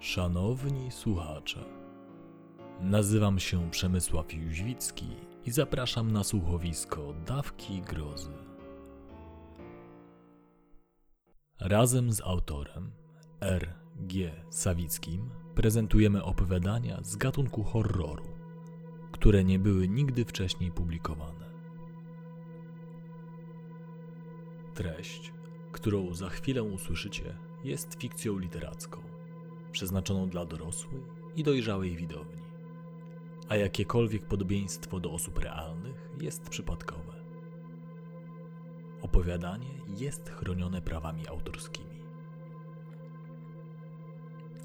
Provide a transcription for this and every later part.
Szanowni słuchacze, nazywam się Przemysław Jóźwicki i zapraszam na słuchowisko Dawki Grozy. Razem z autorem R. G. Sawickim prezentujemy opowiadania z gatunku horroru, które nie były nigdy wcześniej publikowane. Treść, którą za chwilę usłyszycie, jest fikcją literacką, przeznaczoną dla dorosłej i dojrzałej widowni, a jakiekolwiek podobieństwo do osób realnych jest przypadkowe. Opowiadanie jest chronione prawami autorskimi.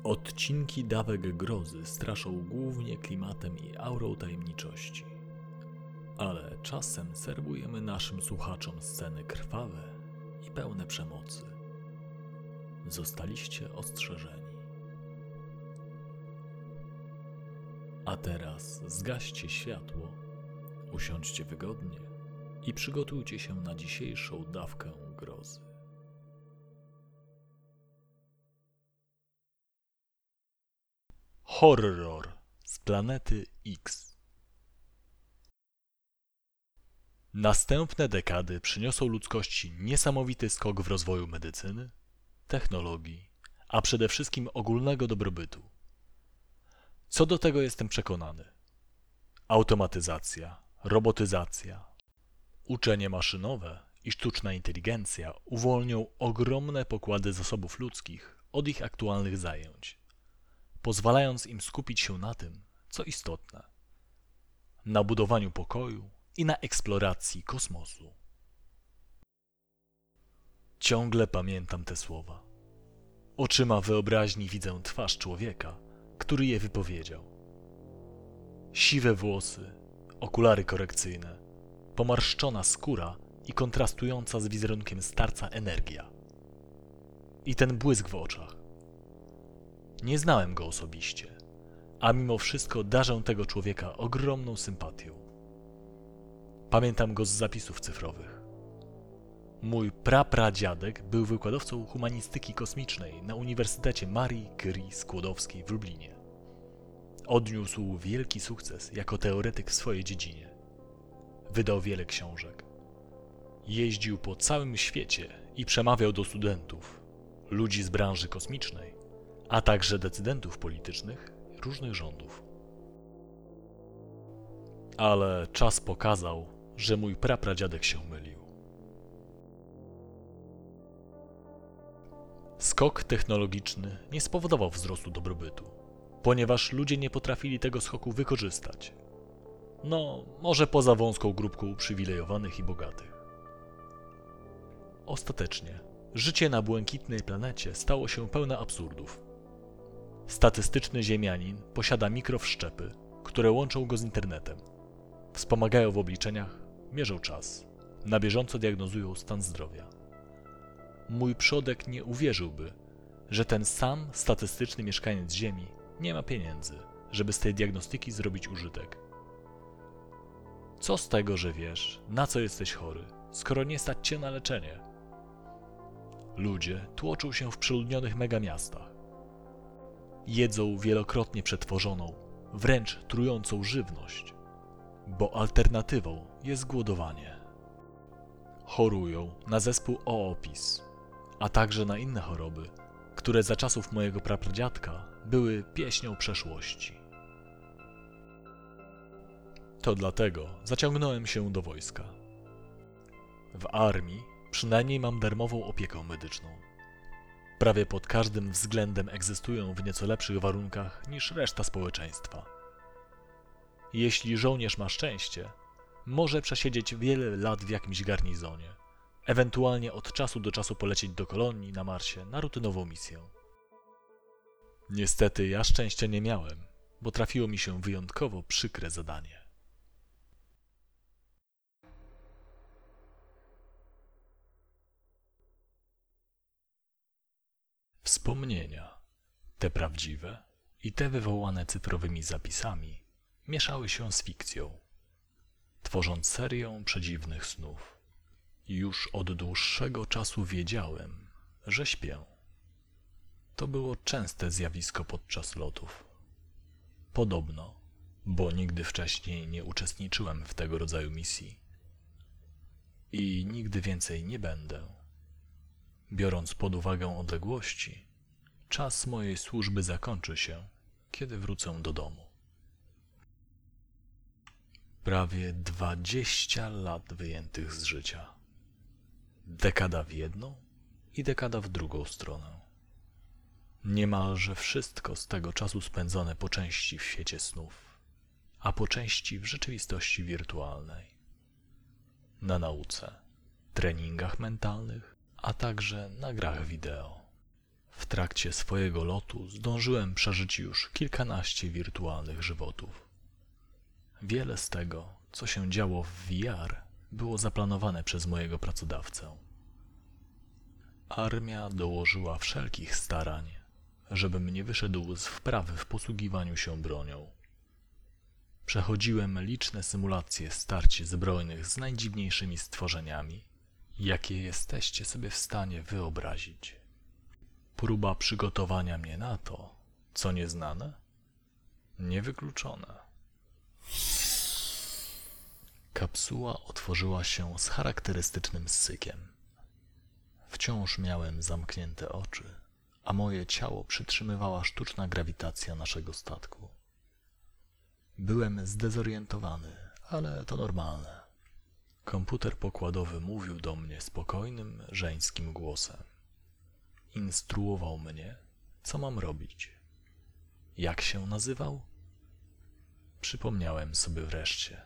Odcinki dawek grozy straszą głównie klimatem i aurą tajemniczości. Ale czasem serwujemy naszym słuchaczom sceny krwawe i pełne przemocy. Zostaliście ostrzeżeni. A teraz zgaście światło, usiądźcie wygodnie i przygotujcie się na dzisiejszą dawkę grozy. Horror z planety X. Następne dekady przyniosą ludzkości niesamowity skok w rozwoju medycyny, technologii, a przede wszystkim ogólnego dobrobytu. Co do tego jestem przekonany. Automatyzacja, robotyzacja, uczenie maszynowe i sztuczna inteligencja uwolnią ogromne pokłady zasobów ludzkich od ich aktualnych zajęć, pozwalając im skupić się na tym, co istotne na budowaniu pokoju i na eksploracji kosmosu. Ciągle pamiętam te słowa. Oczyma wyobraźni widzę twarz człowieka, który je wypowiedział. Siwe włosy, okulary korekcyjne, pomarszczona skóra i kontrastująca z wizerunkiem starca energia. I ten błysk w oczach. Nie znałem go osobiście, a mimo wszystko darzę tego człowieka ogromną sympatią. Pamiętam go z zapisów cyfrowych. Mój prapradziadek był wykładowcą humanistyki kosmicznej na Uniwersytecie Marii Curie Skłodowskiej w Lublinie. Odniósł wielki sukces jako teoretyk w swojej dziedzinie. Wydał wiele książek. Jeździł po całym świecie i przemawiał do studentów, ludzi z branży kosmicznej, a także decydentów politycznych różnych rządów. Ale czas pokazał, że mój prapradziadek się mylił. Skok technologiczny nie spowodował wzrostu dobrobytu, ponieważ ludzie nie potrafili tego skoku wykorzystać. No, może poza wąską grupką uprzywilejowanych i bogatych. Ostatecznie, życie na błękitnej planecie stało się pełne absurdów. Statystyczny ziemianin posiada mikrowszczepy, które łączą go z internetem. Wspomagają w obliczeniach, mierzą czas, na bieżąco diagnozują stan zdrowia mój przodek nie uwierzyłby, że ten sam statystyczny mieszkaniec Ziemi nie ma pieniędzy, żeby z tej diagnostyki zrobić użytek. Co z tego, że wiesz, na co jesteś chory, skoro nie stać cię na leczenie? Ludzie tłoczą się w przeludnionych megamiastach. Jedzą wielokrotnie przetworzoną, wręcz trującą żywność, bo alternatywą jest głodowanie. Chorują na zespół oopis, a także na inne choroby, które za czasów mojego prapradziadka były pieśnią przeszłości. To dlatego zaciągnąłem się do wojska. W armii przynajmniej mam darmową opiekę medyczną. Prawie pod każdym względem egzystują w nieco lepszych warunkach niż reszta społeczeństwa. Jeśli żołnierz ma szczęście, może przesiedzieć wiele lat w jakimś garnizonie – ewentualnie od czasu do czasu polecieć do kolonii na Marsie na rutynową misję. Niestety ja szczęścia nie miałem, bo trafiło mi się wyjątkowo przykre zadanie. Wspomnienia, te prawdziwe i te wywołane cyfrowymi zapisami, mieszały się z fikcją, tworząc serię przedziwnych snów. Już od dłuższego czasu wiedziałem, że śpię. To było częste zjawisko podczas lotów. Podobno, bo nigdy wcześniej nie uczestniczyłem w tego rodzaju misji. I nigdy więcej nie będę. Biorąc pod uwagę odległości, czas mojej służby zakończy się, kiedy wrócę do domu. Prawie dwadzieścia lat wyjętych z życia. Dekada w jedną i dekada w drugą stronę. Niemalże wszystko z tego czasu spędzone po części w świecie snów, a po części w rzeczywistości wirtualnej. Na nauce, treningach mentalnych, a także na grach wideo. W trakcie swojego lotu zdążyłem przeżyć już kilkanaście wirtualnych żywotów. Wiele z tego, co się działo w VR, było zaplanowane przez mojego pracodawcę. Armia dołożyła wszelkich starań, żebym nie wyszedł z wprawy w posługiwaniu się bronią. Przechodziłem liczne symulacje starć zbrojnych z najdziwniejszymi stworzeniami, jakie jesteście sobie w stanie wyobrazić. Próba przygotowania mnie na to, co nieznane, niewykluczone. Kapsuła otworzyła się z charakterystycznym sykiem. Wciąż miałem zamknięte oczy, a moje ciało przytrzymywała sztuczna grawitacja naszego statku. Byłem zdezorientowany, ale to normalne. Komputer pokładowy mówił do mnie spokojnym, żeńskim głosem. Instruował mnie, co mam robić. Jak się nazywał? Przypomniałem sobie wreszcie.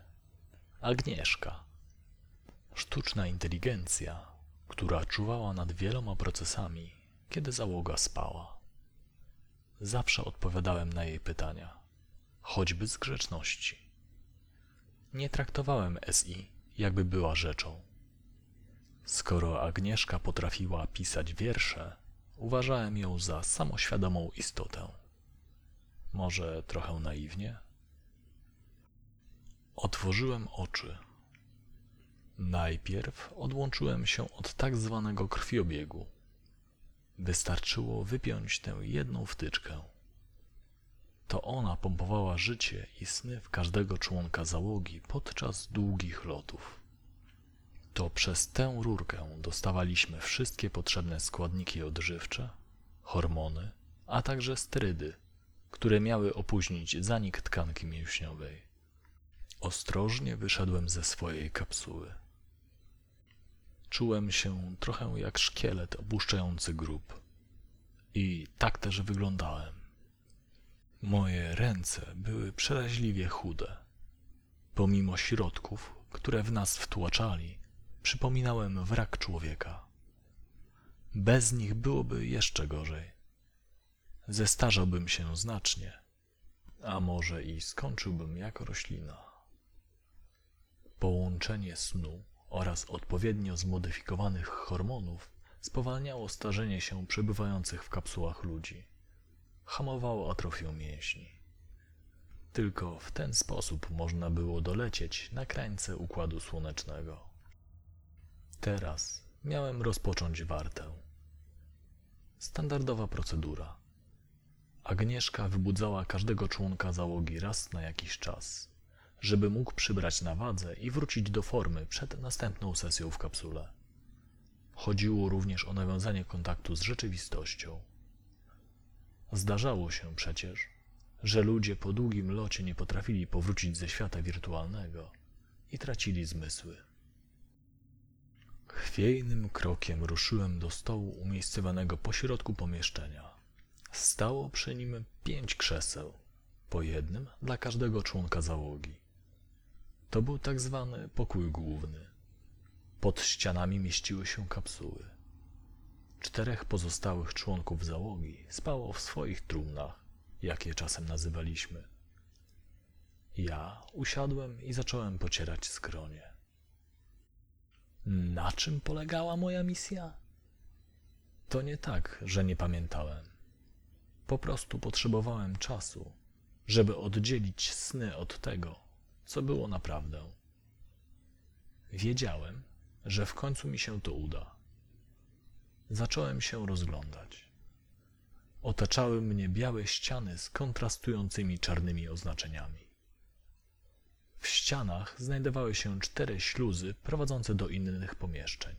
Agnieszka. Sztuczna inteligencja, która czuwała nad wieloma procesami, kiedy załoga spała. Zawsze odpowiadałem na jej pytania, choćby z grzeczności. Nie traktowałem SI, jakby była rzeczą. Skoro Agnieszka potrafiła pisać wiersze, uważałem ją za samoświadomą istotę. Może trochę naiwnie? Otworzyłem oczy. Najpierw odłączyłem się od tak zwanego krwiobiegu. Wystarczyło wypiąć tę jedną wtyczkę. To ona pompowała życie i sny w każdego członka załogi podczas długich lotów. To przez tę rurkę dostawaliśmy wszystkie potrzebne składniki odżywcze, hormony, a także sterydy, które miały opóźnić zanik tkanki mięśniowej. Ostrożnie wyszedłem ze swojej kapsuły. Czułem się trochę jak szkielet opuszczający grób. I tak też wyglądałem. Moje ręce były przeraźliwie chude. Pomimo środków, które w nas wtłaczali, przypominałem wrak człowieka. Bez nich byłoby jeszcze gorzej. Zestarzałbym się znacznie, a może i skończyłbym jako roślina. Połączenie snu oraz odpowiednio zmodyfikowanych hormonów spowalniało starzenie się przebywających w kapsułach ludzi. Hamowało atrofię mięśni. Tylko w ten sposób można było dolecieć na krańce układu słonecznego. Teraz miałem rozpocząć wartę. Standardowa procedura. Agnieszka wybudzała każdego członka załogi raz na jakiś czas żeby mógł przybrać na wadze i wrócić do formy przed następną sesją w kapsule. Chodziło również o nawiązanie kontaktu z rzeczywistością. Zdarzało się przecież, że ludzie po długim locie nie potrafili powrócić ze świata wirtualnego i tracili zmysły. Chwiejnym krokiem ruszyłem do stołu umiejscowanego pośrodku pomieszczenia. Stało przy nim pięć krzeseł, po jednym dla każdego członka załogi. To był tak zwany pokój główny. Pod ścianami mieściły się kapsuły. Czterech pozostałych członków załogi spało w swoich trumnach, jak je czasem nazywaliśmy. Ja usiadłem i zacząłem pocierać skronie. Na czym polegała moja misja? To nie tak, że nie pamiętałem. Po prostu potrzebowałem czasu, żeby oddzielić sny od tego, co było naprawdę. Wiedziałem, że w końcu mi się to uda. Zacząłem się rozglądać. Otaczały mnie białe ściany z kontrastującymi czarnymi oznaczeniami. W ścianach znajdowały się cztery śluzy prowadzące do innych pomieszczeń.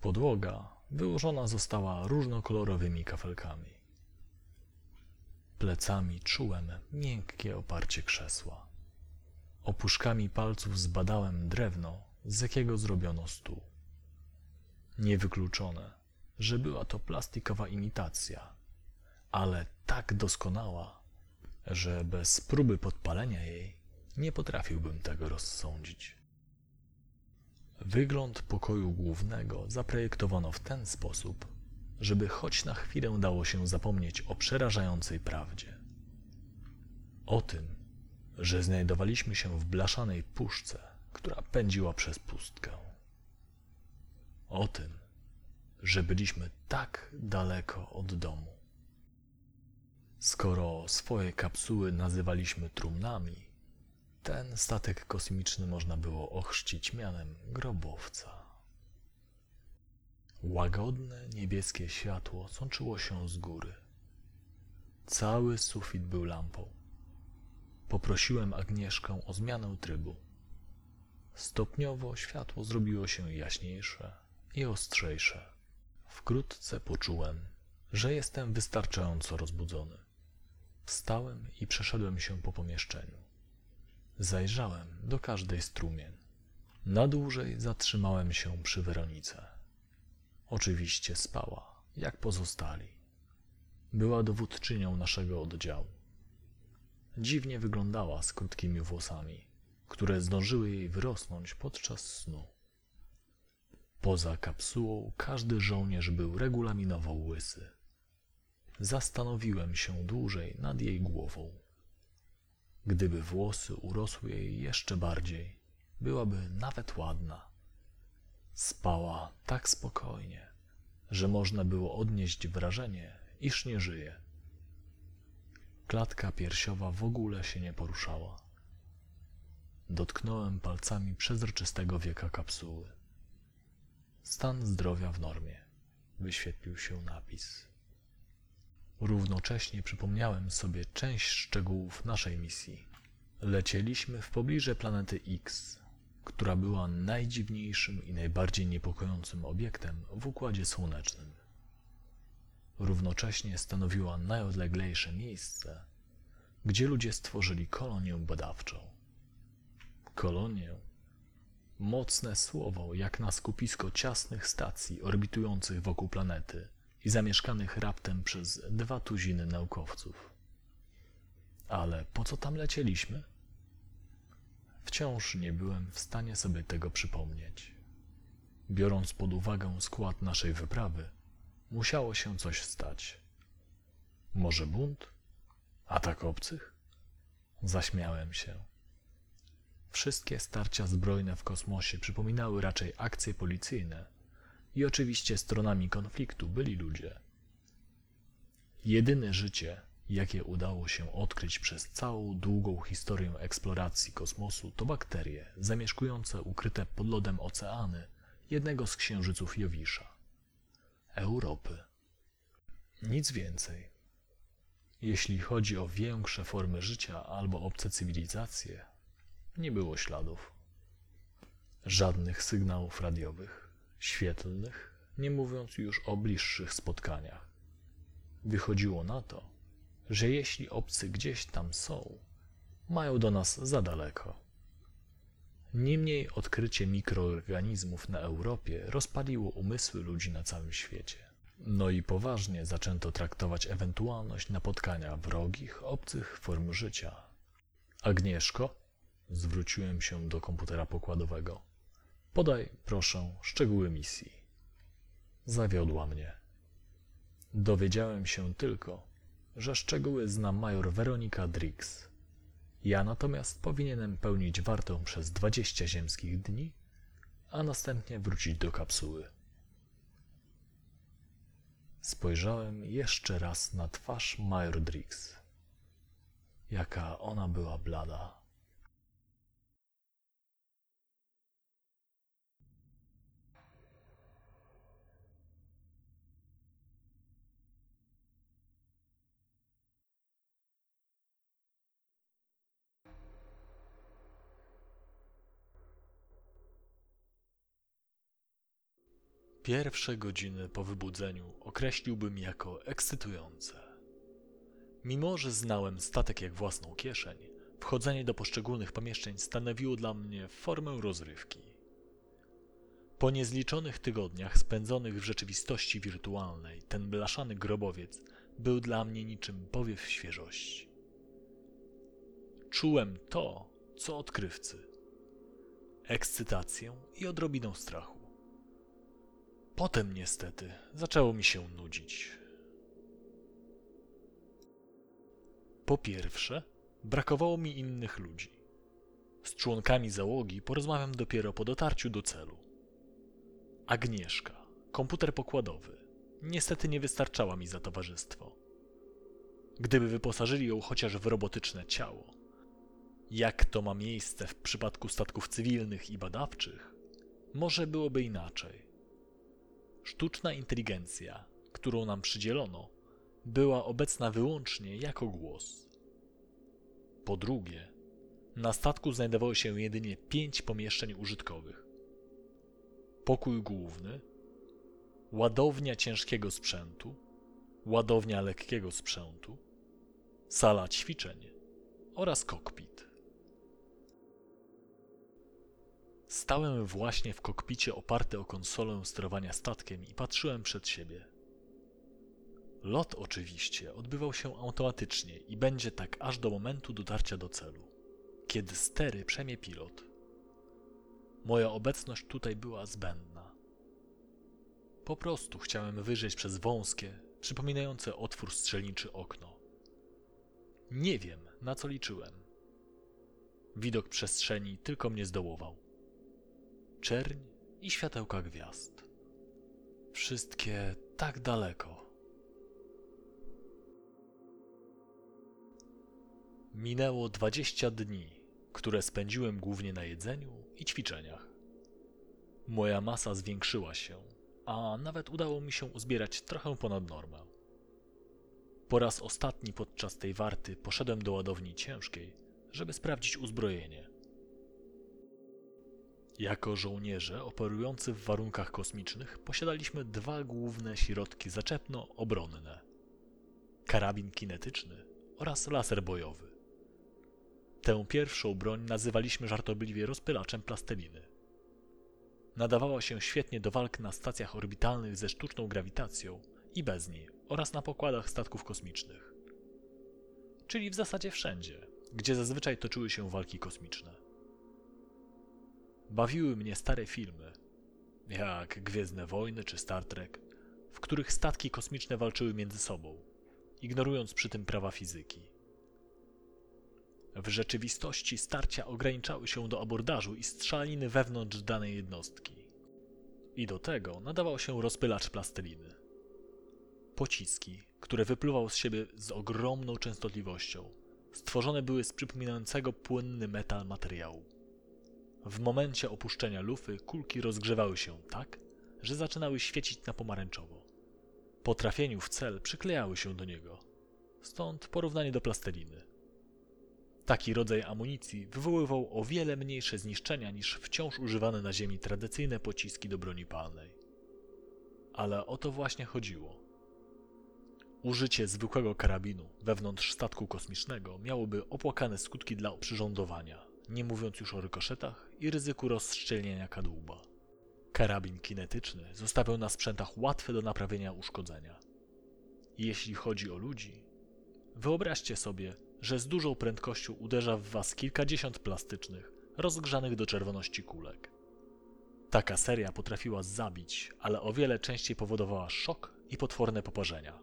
Podłoga wyłożona została różnokolorowymi kafelkami. Plecami czułem miękkie oparcie krzesła. Opuszkami palców zbadałem drewno, z jakiego zrobiono stół. Niewykluczone, że była to plastikowa imitacja, ale tak doskonała, że bez próby podpalenia jej nie potrafiłbym tego rozsądzić. Wygląd pokoju głównego zaprojektowano w ten sposób, żeby choć na chwilę dało się zapomnieć o przerażającej prawdzie. O tym, że znajdowaliśmy się w blaszanej puszce, która pędziła przez pustkę. O tym, że byliśmy tak daleko od domu. Skoro swoje kapsuły nazywaliśmy trumnami, ten statek kosmiczny można było ochrzcić mianem grobowca. Łagodne niebieskie światło sączyło się z góry. Cały sufit był lampą. Poprosiłem Agnieszkę o zmianę trybu. Stopniowo światło zrobiło się jaśniejsze i ostrzejsze. Wkrótce poczułem, że jestem wystarczająco rozbudzony. Wstałem i przeszedłem się po pomieszczeniu. Zajrzałem do każdej strumien. Na dłużej zatrzymałem się przy Weronice. Oczywiście spała, jak pozostali. Była dowódczynią naszego oddziału. Dziwnie wyglądała z krótkimi włosami, które zdążyły jej wyrosnąć podczas snu. Poza kapsułą każdy żołnierz był regulaminowo łysy. Zastanowiłem się dłużej nad jej głową. Gdyby włosy urosły jej jeszcze bardziej, byłaby nawet ładna. Spała tak spokojnie, że można było odnieść wrażenie, iż nie żyje. Klatka piersiowa w ogóle się nie poruszała. Dotknąłem palcami przezroczystego wieka kapsuły. Stan zdrowia w normie. Wyświetlił się napis. Równocześnie przypomniałem sobie część szczegółów naszej misji. Lecieliśmy w pobliże planety X, która była najdziwniejszym i najbardziej niepokojącym obiektem w układzie słonecznym. Równocześnie stanowiła najodleglejsze miejsce, gdzie ludzie stworzyli kolonię badawczą. Kolonię mocne słowo jak na skupisko ciasnych stacji orbitujących wokół planety i zamieszkanych raptem przez dwa tuziny naukowców. Ale po co tam lecieliśmy? Wciąż nie byłem w stanie sobie tego przypomnieć. Biorąc pod uwagę skład naszej wyprawy, musiało się coś stać. Może bunt? Atak obcych? Zaśmiałem się. Wszystkie starcia zbrojne w kosmosie przypominały raczej akcje policyjne i oczywiście stronami konfliktu byli ludzie. Jedyne życie, jakie udało się odkryć przez całą długą historię eksploracji kosmosu, to bakterie zamieszkujące ukryte pod lodem oceany jednego z księżyców Jowisza Europy. Nic więcej. Jeśli chodzi o większe formy życia albo obce cywilizacje, nie było śladów. Żadnych sygnałów radiowych, świetlnych, nie mówiąc już o bliższych spotkaniach. Wychodziło na to, że jeśli obcy gdzieś tam są, mają do nas za daleko. Niemniej odkrycie mikroorganizmów na Europie rozpaliło umysły ludzi na całym świecie. No i poważnie zaczęto traktować ewentualność napotkania wrogich, obcych form życia. Agnieszko, Zwróciłem się do komputera pokładowego. Podaj, proszę, szczegóły misji. Zawiodła mnie. Dowiedziałem się tylko, że szczegóły zna major Weronika Drix. Ja natomiast powinienem pełnić wartę przez dwadzieścia ziemskich dni, a następnie wrócić do kapsuły. Spojrzałem jeszcze raz na twarz major Drix. Jaka ona była blada. Pierwsze godziny po wybudzeniu określiłbym jako ekscytujące. Mimo, że znałem statek jak własną kieszeń, wchodzenie do poszczególnych pomieszczeń stanowiło dla mnie formę rozrywki. Po niezliczonych tygodniach spędzonych w rzeczywistości wirtualnej, ten blaszany grobowiec był dla mnie niczym powiew świeżości. Czułem to, co odkrywcy. Ekscytację i odrobinę strachu. Potem niestety zaczęło mi się nudzić. Po pierwsze, brakowało mi innych ludzi. Z członkami załogi porozmawiam dopiero po dotarciu do celu. Agnieszka, komputer pokładowy, niestety nie wystarczała mi za towarzystwo. Gdyby wyposażyli ją chociaż w robotyczne ciało, jak to ma miejsce w przypadku statków cywilnych i badawczych, może byłoby inaczej. Sztuczna inteligencja, którą nam przydzielono, była obecna wyłącznie jako głos. Po drugie, na statku znajdowało się jedynie pięć pomieszczeń użytkowych. Pokój główny, ładownia ciężkiego sprzętu, ładownia lekkiego sprzętu, sala ćwiczeń oraz kokpit. Stałem właśnie w kokpicie oparty o konsolę sterowania statkiem i patrzyłem przed siebie. Lot oczywiście odbywał się automatycznie i będzie tak aż do momentu dotarcia do celu, kiedy stery przejmie pilot. Moja obecność tutaj była zbędna. Po prostu chciałem wyjrzeć przez wąskie, przypominające otwór strzelniczy okno. Nie wiem, na co liczyłem. Widok przestrzeni tylko mnie zdołował czerń i światełka gwiazd. Wszystkie tak daleko. Minęło dwadzieścia dni, które spędziłem głównie na jedzeniu i ćwiczeniach. Moja masa zwiększyła się, a nawet udało mi się uzbierać trochę ponad normę. Po raz ostatni podczas tej warty poszedłem do ładowni ciężkiej, żeby sprawdzić uzbrojenie. Jako żołnierze operujący w warunkach kosmicznych posiadaliśmy dwa główne środki zaczepno-obronne: karabin kinetyczny oraz laser bojowy. Tę pierwszą broń nazywaliśmy żartobliwie rozpylaczem plasteliny. Nadawała się świetnie do walk na stacjach orbitalnych ze sztuczną grawitacją i bez niej oraz na pokładach statków kosmicznych. Czyli w zasadzie wszędzie, gdzie zazwyczaj toczyły się walki kosmiczne. Bawiły mnie stare filmy, jak Gwiezdne Wojny czy Star Trek, w których statki kosmiczne walczyły między sobą, ignorując przy tym prawa fizyki. W rzeczywistości starcia ograniczały się do abordażu i strzeliny wewnątrz danej jednostki. I do tego nadawał się rozpylacz plasteliny. Pociski, które wypluwał z siebie z ogromną częstotliwością, stworzone były z przypominającego płynny metal materiału. W momencie opuszczenia lufy kulki rozgrzewały się tak, że zaczynały świecić na pomarańczowo. Po trafieniu w cel przyklejały się do niego. Stąd porównanie do plasteliny. Taki rodzaj amunicji wywoływał o wiele mniejsze zniszczenia niż wciąż używane na Ziemi tradycyjne pociski do broni palnej. Ale o to właśnie chodziło. Użycie zwykłego karabinu wewnątrz statku kosmicznego miałoby opłakane skutki dla oprzyrządowania, nie mówiąc już o rykoszetach i ryzyku rozszczelnienia kadłuba. Karabin kinetyczny zostawiał na sprzętach łatwe do naprawienia uszkodzenia. Jeśli chodzi o ludzi, wyobraźcie sobie, że z dużą prędkością uderza w was kilkadziesiąt plastycznych, rozgrzanych do czerwoności kulek. Taka seria potrafiła zabić, ale o wiele częściej powodowała szok i potworne poparzenia.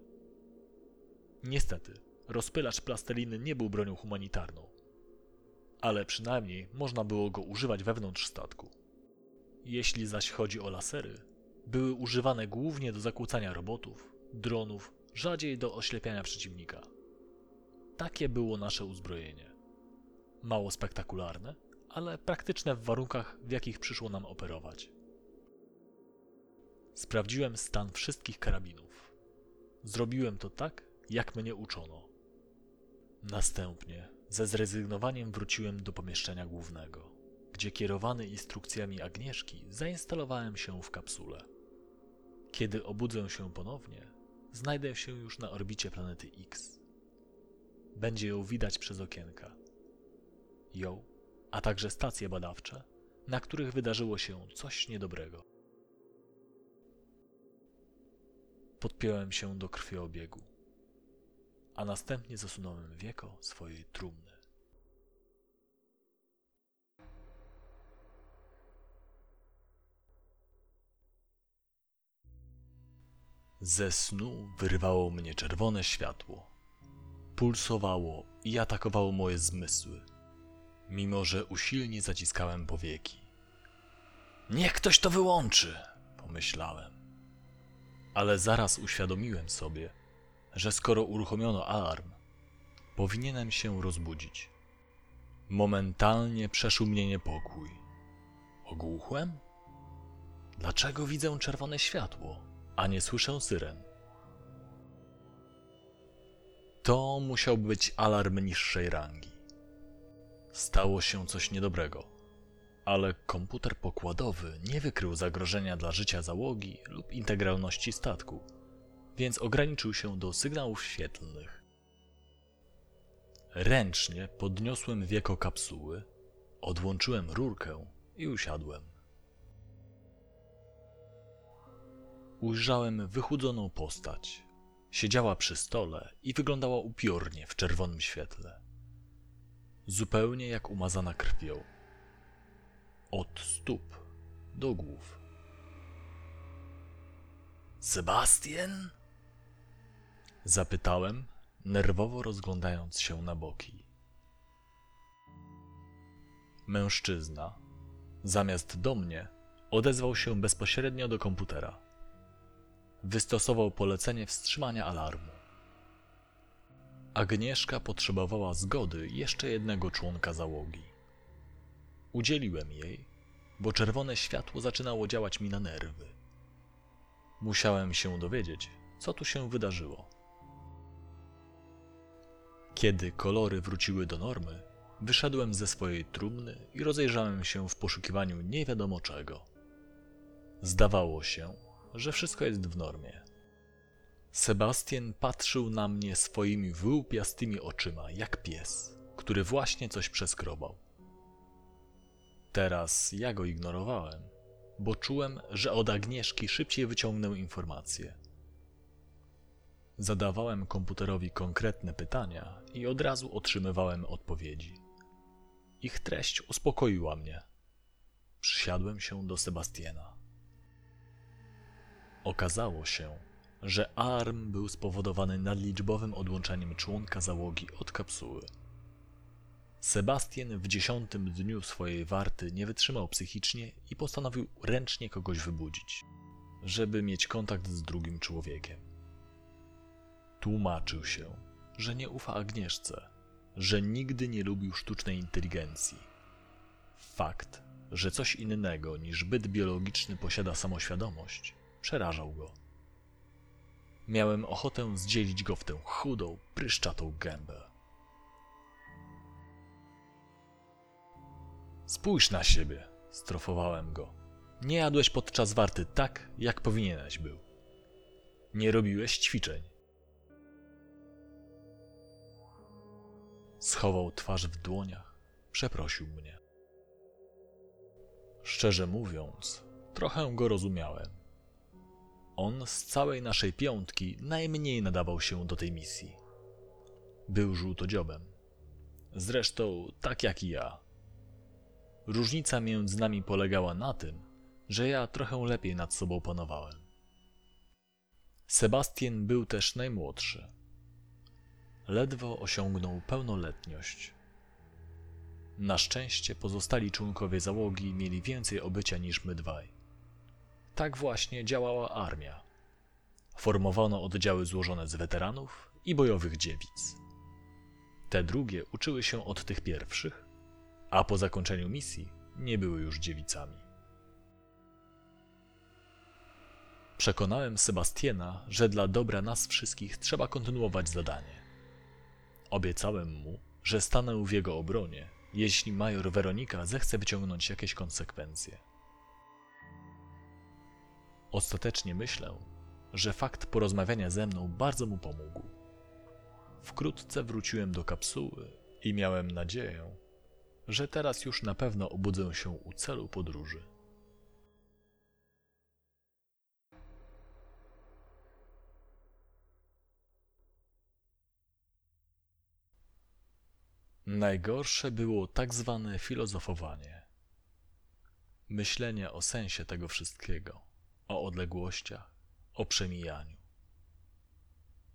Niestety, rozpylacz plasteliny nie był bronią humanitarną ale przynajmniej można było go używać wewnątrz statku. Jeśli zaś chodzi o lasery, były używane głównie do zakłócania robotów, dronów, rzadziej do oślepiania przeciwnika. Takie było nasze uzbrojenie. Mało spektakularne, ale praktyczne w warunkach, w jakich przyszło nam operować. Sprawdziłem stan wszystkich karabinów. Zrobiłem to tak, jak mnie uczono. Następnie ze zrezygnowaniem wróciłem do pomieszczenia głównego, gdzie kierowany instrukcjami Agnieszki zainstalowałem się w kapsule. Kiedy obudzę się ponownie, znajdę się już na orbicie planety X. Będzie ją widać przez okienka. Ją, a także stacje badawcze, na których wydarzyło się coś niedobrego. Podpiąłem się do krwiobiegu, a następnie zasunąłem wieko swojej trumny. Ze snu wyrywało mnie czerwone światło. Pulsowało i atakowało moje zmysły, mimo że usilnie zaciskałem powieki. Niech ktoś to wyłączy, pomyślałem. Ale zaraz uświadomiłem sobie, że skoro uruchomiono alarm, powinienem się rozbudzić. Momentalnie przeszył mnie niepokój. Ogłuchłem? Dlaczego widzę czerwone światło, a nie słyszę syren? To musiał być alarm niższej rangi. Stało się coś niedobrego, ale komputer pokładowy nie wykrył zagrożenia dla życia załogi lub integralności statku, więc ograniczył się do sygnałów świetlnych. Ręcznie podniosłem wieko kapsuły, odłączyłem rurkę i usiadłem. Ujrzałem wychudzoną postać. Siedziała przy stole i wyglądała upiornie w czerwonym świetle. Zupełnie jak umazana krwią. Od stóp do głów. Sebastian? Zapytałem, nerwowo rozglądając się na boki. Mężczyzna, zamiast do mnie, odezwał się bezpośrednio do komputera. Wystosował polecenie wstrzymania alarmu. Agnieszka potrzebowała zgody jeszcze jednego członka załogi. Udzieliłem jej, bo czerwone światło zaczynało działać mi na nerwy. Musiałem się dowiedzieć, co tu się wydarzyło. Kiedy kolory wróciły do normy, wyszedłem ze swojej trumny i rozejrzałem się w poszukiwaniu nie wiadomo czego. Zdawało się, że wszystko jest w normie. Sebastian patrzył na mnie swoimi wyłupiastymi oczyma, jak pies, który właśnie coś przeskrobał. Teraz ja go ignorowałem, bo czułem, że od Agnieszki szybciej wyciągnę informacje. Zadawałem komputerowi konkretne pytania i od razu otrzymywałem odpowiedzi. Ich treść uspokoiła mnie. Przysiadłem się do Sebastiana. Okazało się, że alarm był spowodowany nadliczbowym odłączeniem członka załogi od kapsuły. Sebastian w dziesiątym dniu swojej warty nie wytrzymał psychicznie i postanowił ręcznie kogoś wybudzić, żeby mieć kontakt z drugim człowiekiem. Tłumaczył się, że nie ufa Agnieszce, że nigdy nie lubił sztucznej inteligencji. Fakt, że coś innego niż byt biologiczny posiada samoświadomość, przerażał go. Miałem ochotę zdzielić go w tę chudą, pryszczatą gębę. Spójrz na siebie, strofowałem go. Nie jadłeś podczas warty tak, jak powinieneś był. Nie robiłeś ćwiczeń. Schował twarz w dłoniach, przeprosił mnie. Szczerze mówiąc, trochę go rozumiałem. On z całej naszej piątki najmniej nadawał się do tej misji. Był żółtodziobem. Zresztą tak jak i ja. Różnica między nami polegała na tym, że ja trochę lepiej nad sobą panowałem. Sebastian był też najmłodszy. Ledwo osiągnął pełnoletność. Na szczęście pozostali członkowie załogi mieli więcej obycia niż my dwaj. Tak właśnie działała armia. Formowano oddziały złożone z weteranów i bojowych dziewic. Te drugie uczyły się od tych pierwszych, a po zakończeniu misji nie były już dziewicami. Przekonałem Sebastiana, że dla dobra nas wszystkich trzeba kontynuować zadanie. Obiecałem mu, że stanę w jego obronie, jeśli major Weronika zechce wyciągnąć jakieś konsekwencje. Ostatecznie myślę, że fakt porozmawiania ze mną bardzo mu pomógł. Wkrótce wróciłem do kapsuły i miałem nadzieję, że teraz już na pewno obudzę się u celu podróży. Najgorsze było tak zwane filozofowanie. Myślenie o sensie tego wszystkiego, o odległościach, o przemijaniu.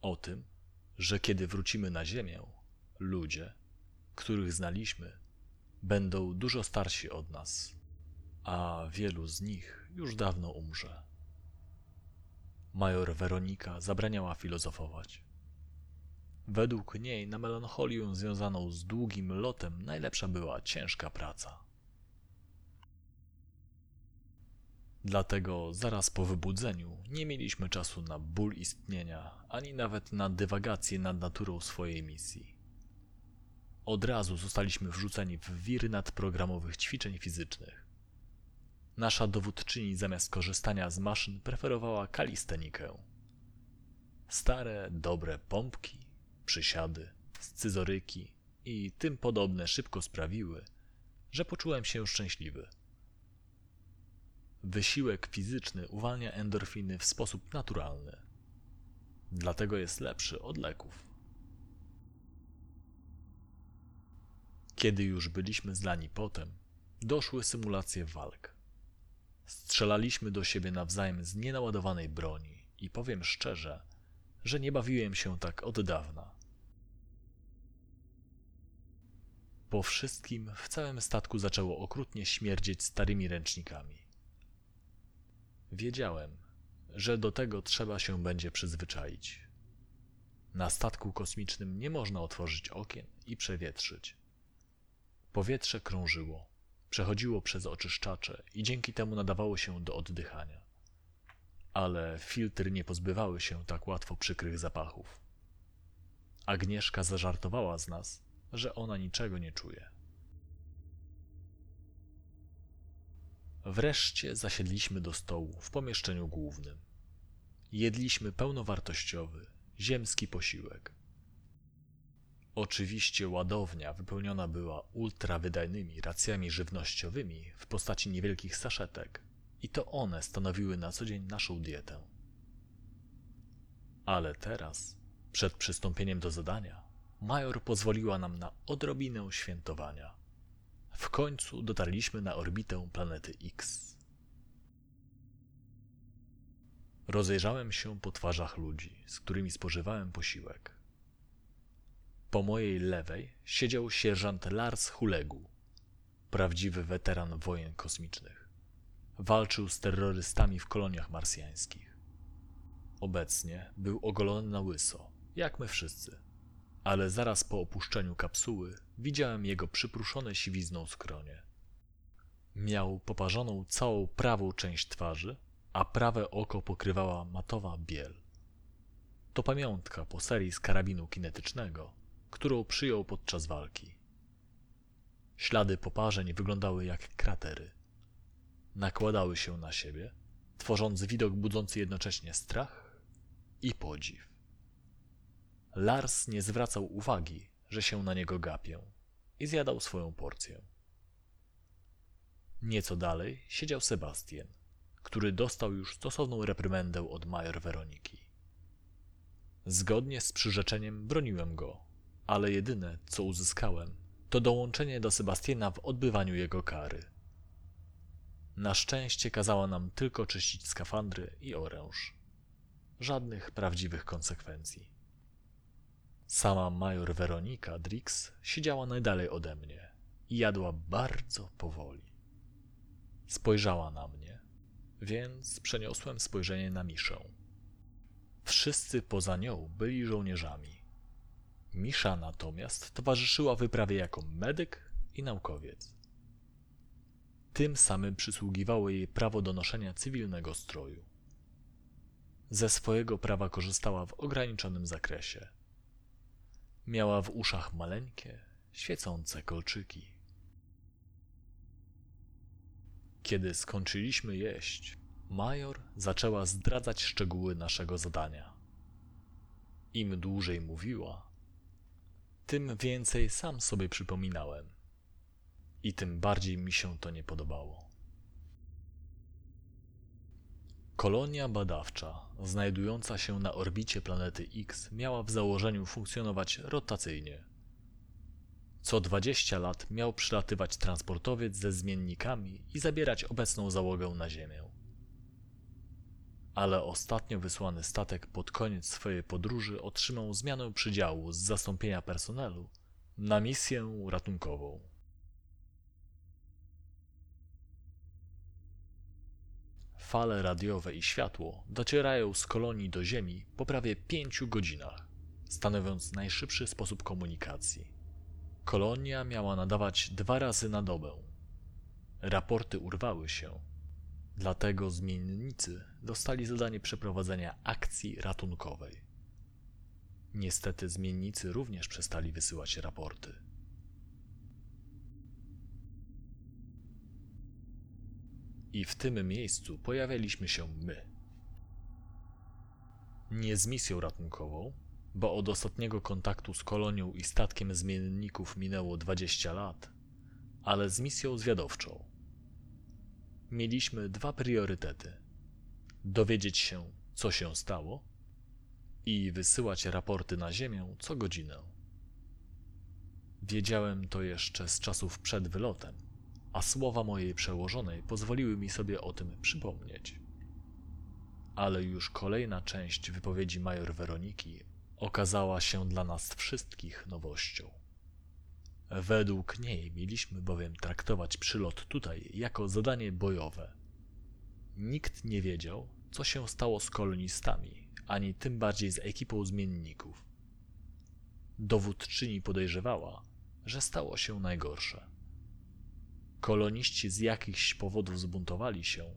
O tym, że kiedy wrócimy na Ziemię, ludzie, których znaliśmy, będą dużo starsi od nas, a wielu z nich już dawno umrze. Major Weronika zabraniała filozofować. Według niej na melancholię związaną z długim lotem najlepsza była ciężka praca. Dlatego zaraz po wybudzeniu nie mieliśmy czasu na ból istnienia, ani nawet na dywagację nad naturą swojej misji. Od razu zostaliśmy wrzuceni w wir nadprogramowych ćwiczeń fizycznych. Nasza dowódczyni zamiast korzystania z maszyn preferowała kalistenikę. Stare, dobre pompki, przysiady, scyzoryki i tym podobne szybko sprawiły, że poczułem się szczęśliwy. Wysiłek fizyczny uwalnia endorfiny w sposób naturalny. Dlatego jest lepszy od leków. Kiedy już byliśmy zlani potem, doszły symulacje walk. Strzelaliśmy do siebie nawzajem z nienaładowanej broni i powiem szczerze, że nie bawiłem się tak od dawna. Po wszystkim w całym statku zaczęło okrutnie śmierdzieć starymi ręcznikami. Wiedziałem, że do tego trzeba się będzie przyzwyczaić. Na statku kosmicznym nie można otworzyć okien i przewietrzyć. Powietrze krążyło, przechodziło przez oczyszczacze i dzięki temu nadawało się do oddychania. Ale filtry nie pozbywały się tak łatwo przykrych zapachów. Agnieszka zażartowała z nas, że ona niczego nie czuje. Wreszcie zasiedliśmy do stołu w pomieszczeniu głównym. Jedliśmy pełnowartościowy, ziemski posiłek. Oczywiście ładownia wypełniona była ultrawydajnymi racjami żywnościowymi w postaci niewielkich saszetek i to one stanowiły na co dzień naszą dietę. Ale teraz, przed przystąpieniem do zadania, major pozwoliła nam na odrobinę świętowania. W końcu dotarliśmy na orbitę planety X. Rozejrzałem się po twarzach ludzi, z którymi spożywałem posiłek. Po mojej lewej siedział sierżant Lars Hulegu, prawdziwy weteran wojen kosmicznych. Walczył z terrorystami w koloniach marsjańskich. Obecnie był ogolony na łyso, jak my wszyscy ale zaraz po opuszczeniu kapsuły widziałem jego przypruszone siwizną skronie. Miał poparzoną całą prawą część twarzy, a prawe oko pokrywała matowa biel. To pamiątka po serii z karabinu kinetycznego, którą przyjął podczas walki. Ślady poparzeń wyglądały jak kratery. Nakładały się na siebie, tworząc widok budzący jednocześnie strach i podziw. Lars nie zwracał uwagi, że się na niego gapię i zjadał swoją porcję. Nieco dalej siedział Sebastian, który dostał już stosowną reprymendę od major Weroniki. Zgodnie z przyrzeczeniem broniłem go, ale jedyne, co uzyskałem, to dołączenie do Sebastiana w odbywaniu jego kary. Na szczęście kazała nam tylko czyścić skafandry i oręż. Żadnych prawdziwych konsekwencji. Sama major Weronika Drix siedziała najdalej ode mnie i jadła bardzo powoli. Spojrzała na mnie, więc przeniosłem spojrzenie na Miszę. Wszyscy poza nią byli żołnierzami. Misza natomiast towarzyszyła wyprawie jako medyk i naukowiec. Tym samym przysługiwało jej prawo do noszenia cywilnego stroju. Ze swojego prawa korzystała w ograniczonym zakresie – Miała w uszach maleńkie, świecące kolczyki. Kiedy skończyliśmy jeść, Major zaczęła zdradzać szczegóły naszego zadania. Im dłużej mówiła, tym więcej sam sobie przypominałem. I tym bardziej mi się to nie podobało. Kolonia badawcza, znajdująca się na orbicie planety X, miała w założeniu funkcjonować rotacyjnie. Co 20 lat miał przylatywać transportowiec ze zmiennikami i zabierać obecną załogę na Ziemię. Ale ostatnio wysłany statek pod koniec swojej podróży otrzymał zmianę przydziału z zastąpienia personelu na misję ratunkową. Fale radiowe i światło docierają z kolonii do Ziemi po prawie pięciu godzinach, stanowiąc najszybszy sposób komunikacji. Kolonia miała nadawać dwa razy na dobę. Raporty urwały się, dlatego zmiennicy dostali zadanie przeprowadzenia akcji ratunkowej. Niestety zmiennicy również przestali wysyłać raporty. I w tym miejscu pojawialiśmy się my. Nie z misją ratunkową, bo od ostatniego kontaktu z kolonią i statkiem zmienników minęło 20 lat, ale z misją zwiadowczą. Mieliśmy dwa priorytety: dowiedzieć się, co się stało, i wysyłać raporty na Ziemię co godzinę. Wiedziałem to jeszcze z czasów przed wylotem, a słowa mojej przełożonej pozwoliły mi sobie o tym przypomnieć. Ale już kolejna część wypowiedzi major Weroniki okazała się dla nas wszystkich nowością. Według niej mieliśmy bowiem traktować przylot tutaj jako zadanie bojowe. Nikt nie wiedział, co się stało z kolonistami, ani tym bardziej z ekipą zmienników. Dowódczyni podejrzewała, że stało się najgorsze. Koloniści z jakichś powodów zbuntowali się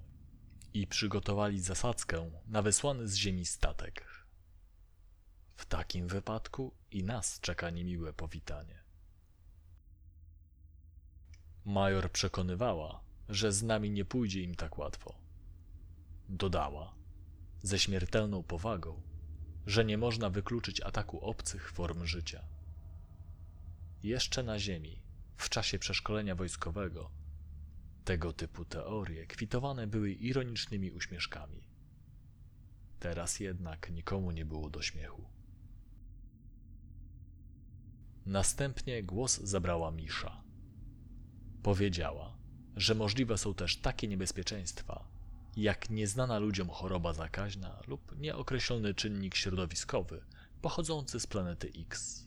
i przygotowali zasadzkę na wysłany z ziemi statek. W takim wypadku i nas czeka niemiłe powitanie. Major przekonywała, że z nami nie pójdzie im tak łatwo. Dodała, ze śmiertelną powagą, że nie można wykluczyć ataku obcych form życia. Jeszcze na Ziemi, w czasie przeszkolenia wojskowego, tego typu teorie kwitowane były ironicznymi uśmieszkami. Teraz jednak nikomu nie było do śmiechu. Następnie głos zabrała Misza. Powiedziała, że możliwe są też takie niebezpieczeństwa, jak nieznana ludziom choroba zakaźna lub nieokreślony czynnik środowiskowy pochodzący z planety X.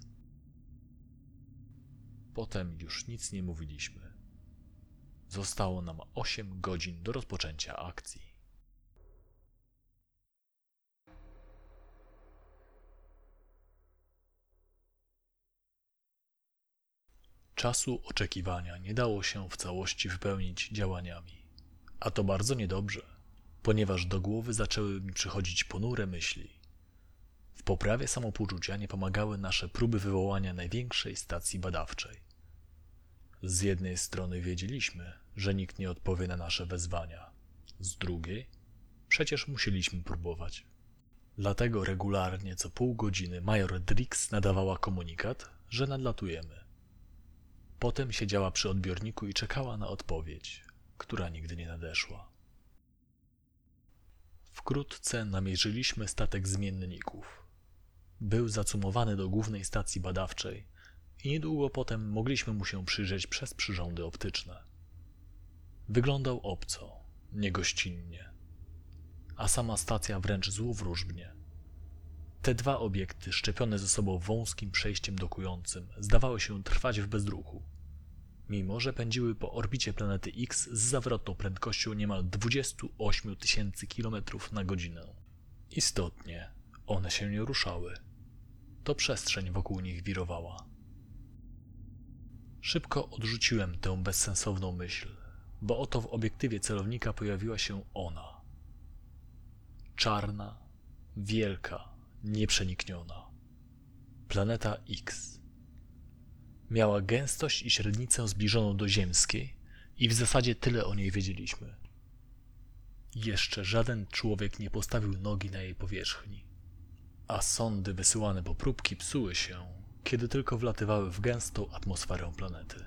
Potem już nic nie mówiliśmy. Zostało nam 8 godzin do rozpoczęcia akcji. Czasu oczekiwania nie dało się w całości wypełnić działaniami. A to bardzo niedobrze, ponieważ do głowy zaczęły mi przychodzić ponure myśli. W poprawie samopoczucia nie pomagały nasze próby wywołania największej stacji badawczej. Z jednej strony wiedzieliśmy, że nikt nie odpowie na nasze wezwania, z drugiej przecież musieliśmy próbować. Dlatego regularnie co pół godziny major Drix nadawała komunikat, że nadlatujemy. Potem siedziała przy odbiorniku i czekała na odpowiedź, która nigdy nie nadeszła. Wkrótce namierzyliśmy statek zmienników. Był zacumowany do głównej stacji badawczej i niedługo potem mogliśmy mu się przyjrzeć przez przyrządy optyczne. Wyglądał obco, niegościnnie, a sama stacja wręcz złowróżbnie. Te dwa obiekty, szczepione ze sobą wąskim przejściem dokującym, zdawały się trwać w bezruchu, mimo że pędziły po orbicie planety X z zawrotną prędkością niemal 28 tysięcy km na godzinę. Istotnie, one się nie ruszały. To przestrzeń wokół nich wirowała. Szybko odrzuciłem tę bezsensowną myśl, bo oto w obiektywie celownika pojawiła się ona. Czarna, wielka, nieprzenikniona. Planeta X. Miała gęstość i średnicę zbliżoną do ziemskiej i w zasadzie tyle o niej wiedzieliśmy. Jeszcze żaden człowiek nie postawił nogi na jej powierzchni, a sondy wysyłane po próbki psuły się, kiedy tylko wlatywały w gęstą atmosferę planety.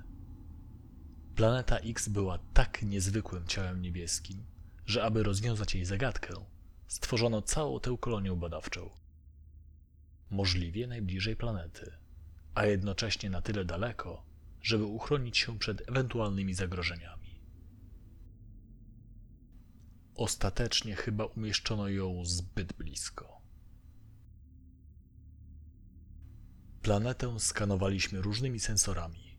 Planeta X była tak niezwykłym ciałem niebieskim, że aby rozwiązać jej zagadkę, stworzono całą tę kolonię badawczą. Możliwie najbliżej planety, a jednocześnie na tyle daleko, żeby uchronić się przed ewentualnymi zagrożeniami. Ostatecznie chyba umieszczono ją zbyt blisko. Planetę skanowaliśmy różnymi sensorami.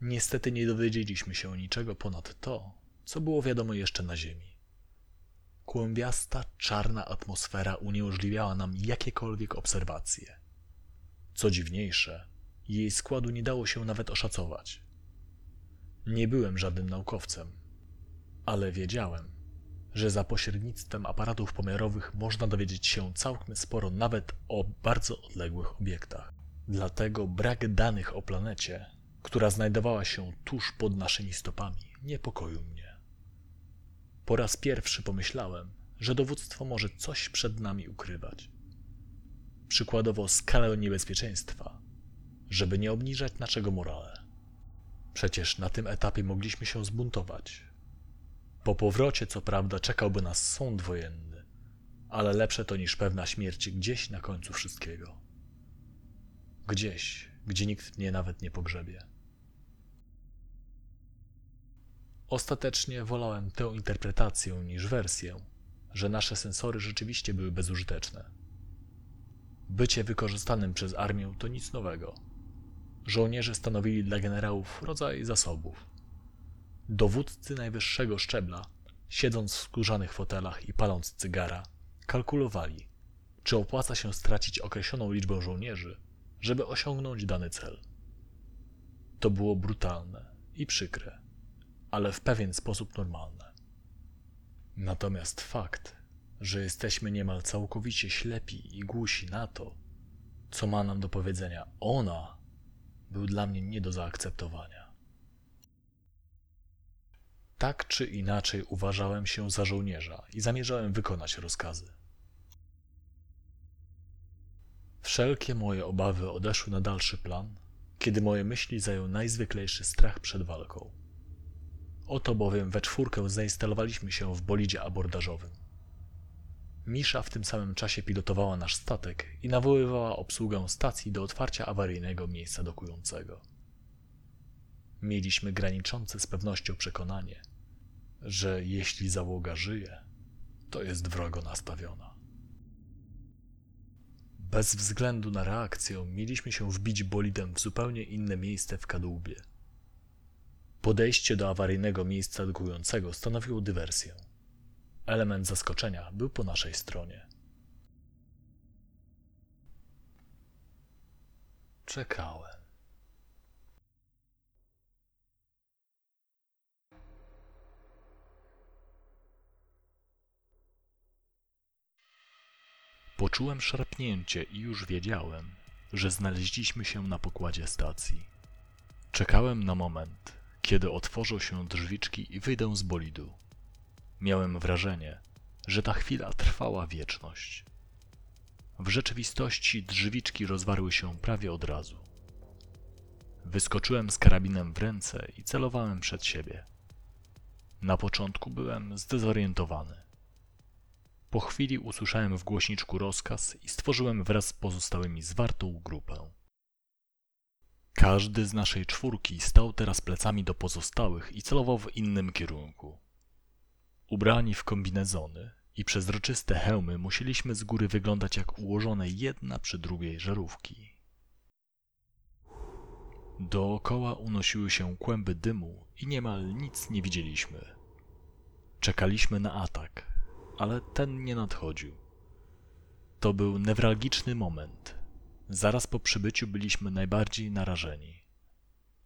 Niestety nie dowiedzieliśmy się niczego ponad to, co było wiadomo jeszcze na Ziemi. Kłębiasta, czarna atmosfera uniemożliwiała nam jakiekolwiek obserwacje. Co dziwniejsze, jej składu nie dało się nawet oszacować. Nie byłem żadnym naukowcem, ale wiedziałem, że za pośrednictwem aparatów pomiarowych można dowiedzieć się całkiem sporo nawet o bardzo odległych obiektach. Dlatego brak danych o planecie, która znajdowała się tuż pod naszymi stopami, niepokoił mnie. Po raz pierwszy pomyślałem, że dowództwo może coś przed nami ukrywać. Przykładowo skalę niebezpieczeństwa, żeby nie obniżać naszego morale. Przecież na tym etapie mogliśmy się zbuntować. Po powrocie, co prawda, czekałby nas sąd wojenny, ale lepsze to niż pewna śmierć gdzieś na końcu wszystkiego. Gdzieś, gdzie nikt mnie nawet nie pogrzebie. Ostatecznie wolałem tę interpretację niż wersję, że nasze sensory rzeczywiście były bezużyteczne. Bycie wykorzystanym przez armię to nic nowego. Żołnierze stanowili dla generałów rodzaj zasobów. Dowódcy najwyższego szczebla, siedząc w skórzanych fotelach i paląc cygara, kalkulowali, czy opłaca się stracić określoną liczbę żołnierzy, żeby osiągnąć dany cel. To było brutalne i przykre, ale w pewien sposób normalne. Natomiast fakt, że jesteśmy niemal całkowicie ślepi i głusi na to, co ma nam do powiedzenia ona, był dla mnie nie do zaakceptowania. Tak czy inaczej uważałem się za żołnierza i zamierzałem wykonać rozkazy. Wszelkie moje obawy odeszły na dalszy plan, kiedy moje myśli zajął najzwyklejszy strach przed walką. Oto bowiem we czwórkę zainstalowaliśmy się w bolidzie abordażowym. Misza w tym samym czasie pilotowała nasz statek i nawoływała obsługę stacji do otwarcia awaryjnego miejsca dokującego. Mieliśmy graniczące z pewnością przekonanie, że jeśli załoga żyje, to jest wrogo nastawiona. Bez względu na reakcję mieliśmy się wbić bolidem w zupełnie inne miejsce w kadłubie. Podejście do awaryjnego miejsca dokującego stanowiło dywersję. Element zaskoczenia był po naszej stronie. Czekałem. Poczułem szarpnięcie i już wiedziałem, że znaleźliśmy się na pokładzie stacji. Czekałem na moment, kiedy otworzą się drzwiczki i wyjdę z bolidu. Miałem wrażenie, że ta chwila trwała wieczność. W rzeczywistości drzwiczki rozwarły się prawie od razu. Wyskoczyłem z karabinem w ręce i celowałem przed siebie. Na początku byłem zdezorientowany. Po chwili usłyszałem w głośniczku rozkaz i stworzyłem wraz z pozostałymi zwartą grupę. Każdy z naszej czwórki stał teraz plecami do pozostałych i celował w innym kierunku. Ubrani w kombinezony i przezroczyste hełmy musieliśmy z góry wyglądać jak ułożone jedna przy drugiej żarówki. Dookoła unosiły się kłęby dymu i niemal nic nie widzieliśmy. Czekaliśmy na atak, ale ten nie nadchodził. To był newralgiczny moment. Zaraz po przybyciu byliśmy najbardziej narażeni.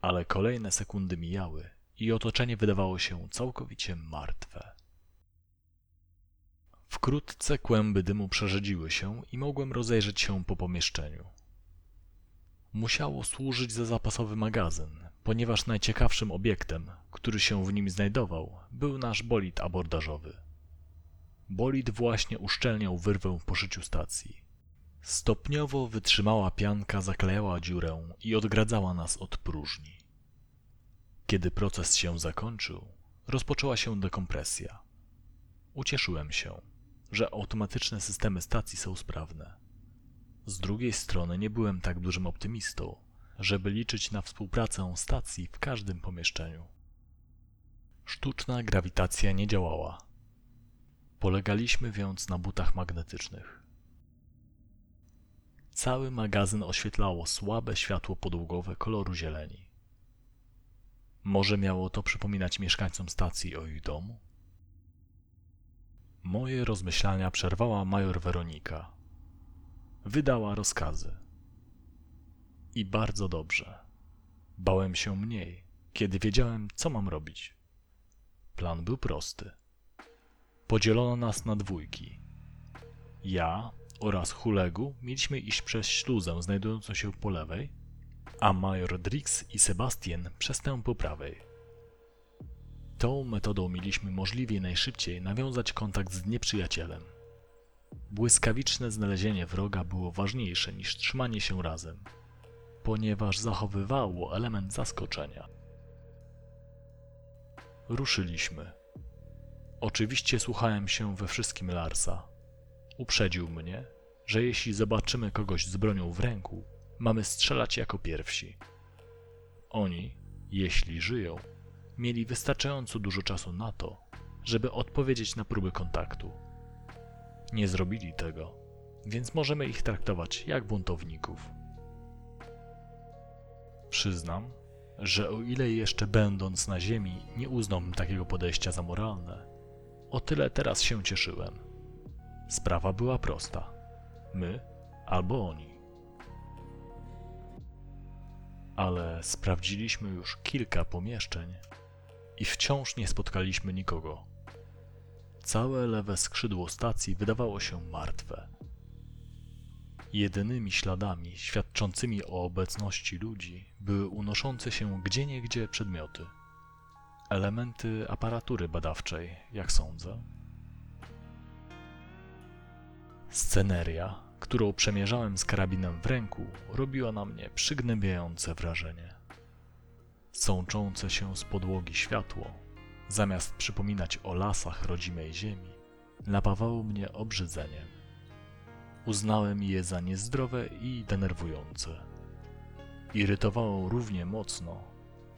Ale kolejne sekundy mijały i otoczenie wydawało się całkowicie martwe. Wkrótce kłęby dymu przerzedziły się i mogłem rozejrzeć się po pomieszczeniu. Musiało służyć za zapasowy magazyn, ponieważ najciekawszym obiektem, który się w nim znajdował, był nasz bolid abordażowy. Bolid właśnie uszczelniał wyrwę po szyciu stacji. Stopniowo wytrzymała pianka zaklejała dziurę i odgradzała nas od próżni. Kiedy proces się zakończył, rozpoczęła się dekompresja. Ucieszyłem się, że automatyczne systemy stacji są sprawne. Z drugiej strony nie byłem tak dużym optymistą, żeby liczyć na współpracę stacji w każdym pomieszczeniu. Sztuczna grawitacja nie działała. Polegaliśmy więc na butach magnetycznych. Cały magazyn oświetlało słabe światło podługowe koloru zieleni. Może miało to przypominać mieszkańcom stacji o ich domu? Moje rozmyślania przerwała major Weronika. Wydała rozkazy. I bardzo dobrze. Bałem się mniej, kiedy wiedziałem, co mam robić. Plan był prosty. Podzielono nas na dwójki. Ja oraz Hulegu mieliśmy iść przez śluzę znajdującą się po lewej, a major Drix i Sebastian przez tę po prawej. Tą metodą mieliśmy możliwie najszybciej nawiązać kontakt z nieprzyjacielem. Błyskawiczne znalezienie wroga było ważniejsze niż trzymanie się razem, ponieważ zachowywało element zaskoczenia. Ruszyliśmy. Oczywiście słuchałem się we wszystkim Larsa. Uprzedził mnie, że jeśli zobaczymy kogoś z bronią w ręku, mamy strzelać jako pierwsi. Oni, jeśli żyją, mieli wystarczająco dużo czasu na to, żeby odpowiedzieć na próby kontaktu. Nie zrobili tego, więc możemy ich traktować jak buntowników. Przyznam, że o ile jeszcze będąc na ziemi nie uznałbym takiego podejścia za moralne, o tyle teraz się cieszyłem. Sprawa była prosta. My albo oni. Ale sprawdziliśmy już kilka pomieszczeń i wciąż nie spotkaliśmy nikogo. Całe lewe skrzydło stacji wydawało się martwe. Jedynymi śladami świadczącymi o obecności ludzi były unoszące się gdzieniegdzie przedmioty. Elementy aparatury badawczej, jak sądzę. Sceneria, którą przemierzałem z karabinem w ręku, robiła na mnie przygnębiające wrażenie. Sączące się z podłogi światło, zamiast przypominać o lasach rodzimej ziemi, napawało mnie obrzydzeniem. Uznałem je za niezdrowe i denerwujące. Irytowało równie mocno,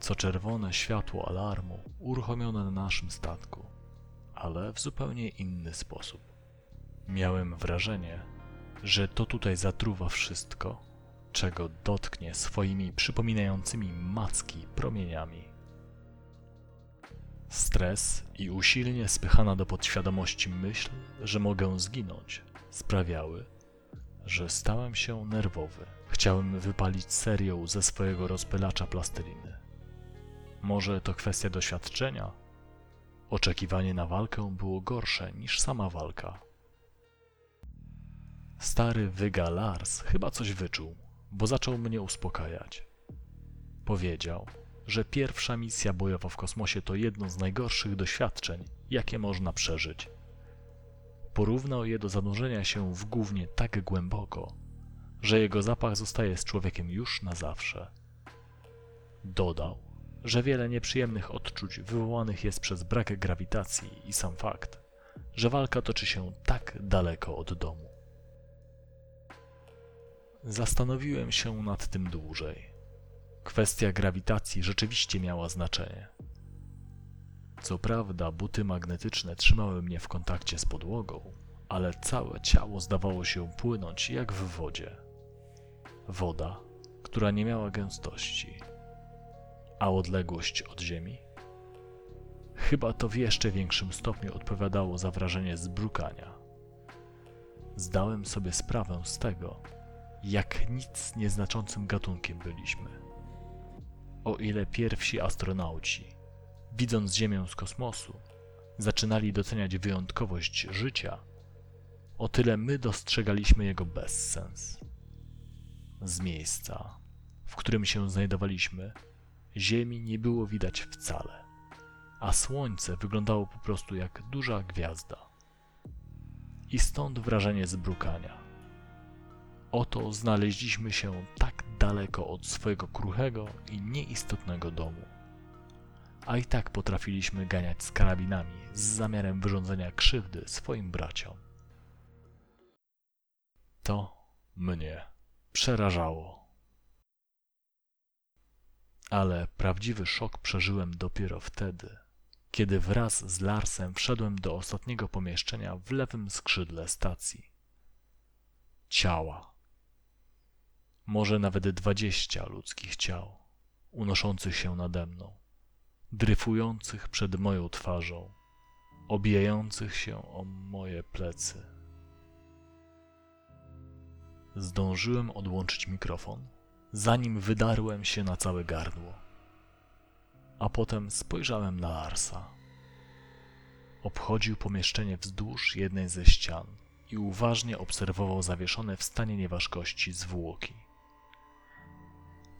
co czerwone światło alarmu uruchomione na naszym statku, ale w zupełnie inny sposób. Miałem wrażenie, że to tutaj zatruwa wszystko, czego dotknie swoimi przypominającymi macki promieniami. Stres i usilnie spychana do podświadomości myśl, że mogę zginąć, sprawiały, że stałem się nerwowy. Chciałem wypalić serią ze swojego rozpylacza plasteliny. Może to kwestia doświadczenia? Oczekiwanie na walkę było gorsze niż sama walka. Stary wyga Lars chyba coś wyczuł, bo zaczął mnie uspokajać. Powiedział, że pierwsza misja bojowa w kosmosie to jedno z najgorszych doświadczeń, jakie można przeżyć. Porównał je do zanurzenia się w gównie tak głęboko, że jego zapach zostaje z człowiekiem już na zawsze. Dodał, że wiele nieprzyjemnych odczuć wywołanych jest przez brak grawitacji i sam fakt, że walka toczy się tak daleko od domu. Zastanowiłem się nad tym dłużej. Kwestia grawitacji rzeczywiście miała znaczenie. Co prawda, buty magnetyczne trzymały mnie w kontakcie z podłogą, ale całe ciało zdawało się płynąć jak w wodzie. Woda, która nie miała gęstości. A odległość od Ziemi? Chyba to w jeszcze większym stopniu odpowiadało za wrażenie zbrukania. Zdałem sobie sprawę z tego, jak nic nieznaczącym gatunkiem byliśmy. O ile pierwsi astronauci, widząc Ziemię z kosmosu, zaczynali doceniać wyjątkowość życia, o tyle my dostrzegaliśmy jego bezsens. Z miejsca, w którym się znajdowaliśmy, Ziemi nie było widać wcale, a Słońce wyglądało po prostu jak duża gwiazda. i stąd wrażenie zbrukania. Oto znaleźliśmy się tak daleko od swojego kruchego i nieistotnego domu. A i tak potrafiliśmy ganiać z karabinami z zamiarem wyrządzenia krzywdy swoim braciom. To mnie przerażało. Ale prawdziwy szok przeżyłem dopiero wtedy, kiedy wraz z Larsem wszedłem do ostatniego pomieszczenia w lewym skrzydle stacji. Ciała. Może nawet dwadzieścia ludzkich ciał, unoszących się nade mną, dryfujących przed moją twarzą, obijających się o moje plecy. Zdążyłem odłączyć mikrofon, zanim wydarłem się na całe gardło. A potem spojrzałem na Larsa. Obchodził pomieszczenie wzdłuż jednej ze ścian i uważnie obserwował zawieszone w stanie nieważkości zwłoki.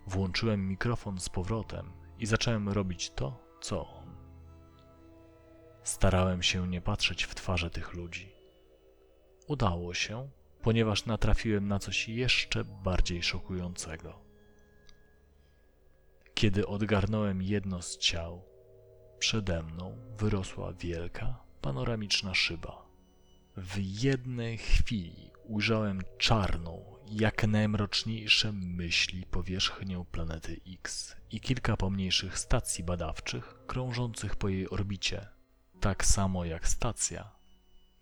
Włączyłem mikrofon z powrotem i zacząłem robić to, co on. Starałem się nie patrzeć w twarze tych ludzi. Udało się, ponieważ natrafiłem na coś jeszcze bardziej szokującego. Kiedy odgarnąłem jedno z ciał, przede mną wyrosła wielka, panoramiczna szyba. W jednej chwili ujrzałem czarną, jak najmroczniejsze myśli powierzchnię planety X i kilka pomniejszych stacji badawczych krążących po jej orbicie, tak samo jak stacja,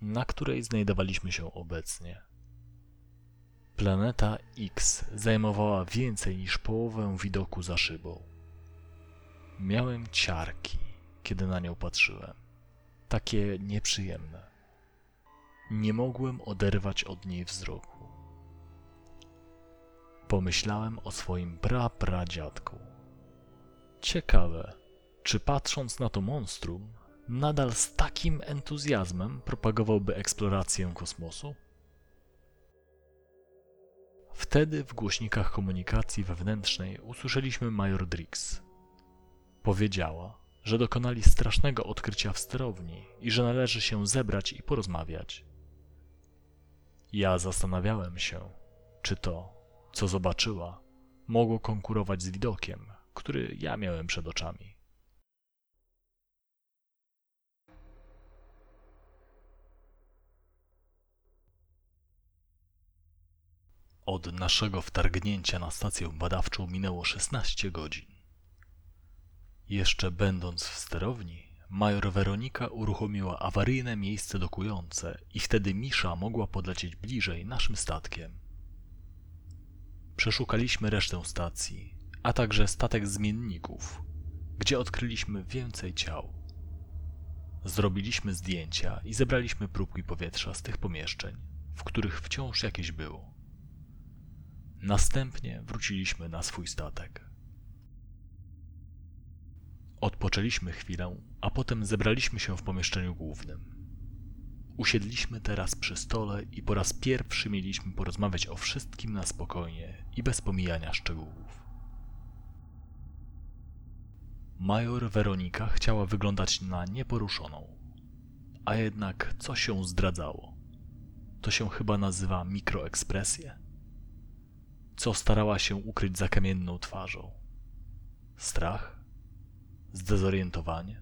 na której znajdowaliśmy się obecnie. Planeta X zajmowała więcej niż połowę widoku za szybą. Miałem ciarki, kiedy na nią patrzyłem. Takie nieprzyjemne. Nie mogłem oderwać od niej wzroku. Pomyślałem o swoim prapradziadku. Ciekawe, czy patrząc na to monstrum, nadal z takim entuzjazmem propagowałby eksplorację kosmosu? Wtedy w głośnikach komunikacji wewnętrznej usłyszeliśmy major Drix. Powiedziała, że dokonali strasznego odkrycia w sterowni i że należy się zebrać i porozmawiać. Ja zastanawiałem się, czy to, co zobaczyła, mogło konkurować z widokiem, który ja miałem przed oczami. Od naszego wtargnięcia na stację badawczą minęło 16 godzin. Jeszcze będąc w sterowni, major Weronika uruchomiła awaryjne miejsce dokujące i wtedy Misza mogła podlecieć bliżej naszym statkiem. Przeszukaliśmy resztę stacji, a także statek zmienników, gdzie odkryliśmy więcej ciał. Zrobiliśmy zdjęcia i zebraliśmy próbki powietrza z tych pomieszczeń, w których wciąż jakieś było. Następnie wróciliśmy na swój statek. Odpoczęliśmy chwilę, a potem zebraliśmy się w pomieszczeniu głównym. Usiedliśmy teraz przy stole i po raz pierwszy mieliśmy porozmawiać o wszystkim na spokojnie i bez pomijania szczegółów. Major Weronika chciała wyglądać na nieporuszoną, a jednak co się zdradzało? To się chyba nazywa mikroekspresje? Co starała się ukryć za kamienną twarzą? Strach? Zdezorientowanie?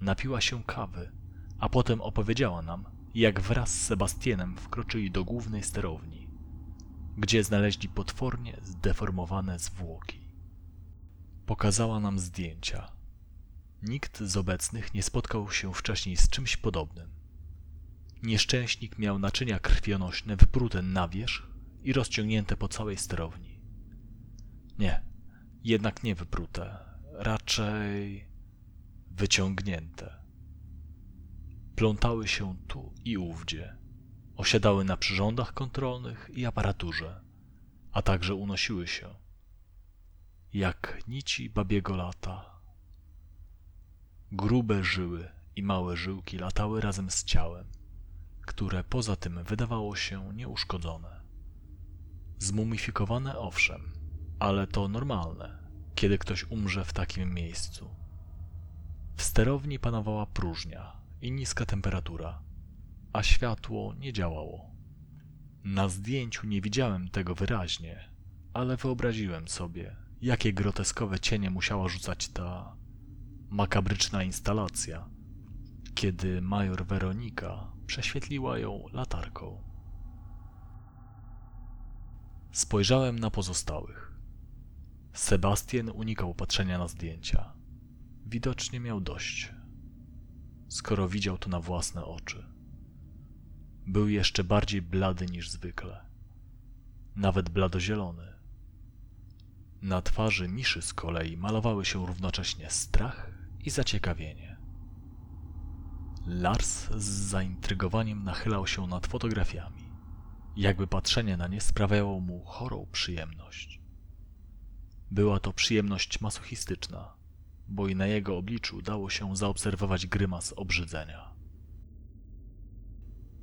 Napiła się kawy, a potem opowiedziała nam, jak wraz z Sebastienem wkroczyli do głównej sterowni, gdzie znaleźli potwornie zdeformowane zwłoki. Pokazała nam zdjęcia. Nikt z obecnych nie spotkał się wcześniej z czymś podobnym. Nieszczęśnik miał naczynia krwionośne wyprute na wierzch i rozciągnięte po całej sterowni. Nie, jednak nie wyprute, raczej wyciągnięte. Plątały się tu i ówdzie, osiadały na przyrządach kontrolnych i aparaturze, a także unosiły się, jak nici babiego lata. Grube żyły i małe żyłki latały razem z ciałem, które poza tym wydawało się nieuszkodzone. Zmumifikowane owszem, ale to normalne, kiedy ktoś umrze w takim miejscu. W sterowni panowała próżnia i niska temperatura, a światło nie działało. Na zdjęciu nie widziałem tego wyraźnie, ale wyobraziłem sobie, jakie groteskowe cienie musiała rzucać ta makabryczna instalacja, kiedy major Weronika prześwietliła ją latarką. Spojrzałem na pozostałych. Sebastian unikał patrzenia na zdjęcia. Widocznie miał dość, skoro widział to na własne oczy. Był jeszcze bardziej blady niż zwykle, nawet bladozielony. Na twarzy Miszy z kolei malowały się równocześnie strach i zaciekawienie. Lars z zaintrygowaniem nachylał się nad fotografiami, jakby patrzenie na nie sprawiało mu chorą przyjemność. Była to przyjemność masochistyczna, bo i na jego obliczu dało się zaobserwować grymas obrzydzenia.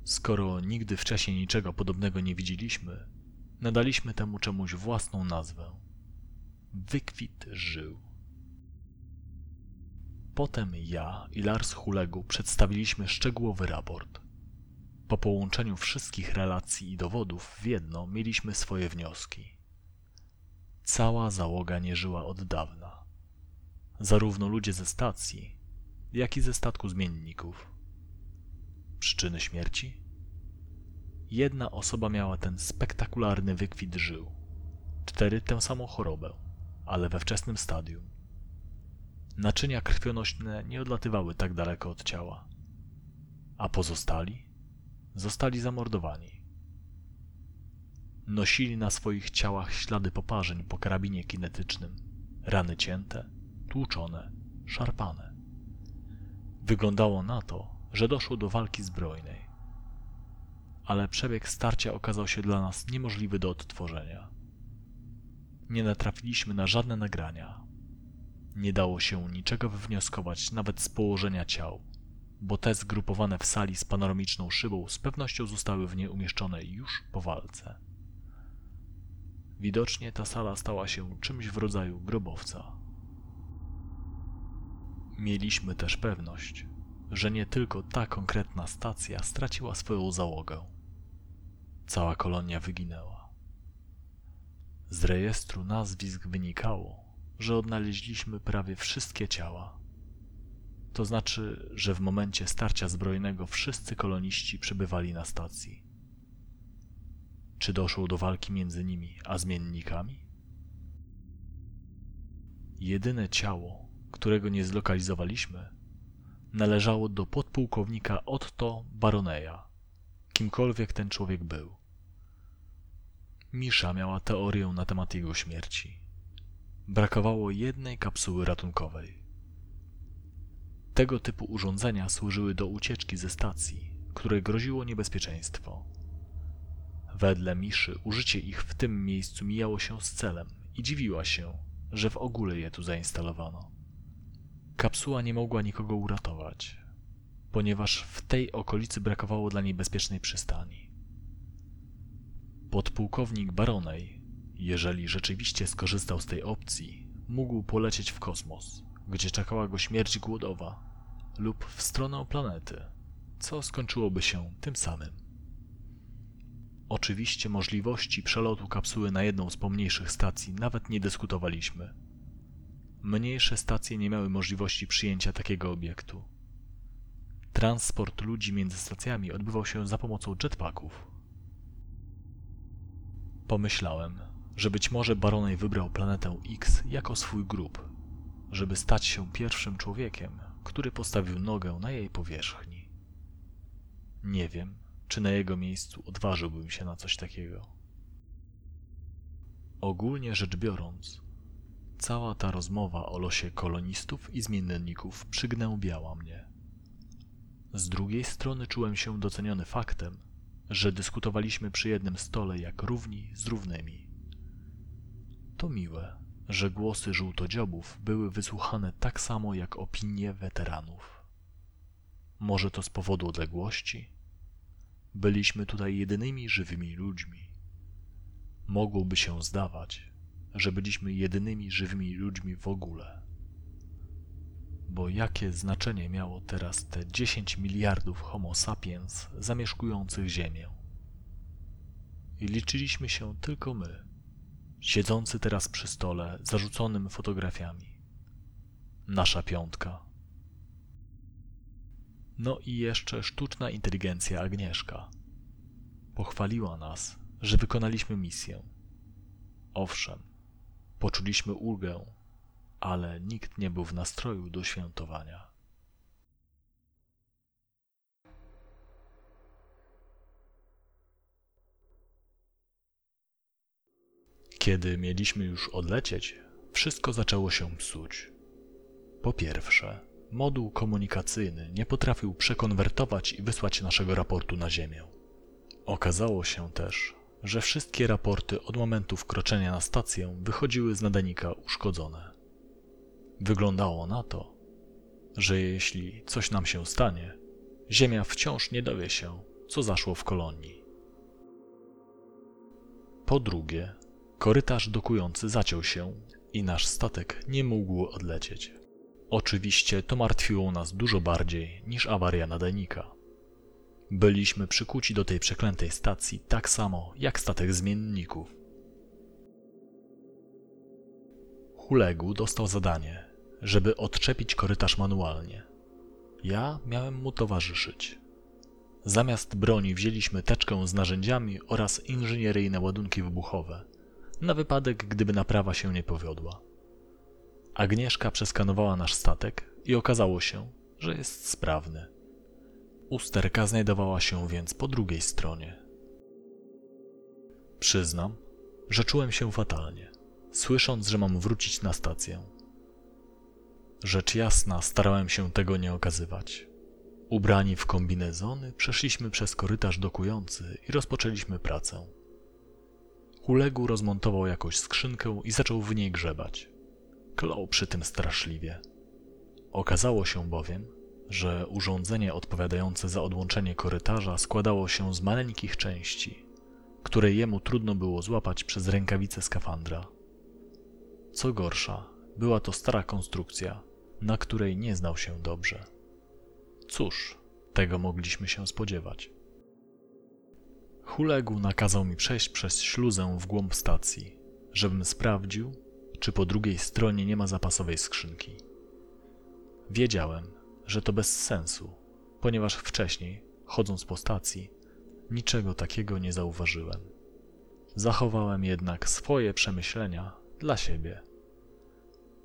Skoro nigdy wcześniej niczego podobnego nie widzieliśmy, nadaliśmy temu czemuś własną nazwę. Wykwit żył. Potem ja i Lars Hulegu przedstawiliśmy szczegółowy raport. Po połączeniu wszystkich relacji i dowodów w jedno mieliśmy swoje wnioski. Cała załoga nie żyła od dawna. Zarówno ludzie ze stacji, jak i ze statku zmienników. Przyczyny śmierci? Jedna osoba miała ten spektakularny wykwit żył, cztery tę samą chorobę, ale we wczesnym stadium. Naczynia krwionośne nie odlatywały tak daleko od ciała, a pozostali zostali zamordowani. Nosili na swoich ciałach ślady poparzeń po karabinie kinetycznym, rany cięte, tłuczone, szarpane. Wyglądało na to, że doszło do walki zbrojnej. Ale przebieg starcia okazał się dla nas niemożliwy do odtworzenia. Nie natrafiliśmy na żadne nagrania. Nie dało się niczego wywnioskować nawet z położenia ciał, bo te zgrupowane w sali z panoramiczną szybą z pewnością zostały w niej umieszczone już po walce. Widocznie ta sala stała się czymś w rodzaju grobowca. Mieliśmy też pewność, że nie tylko ta konkretna stacja straciła swoją załogę. Cała kolonia wyginęła. Z rejestru nazwisk wynikało, że odnaleźliśmy prawie wszystkie ciała. To znaczy, że w momencie starcia zbrojnego wszyscy koloniści przebywali na stacji. Czy doszło do walki między nimi a zmiennikami? Jedyne ciało, którego nie zlokalizowaliśmy, należało do podpułkownika Otto Baroneja, kimkolwiek ten człowiek był. Misza miała teorię na temat jego śmierci. Brakowało jednej kapsuły ratunkowej. Tego typu urządzenia służyły do ucieczki ze stacji, której groziło niebezpieczeństwo. Wedle Miszy użycie ich w tym miejscu mijało się z celem i dziwiła się, że w ogóle je tu zainstalowano. Kapsuła nie mogła nikogo uratować, ponieważ w tej okolicy brakowało dla niej bezpiecznej przystani. Podpułkownik Baronej, jeżeli rzeczywiście skorzystał z tej opcji, mógł polecieć w kosmos, gdzie czekała go śmierć głodowa, lub w stronę planety, co skończyłoby się tym samym. Oczywiście możliwości przelotu kapsuły na jedną z pomniejszych stacji nawet nie dyskutowaliśmy. Mniejsze stacje nie miały możliwości przyjęcia takiego obiektu. Transport ludzi między stacjami odbywał się za pomocą jetpacków. Pomyślałem, że być może Baronej wybrał planetę X jako swój grób, żeby stać się pierwszym człowiekiem, który postawił nogę na jej powierzchni. Nie wiem, czy na jego miejscu odważyłbym się na coś takiego. Ogólnie rzecz biorąc, cała ta rozmowa o losie kolonistów i zmienników przygnębiała mnie. Z drugiej strony czułem się doceniony faktem, że dyskutowaliśmy przy jednym stole jak równi z równymi. To miłe, że głosy żółtodziobów były wysłuchane tak samo jak opinie weteranów. Może to z powodu odległości? Byliśmy tutaj jedynymi żywymi ludźmi. Mogłoby się zdawać, że byliśmy jedynymi żywymi ludźmi w ogóle. bo jakie znaczenie miało teraz te 10 miliardów Homo sapiens zamieszkujących Ziemię? I liczyliśmy się tylko my, siedzący teraz przy stole zarzuconym fotografiami. Nasza piątka. No i jeszcze sztuczna inteligencja Agnieszka. Pochwaliła nas, że wykonaliśmy misję. Owszem, poczuliśmy ulgę, ale nikt nie był w nastroju do świętowania. Kiedy mieliśmy już odlecieć, wszystko zaczęło się psuć. Po pierwsze, moduł komunikacyjny nie potrafił przekonwertować i wysłać naszego raportu na Ziemię. Okazało się też, że wszystkie raporty od momentu wkroczenia na stację wychodziły z nadajnika uszkodzone. Wyglądało na to, że jeśli coś nam się stanie, Ziemia wciąż nie dowie się, co zaszło w kolonii. Po drugie, korytarz dokujący zaciął się i nasz statek nie mógł odlecieć. Oczywiście to martwiło nas dużo bardziej niż awaria nadajnika. Byliśmy przykuci do tej przeklętej stacji tak samo jak statek zmienników. Hulegu dostał zadanie, żeby odczepić korytarz manualnie. Ja miałem mu towarzyszyć. Zamiast broni wzięliśmy teczkę z narzędziami oraz inżynieryjne ładunki wybuchowe, na wypadek gdyby naprawa się nie powiodła. Agnieszka przeskanowała nasz statek i okazało się, że jest sprawny. Usterka znajdowała się więc po drugiej stronie. Przyznam, że czułem się fatalnie, słysząc, że mam wrócić na stację. Rzecz jasna, starałem się tego nie okazywać. Ubrani w kombinezony, przeszliśmy przez korytarz dokujący i rozpoczęliśmy pracę. Hulegu rozmontował jakoś skrzynkę i zaczął w niej grzebać. Klął przy tym straszliwie. Okazało się bowiem, że urządzenie odpowiadające za odłączenie korytarza składało się z maleńkich części, które jemu trudno było złapać przez rękawice skafandra. Co gorsza, była to stara konstrukcja, na której nie znał się dobrze. Cóż, tego mogliśmy się spodziewać. Hulegu nakazał mi przejść przez śluzę w głąb stacji, żebym sprawdził, czy po drugiej stronie nie ma zapasowej skrzynki. Wiedziałem, że to bez sensu, ponieważ wcześniej, chodząc po stacji, niczego takiego nie zauważyłem. Zachowałem jednak swoje przemyślenia dla siebie.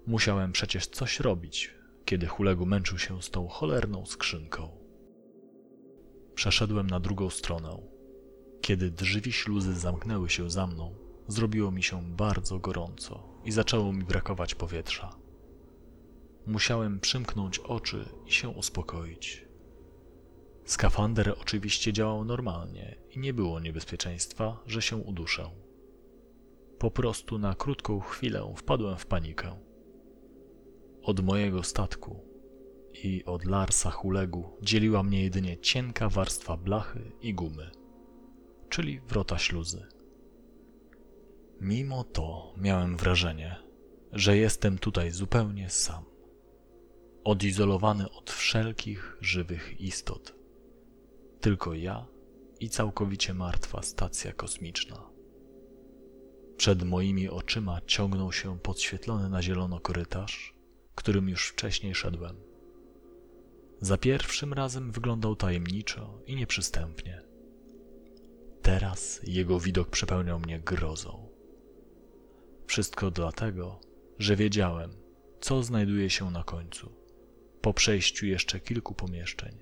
Musiałem przecież coś robić, kiedy Hulegu męczył się z tą cholerną skrzynką. Przeszedłem na drugą stronę. Kiedy drzwi śluzy zamknęły się za mną, zrobiło mi się bardzo gorąco i zaczęło mi brakować powietrza. Musiałem przymknąć oczy i się uspokoić. Skafander oczywiście działał normalnie i nie było niebezpieczeństwa, że się uduszę. Po prostu na krótką chwilę wpadłem w panikę. Od mojego statku i od Larsa Hulegu dzieliła mnie jedynie cienka warstwa blachy i gumy, czyli wrota śluzy. Mimo to miałem wrażenie, że jestem tutaj zupełnie sam, odizolowany od wszelkich żywych istot. Tylko ja i całkowicie martwa stacja kosmiczna. Przed moimi oczyma ciągnął się podświetlony na zielono korytarz, którym już wcześniej szedłem. Za pierwszym razem wyglądał tajemniczo i nieprzystępnie. Teraz jego widok przepełniał mnie grozą. Wszystko dlatego, że wiedziałem, co znajduje się na końcu, po przejściu jeszcze kilku pomieszczeń,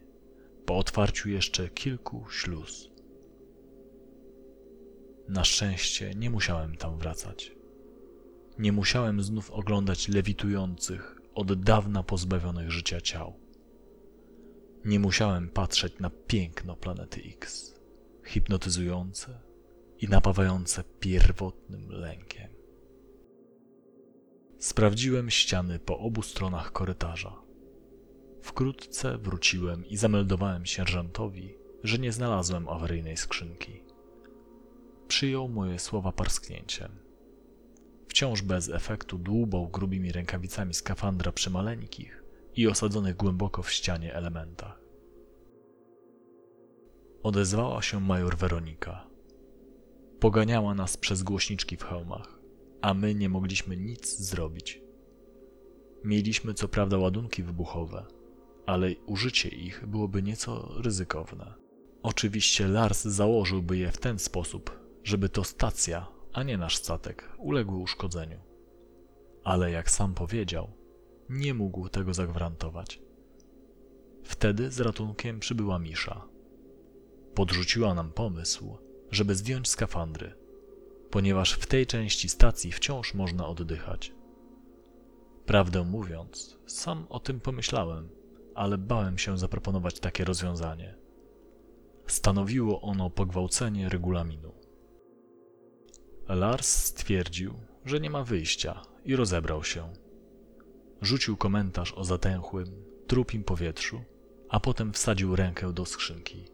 po otwarciu jeszcze kilku śluz. Na szczęście nie musiałem tam wracać. Nie musiałem znów oglądać lewitujących, od dawna pozbawionych życia ciał. Nie musiałem patrzeć na piękno planety X, hipnotyzujące i napawające pierwotnym lękiem. Sprawdziłem ściany po obu stronach korytarza. Wkrótce wróciłem i zameldowałem sierżantowi, że nie znalazłem awaryjnej skrzynki. Przyjął moje słowa parsknięciem wciąż bez efektu dłubał grubymi rękawicami skafandra przy maleńkich i osadzonych głęboko w ścianie elementach. Odezwała się major Weronika. Poganiała nas przez głośniczki w hełmach, a my nie mogliśmy nic zrobić. Mieliśmy co prawda ładunki wybuchowe, ale użycie ich byłoby nieco ryzykowne. Oczywiście Lars założyłby je w ten sposób, żeby to stacja, a nie nasz statek, uległy uszkodzeniu. Ale jak sam powiedział, nie mógł tego zagwarantować. Wtedy z ratunkiem przybyła Misza. Podrzuciła nam pomysł, żeby zdjąć skafandry, ponieważ w tej części stacji wciąż można oddychać. Prawdę mówiąc, sam o tym pomyślałem, ale bałem się zaproponować takie rozwiązanie. Stanowiło ono pogwałcenie regulaminu. Lars stwierdził, że nie ma wyjścia i rozebrał się. Rzucił komentarz o zatęchłym, trupim powietrzu, a potem wsadził rękę do skrzynki.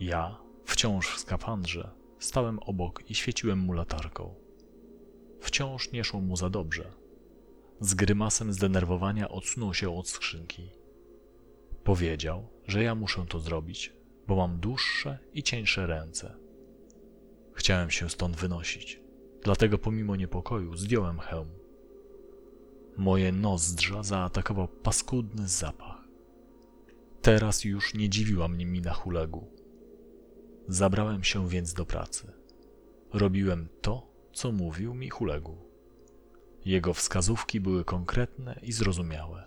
Ja, wciąż w skafandrze, stałem obok i świeciłem mu latarką. Wciąż nie szło mu za dobrze. Z grymasem zdenerwowania odsunął się od skrzynki. Powiedział, że ja muszę to zrobić, bo mam dłuższe i cieńsze ręce. Chciałem się stąd wynosić, dlatego pomimo niepokoju zdjąłem hełm. Moje nozdrza zaatakował paskudny zapach. Teraz już nie dziwiła mnie mina hulegu. Zabrałem się więc do pracy. Robiłem to, co mówił mi hulegu. Jego wskazówki były konkretne i zrozumiałe.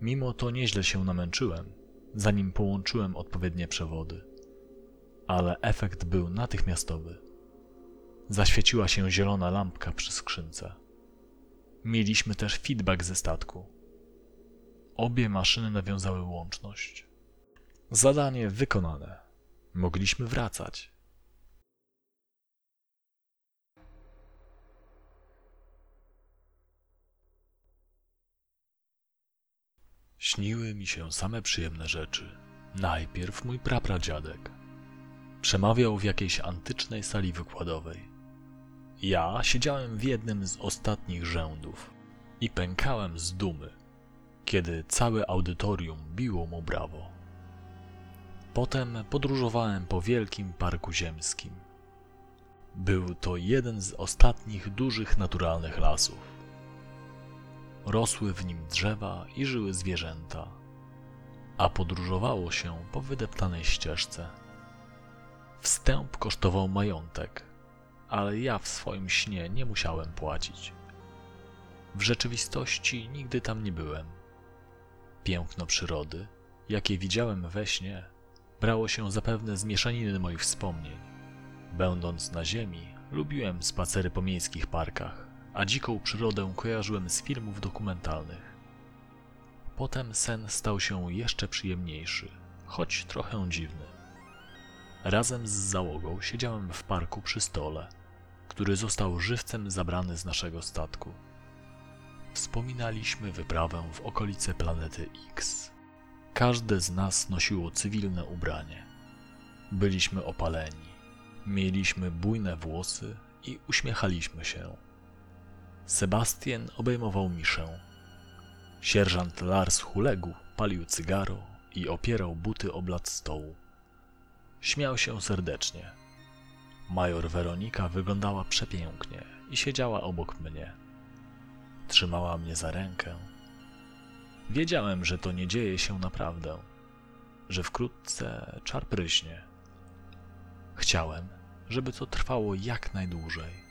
Mimo to nieźle się namęczyłem, zanim połączyłem odpowiednie przewody. Ale efekt był natychmiastowy. Zaświeciła się zielona lampka przy skrzynce. Mieliśmy też feedback ze statku. Obie maszyny nawiązały łączność. Zadanie wykonane. Mogliśmy wracać. Śniły mi się same przyjemne rzeczy. Najpierw mój prapradziadek. Przemawiał w jakiejś antycznej sali wykładowej. Ja siedziałem w jednym z ostatnich rzędów i pękałem z dumy, kiedy całe audytorium biło mu brawo. Potem podróżowałem po wielkim parku ziemskim. Był to jeden z ostatnich dużych naturalnych lasów. Rosły w nim drzewa i żyły zwierzęta, a podróżowało się po wydeptanej ścieżce. Wstęp kosztował majątek, ale ja w swoim śnie nie musiałem płacić. W rzeczywistości nigdy tam nie byłem. Piękno przyrody, jakie widziałem we śnie, brało się zapewne z mieszaniny moich wspomnień. Będąc na ziemi, lubiłem spacery po miejskich parkach, a dziką przyrodę kojarzyłem z filmów dokumentalnych. Potem sen stał się jeszcze przyjemniejszy, choć trochę dziwny. Razem z załogą siedziałem w parku przy stole, który został żywcem zabrany z naszego statku. Wspominaliśmy wyprawę w okolice planety X. Każde z nas nosiło cywilne ubranie. Byliśmy opaleni, mieliśmy bujne włosy i uśmiechaliśmy się. Sebastian obejmował miszę. Sierżant Lars Huległ palił cygaro i opierał buty o blat stołu. Śmiał się serdecznie. Major Weronika wyglądała przepięknie i siedziała obok mnie. Trzymała mnie za rękę. Wiedziałem, że to nie dzieje się naprawdę, że wkrótce czar pryśnie. Chciałem, żeby to trwało jak najdłużej.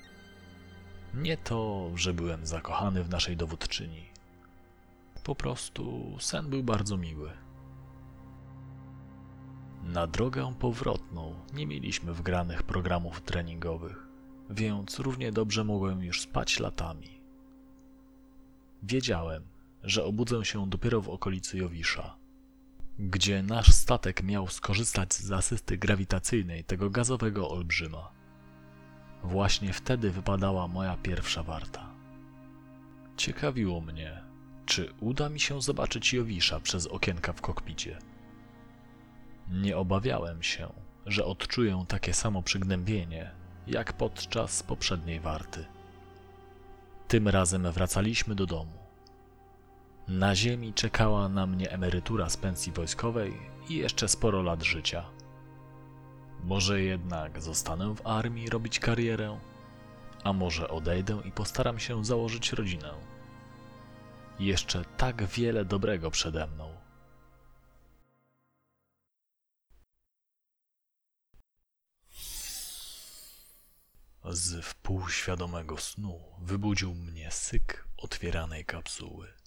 Nie to, że byłem zakochany w naszej dowódczyni. Po prostu sen był bardzo miły. Na drogę powrotną nie mieliśmy wgranych programów treningowych, więc równie dobrze mogłem już spać latami. Wiedziałem, że obudzę się dopiero w okolicy Jowisza, gdzie nasz statek miał skorzystać z asysty grawitacyjnej tego gazowego olbrzyma. Właśnie wtedy wypadała moja pierwsza warta. Ciekawiło mnie, czy uda mi się zobaczyć Jowisza przez okienka w kokpicie. Nie obawiałem się, że odczuję takie samo przygnębienie, jak podczas poprzedniej warty. Tym razem wracaliśmy do domu. Na ziemi czekała na mnie emerytura z pensji wojskowej i jeszcze sporo lat życia. Może jednak zostanę w armii robić karierę, a może odejdę i postaram się założyć rodzinę. Jeszcze tak wiele dobrego przede mną. Z wpółświadomego snu wybudził mnie syk otwieranej kapsuły.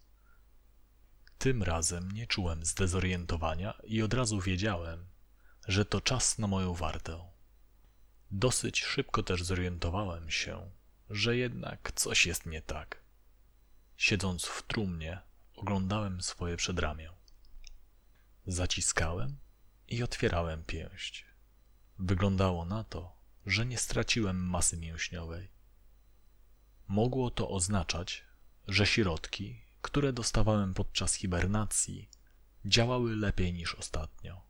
Tym razem nie czułem zdezorientowania i od razu wiedziałem, że to czas na moją wartę. Dosyć szybko też zorientowałem się, że jednak coś jest nie tak. Siedząc w trumnie, oglądałem swoje przedramię. Zaciskałem i otwierałem pięść. Wyglądało na to, że nie straciłem masy mięśniowej. Mogło to oznaczać, że środki, które dostawałem podczas hibernacji, działały lepiej niż ostatnio.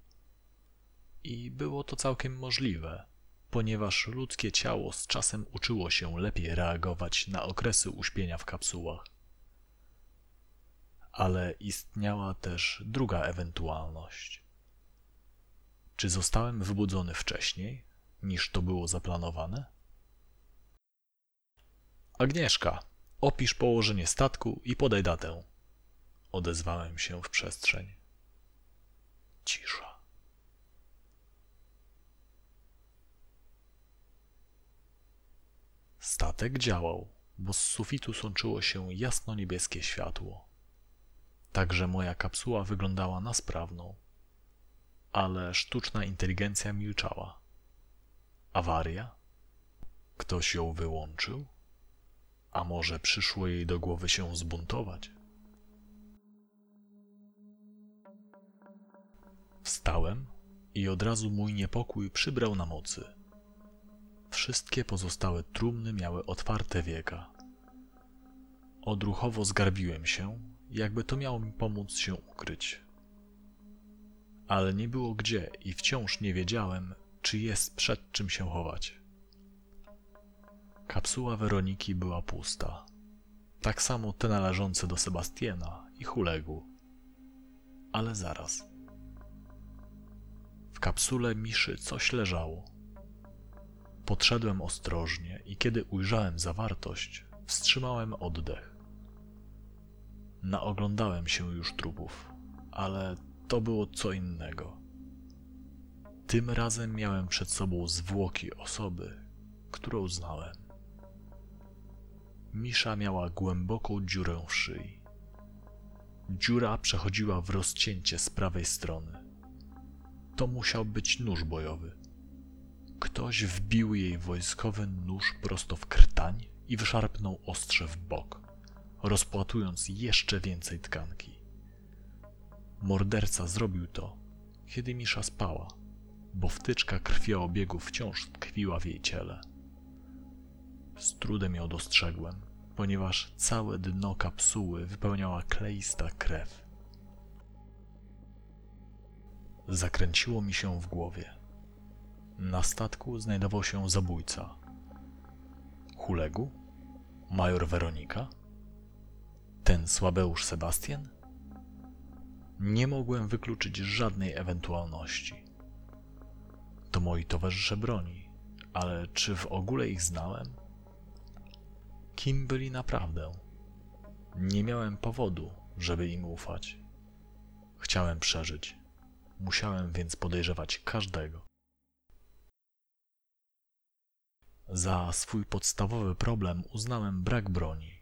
I było to całkiem możliwe, ponieważ ludzkie ciało z czasem uczyło się lepiej reagować na okresy uśpienia w kapsułach. Ale istniała też druga ewentualność. Czy zostałem wybudzony wcześniej, niż to było zaplanowane? Agnieszka, opisz położenie statku i podaj datę. Odezwałem się w przestrzeń. Cisza. Statek działał, bo z sufitu sączyło się jasno-niebieskie światło. Także moja kapsuła wyglądała na sprawną, ale sztuczna inteligencja milczała. Awaria? Ktoś ją wyłączył? A może przyszło jej do głowy się zbuntować? Wstałem i od razu mój niepokój przybrał na mocy. Wszystkie pozostałe trumny miały otwarte wieka. Odruchowo zgarbiłem się, jakby to miało mi pomóc się ukryć. Ale nie było gdzie i wciąż nie wiedziałem, czy jest przed czym się chować. Kapsuła Weroniki była pusta. Tak samo te należące do Sebastiana i Hulegu. Ale zaraz. W kapsule Miszy coś leżało. Podszedłem ostrożnie i kiedy ujrzałem zawartość, wstrzymałem oddech. Naoglądałem się już trupów, ale to było co innego. Tym razem miałem przed sobą zwłoki osoby, którą znałem. Misza miała głęboką dziurę w szyi. Dziura przechodziła w rozcięcie z prawej strony. To musiał być nóż bojowy. Ktoś wbił jej wojskowy nóż prosto w krtań i wyszarpnął ostrze w bok, rozpłatując jeszcze więcej tkanki. Morderca zrobił to, kiedy Misza spała bo wtyczka krwioobiegu wciąż tkwiła w jej ciele. Z trudem ją dostrzegłem, ponieważ całe dno kapsuły wypełniała kleista krew. Zakręciło mi się w głowie. Na statku znajdował się zabójca. Hulegu? Major Weronika? Ten słabeusz Sebastian? Nie mogłem wykluczyć żadnej ewentualności to moi towarzysze broni, ale czy w ogóle ich znałem? Kim byli naprawdę? Nie miałem powodu, żeby im ufać. Chciałem przeżyć. Musiałem więc podejrzewać każdego. Za swój podstawowy problem uznałem brak broni.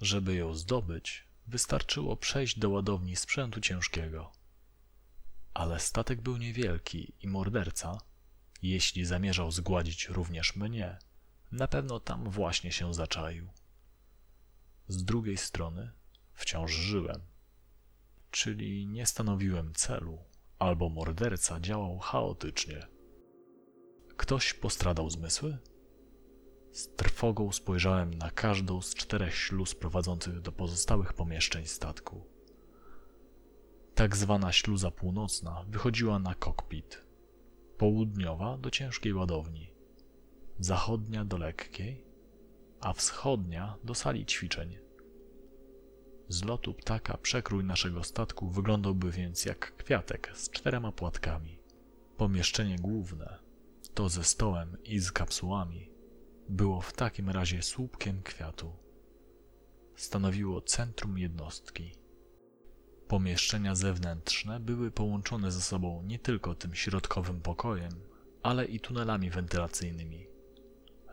Żeby ją zdobyć, wystarczyło przejść do ładowni sprzętu ciężkiego ale statek był niewielki i morderca, jeśli zamierzał zgładzić również mnie, na pewno tam właśnie się zaczaił. Z drugiej strony wciąż żyłem, czyli nie stanowiłem celu, albo morderca działał chaotycznie. Ktoś postradał zmysły? Z trwogą spojrzałem na każdą z czterech śluz prowadzących do pozostałych pomieszczeń statku. Tak zwana śluza północna wychodziła na kokpit, południowa do ciężkiej ładowni, zachodnia do lekkiej, a wschodnia do sali ćwiczeń. Z lotu ptaka przekrój naszego statku wyglądałby więc jak kwiatek z czterema płatkami. Pomieszczenie główne, to ze stołem i z kapsułami, było w takim razie słupkiem kwiatu. Stanowiło centrum jednostki. Pomieszczenia zewnętrzne były połączone ze sobą nie tylko tym środkowym pokojem, ale i tunelami wentylacyjnymi,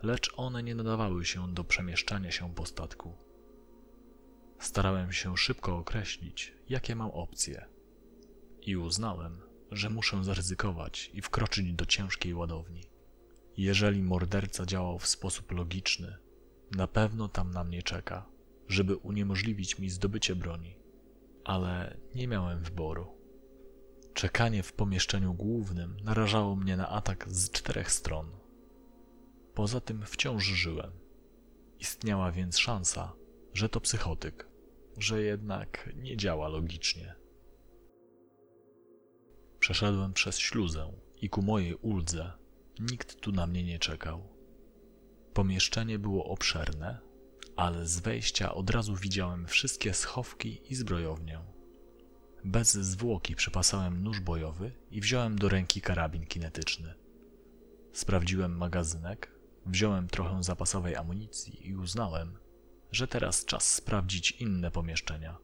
lecz one nie nadawały się do przemieszczania się po statku. Starałem się szybko określić, jakie mam opcje, i uznałem, że muszę zaryzykować i wkroczyć do ciężkiej ładowni. Jeżeli morderca działał w sposób logiczny, na pewno tam na mnie czeka, żeby uniemożliwić mi zdobycie broni, ale nie miałem wyboru. Czekanie w pomieszczeniu głównym narażało mnie na atak z czterech stron. Poza tym wciąż żyłem. Istniała więc szansa, że to psychotyk, że jednak nie działa logicznie. Przeszedłem przez śluzę i ku mojej uldze nikt tu na mnie nie czekał. Pomieszczenie było obszerne, ale z wejścia od razu widziałem wszystkie schowki i zbrojownię. Bez zwłoki przypasałem nóż bojowy i wziąłem do ręki karabin kinetyczny. Sprawdziłem magazynek, wziąłem trochę zapasowej amunicji i uznałem, że teraz czas sprawdzić inne pomieszczenia.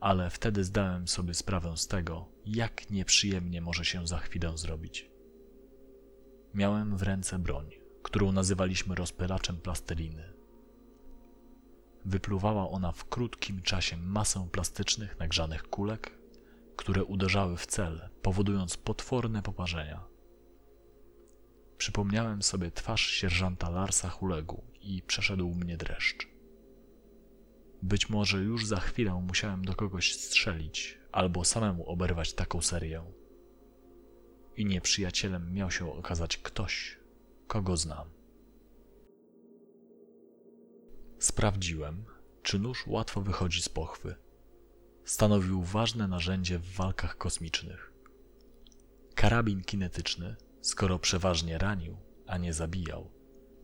Ale wtedy zdałem sobie sprawę z tego, jak nieprzyjemnie może się za chwilę zrobić. Miałem w ręce broń, którą nazywaliśmy rozpylaczem plasteliny. Wypluwała ona w krótkim czasie masę plastycznych, nagrzanych kulek, które uderzały w cel, powodując potworne poparzenia. Przypomniałem sobie twarz sierżanta Larsa Hulegu i przeszedł mnie dreszcz. Być może już za chwilę musiałem do kogoś strzelić albo samemu oberwać taką serię. I nieprzyjacielem miał się okazać ktoś, kogo znam. Sprawdziłem, czy nóż łatwo wychodzi z pochwy. Stanowił ważne narzędzie w walkach kosmicznych. Karabin kinetyczny, skoro przeważnie ranił, a nie zabijał,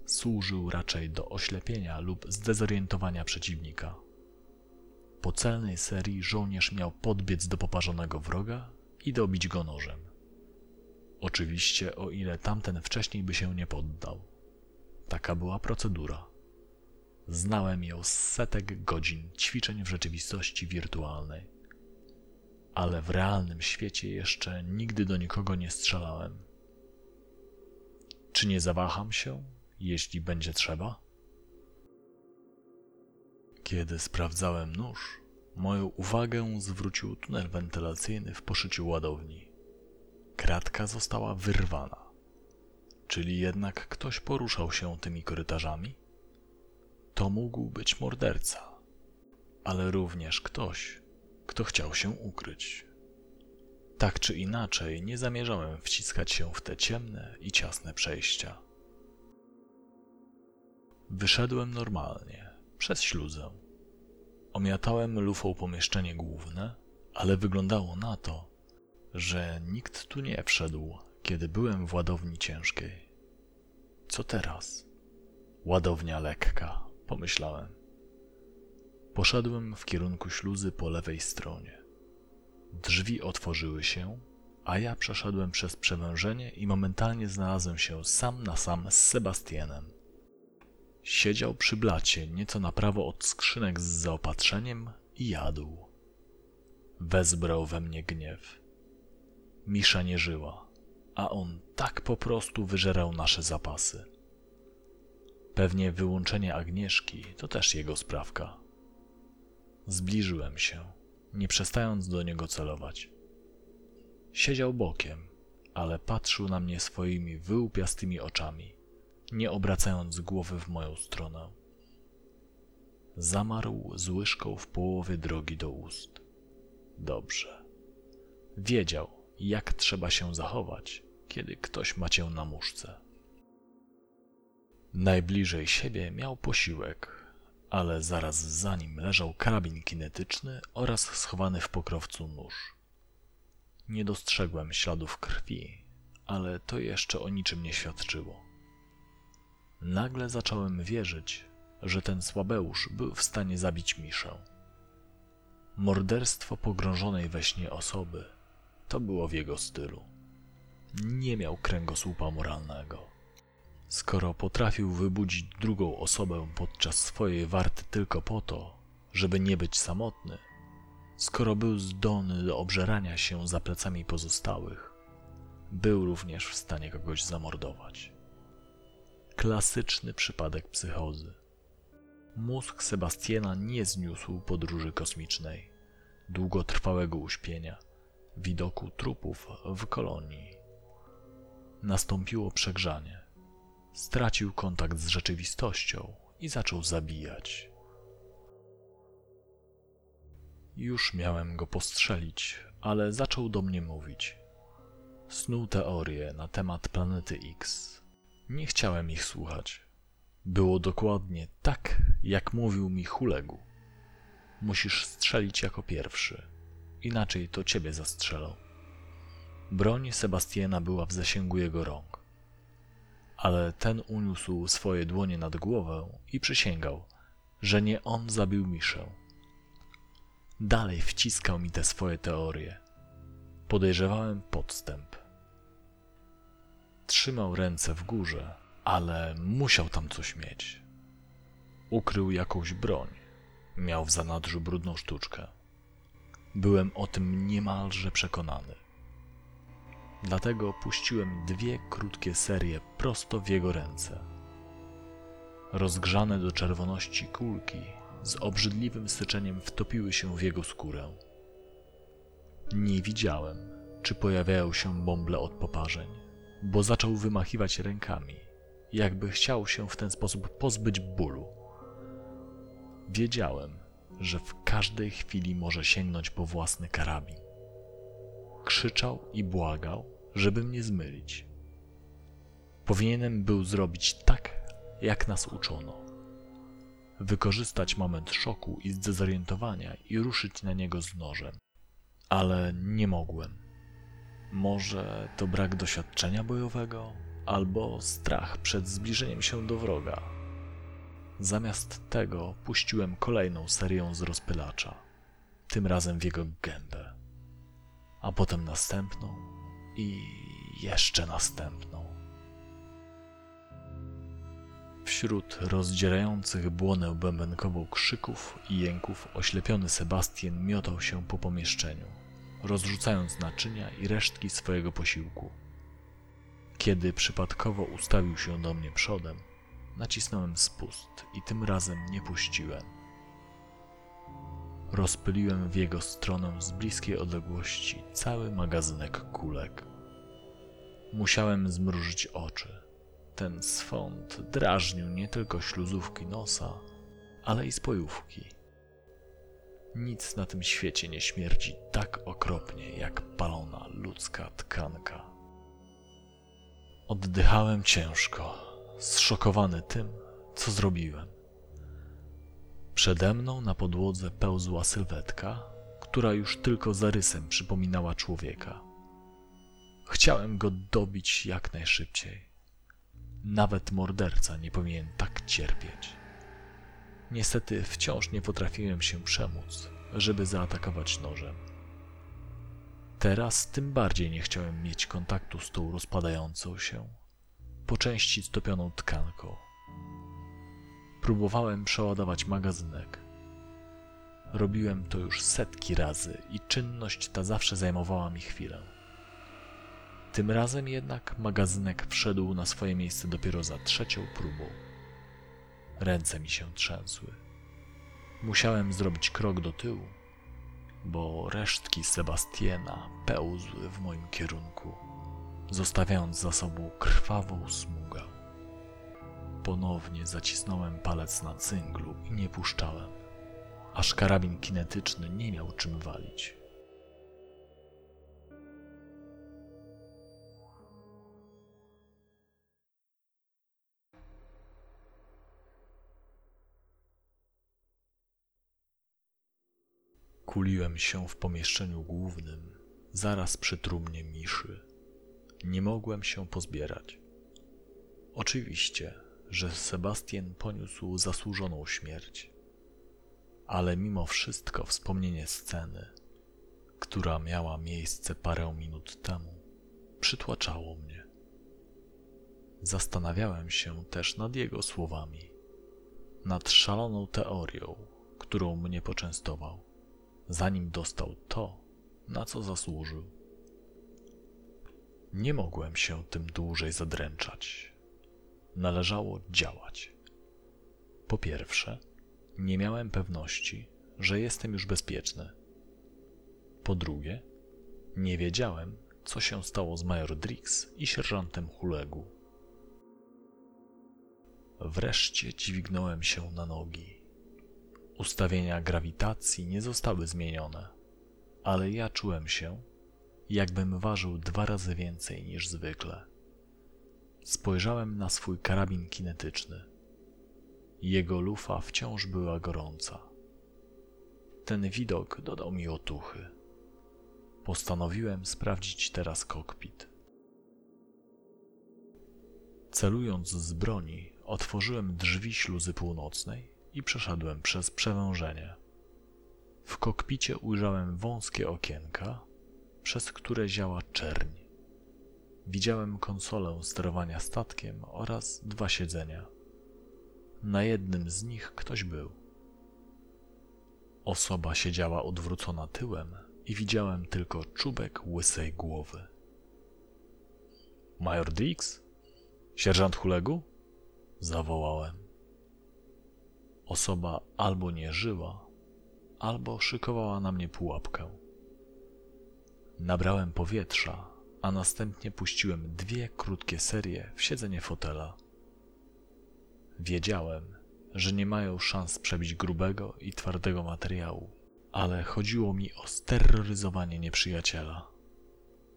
służył raczej do oślepienia lub zdezorientowania przeciwnika. Po celnej serii żołnierz miał podbiec do poparzonego wroga i dobić go nożem. Oczywiście, o ile tamten wcześniej by się nie poddał. Taka była procedura. Znałem ją z setek godzin ćwiczeń w rzeczywistości wirtualnej. Ale w realnym świecie jeszcze nigdy do nikogo nie strzelałem. Czy nie zawaham się, jeśli będzie trzeba? Kiedy sprawdzałem nóż, moją uwagę zwrócił tunel wentylacyjny w poszyciu ładowni. Kratka została wyrwana. Czyli jednak ktoś poruszał się tymi korytarzami? To mógł być morderca, ale również ktoś, kto chciał się ukryć. Tak czy inaczej, nie zamierzałem wciskać się w te ciemne i ciasne przejścia. Wyszedłem normalnie, przez śluzę. Omiatałem lufą pomieszczenie główne, ale wyglądało na to, że nikt tu nie wszedł, kiedy byłem w ładowni ciężkiej. Co teraz? Ładownia lekka pomyślałem. Poszedłem w kierunku śluzy po lewej stronie. Drzwi otworzyły się, a ja przeszedłem przez przewężenie i momentalnie znalazłem się sam na sam z Sebastianem. Siedział przy blacie, nieco na prawo od skrzynek z zaopatrzeniem i jadł. Wezbrał we mnie gniew. Misza nie żyła, a on tak po prostu wyżerał nasze zapasy. Pewnie wyłączenie Agnieszki to też jego sprawka. Zbliżyłem się, nie przestając do niego celować. Siedział bokiem, ale patrzył na mnie swoimi wyłupiastymi oczami, nie obracając głowy w moją stronę. Zamarł z łyżką w połowie drogi do ust. Dobrze. Wiedział, jak trzeba się zachować, kiedy ktoś ma cię na muszce. Najbliżej siebie miał posiłek, ale zaraz za nim leżał karabin kinetyczny oraz schowany w pokrowcu nóż. Nie dostrzegłem śladów krwi, ale to jeszcze o niczym nie świadczyło. Nagle zacząłem wierzyć, że ten słabeusz był w stanie zabić Miszę. Morderstwo pogrążonej we śnie osoby to było w jego stylu. Nie miał kręgosłupa moralnego. Skoro potrafił wybudzić drugą osobę podczas swojej warty tylko po to, żeby nie być samotny, skoro był zdolny do obżerania się za plecami pozostałych, był również w stanie kogoś zamordować. Klasyczny przypadek psychozy. Mózg Sebastiana nie zniósł podróży kosmicznej, długotrwałego uśpienia, widoku trupów w kolonii. Nastąpiło przegrzanie. Stracił kontakt z rzeczywistością i zaczął zabijać. Już miałem go postrzelić, ale zaczął do mnie mówić. Snuł teorie na temat planety X. Nie chciałem ich słuchać. Było dokładnie tak, jak mówił mi Hulegu. Musisz strzelić jako pierwszy, inaczej to ciebie zastrzelą. Broń Sebastiana była w zasięgu jego rąk. Ale ten uniósł swoje dłonie nad głowę i przysięgał, że nie on zabił Miszę. Dalej wciskał mi te swoje teorie. Podejrzewałem podstęp. Trzymał ręce w górze, ale musiał tam coś mieć. Ukrył jakąś broń. Miał w zanadrzu brudną sztuczkę. Byłem o tym niemalże przekonany. Dlatego puściłem dwie krótkie serie prosto w jego ręce. Rozgrzane do czerwoności kulki z obrzydliwym syczeniem wtopiły się w jego skórę. Nie widziałem, czy pojawiają się bąble od poparzeń, bo zaczął wymachiwać rękami, jakby chciał się w ten sposób pozbyć bólu. Wiedziałem, że w każdej chwili może sięgnąć po własny karabin. Krzyczał i błagał, żeby mnie zmylić. Powinienem był zrobić tak, jak nas uczono. Wykorzystać moment szoku i zdezorientowania i ruszyć na niego z nożem. Ale nie mogłem. Może to brak doświadczenia bojowego, albo strach przed zbliżeniem się do wroga. Zamiast tego puściłem kolejną serię z rozpylacza, tym razem w jego gębę, a potem następną i jeszcze następną. Wśród rozdzierających błonę bębenkową krzyków i jęków oślepiony Sebastian miotał się po pomieszczeniu, rozrzucając naczynia i resztki swojego posiłku. Kiedy przypadkowo ustawił się do mnie przodem, nacisnąłem spust i tym razem nie puściłem. Rozpyliłem w jego stronę z bliskiej odległości cały magazynek kulek. Musiałem zmrużyć oczy. Ten swąd drażnił nie tylko śluzówki nosa, ale i spojówki. Nic na tym świecie nie śmierdzi tak okropnie jak palona ludzka tkanka. Oddychałem ciężko, zszokowany tym, co zrobiłem. Przede mną na podłodze pełzła sylwetka, która już tylko zarysem przypominała człowieka. Chciałem go dobić jak najszybciej. Nawet morderca nie powinien tak cierpieć. Niestety wciąż nie potrafiłem się przemóc, żeby zaatakować nożem. Teraz tym bardziej nie chciałem mieć kontaktu z tą rozpadającą się, po części stopioną tkanką. Próbowałem przeładować magazynek. Robiłem to już setki razy i czynność ta zawsze zajmowała mi chwilę. Tym razem jednak magazynek wszedł na swoje miejsce dopiero za trzecią próbą. Ręce mi się trzęsły. Musiałem zrobić krok do tyłu, bo resztki Sebastiana pełzły w moim kierunku, zostawiając za sobą krwawą smugę. Ponownie zacisnąłem palec na cynglu i nie puszczałem, aż karabin kinetyczny nie miał czym walić. Kuliłem się w pomieszczeniu głównym, zaraz przy trumnie Miszy. Nie mogłem się pozbierać. Oczywiście, że Sebastian poniósł zasłużoną śmierć. ale mimo wszystko wspomnienie sceny, która miała miejsce parę minut temu, przytłaczało mnie. Zastanawiałem się też nad jego słowami, nad szaloną teorią, którą mnie poczęstował, zanim dostał to, na co zasłużył. Nie mogłem się tym dłużej zadręczać. Należało działać. Po pierwsze, nie miałem pewności, że jestem już bezpieczny. Po drugie, nie wiedziałem, co się stało z major Drix i sierżantem Hulegu. Wreszcie dźwignąłem się na nogi. Ustawienia grawitacji nie zostały zmienione, ale ja czułem się, jakbym ważył dwa razy więcej niż zwykle. Spojrzałem na swój karabin kinetyczny. Jego lufa wciąż była gorąca. Ten widok dodał mi otuchy. Postanowiłem sprawdzić teraz kokpit. Celując z broni, otworzyłem drzwi śluzy północnej i przeszedłem przez przewężenie. W kokpicie ujrzałem wąskie okienka, przez które ziała czerń. Widziałem konsolę sterowania statkiem oraz dwa siedzenia. Na jednym z nich ktoś był. Osoba siedziała odwrócona tyłem i widziałem tylko czubek łysej głowy. Major Dix? Sierżant Hulegu? Zawołałem. Osoba albo nie żyła, albo szykowała na mnie pułapkę. Nabrałem powietrza, a następnie puściłem dwie krótkie serie w siedzenie fotela. Wiedziałem, że nie mają szans przebić grubego i twardego materiału, ale chodziło mi o steroryzowanie nieprzyjaciela.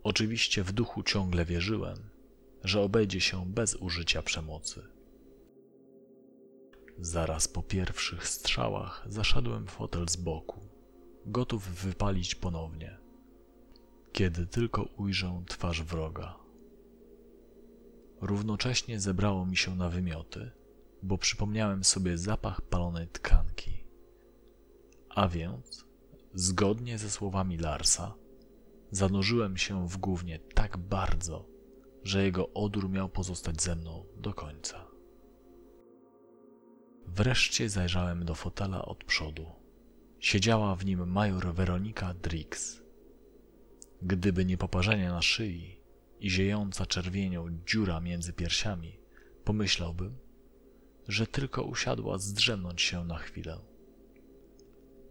Oczywiście w duchu ciągle wierzyłem, że obejdzie się bez użycia przemocy. Zaraz po pierwszych strzałach zaszedłem fotel z boku, gotów wypalić ponownie, kiedy tylko ujrzę twarz wroga. Równocześnie zebrało mi się na wymioty, bo przypomniałem sobie zapach palonej tkanki. A więc, zgodnie ze słowami Larsa, zanurzyłem się w gównie tak bardzo, że jego odór miał pozostać ze mną do końca. Wreszcie zajrzałem do fotela od przodu. Siedziała w nim major Weronika Drix. Gdyby nie poparzenie na szyi i ziejąca czerwienią dziura między piersiami, pomyślałbym, że tylko usiadła zdrzemnąć się na chwilę.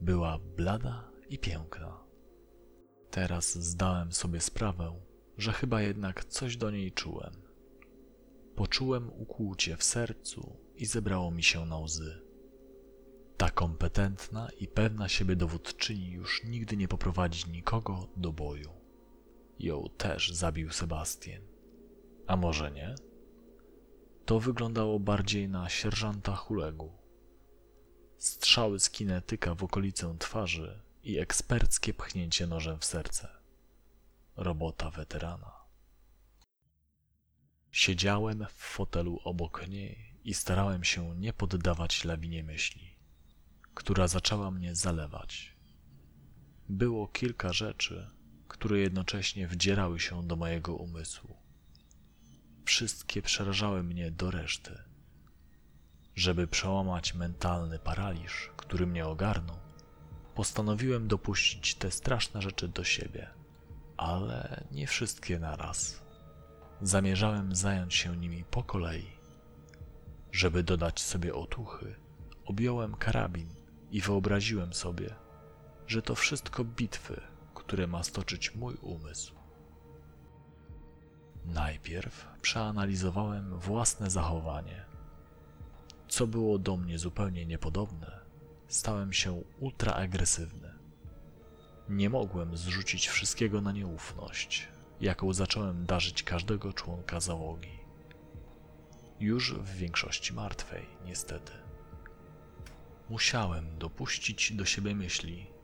Była blada i piękna. Teraz zdałem sobie sprawę, że chyba jednak coś do niej czułem. Poczułem ukłucie w sercu i zebrało mi się na łzy. Ta kompetentna i pewna siebie dowódczyni już nigdy nie poprowadzi nikogo do boju. Ją też zabił Sebastian. A może nie? To wyglądało bardziej na sierżanta Hulegu. Strzały z kinetyka w okolicę twarzy i eksperckie pchnięcie nożem w serce. Robota weterana. Siedziałem w fotelu obok niej i starałem się nie poddawać lawinie myśli, która zaczęła mnie zalewać. Było kilka rzeczy, które jednocześnie wdzierały się do mojego umysłu. Wszystkie przerażały mnie do reszty. Żeby przełamać mentalny paraliż, który mnie ogarnął, postanowiłem dopuścić te straszne rzeczy do siebie, ale nie wszystkie naraz. Zamierzałem zająć się nimi po kolei. Żeby dodać sobie otuchy, objąłem karabin i wyobraziłem sobie, że to wszystko bitwy, które ma stoczyć mój umysł. Najpierw przeanalizowałem własne zachowanie. Co było do mnie zupełnie niepodobne, stałem się ultraagresywny. Nie mogłem zrzucić wszystkiego na nieufność, jaką zacząłem darzyć każdego członka załogi. Już w większości martwej, niestety. Musiałem dopuścić do siebie myśli,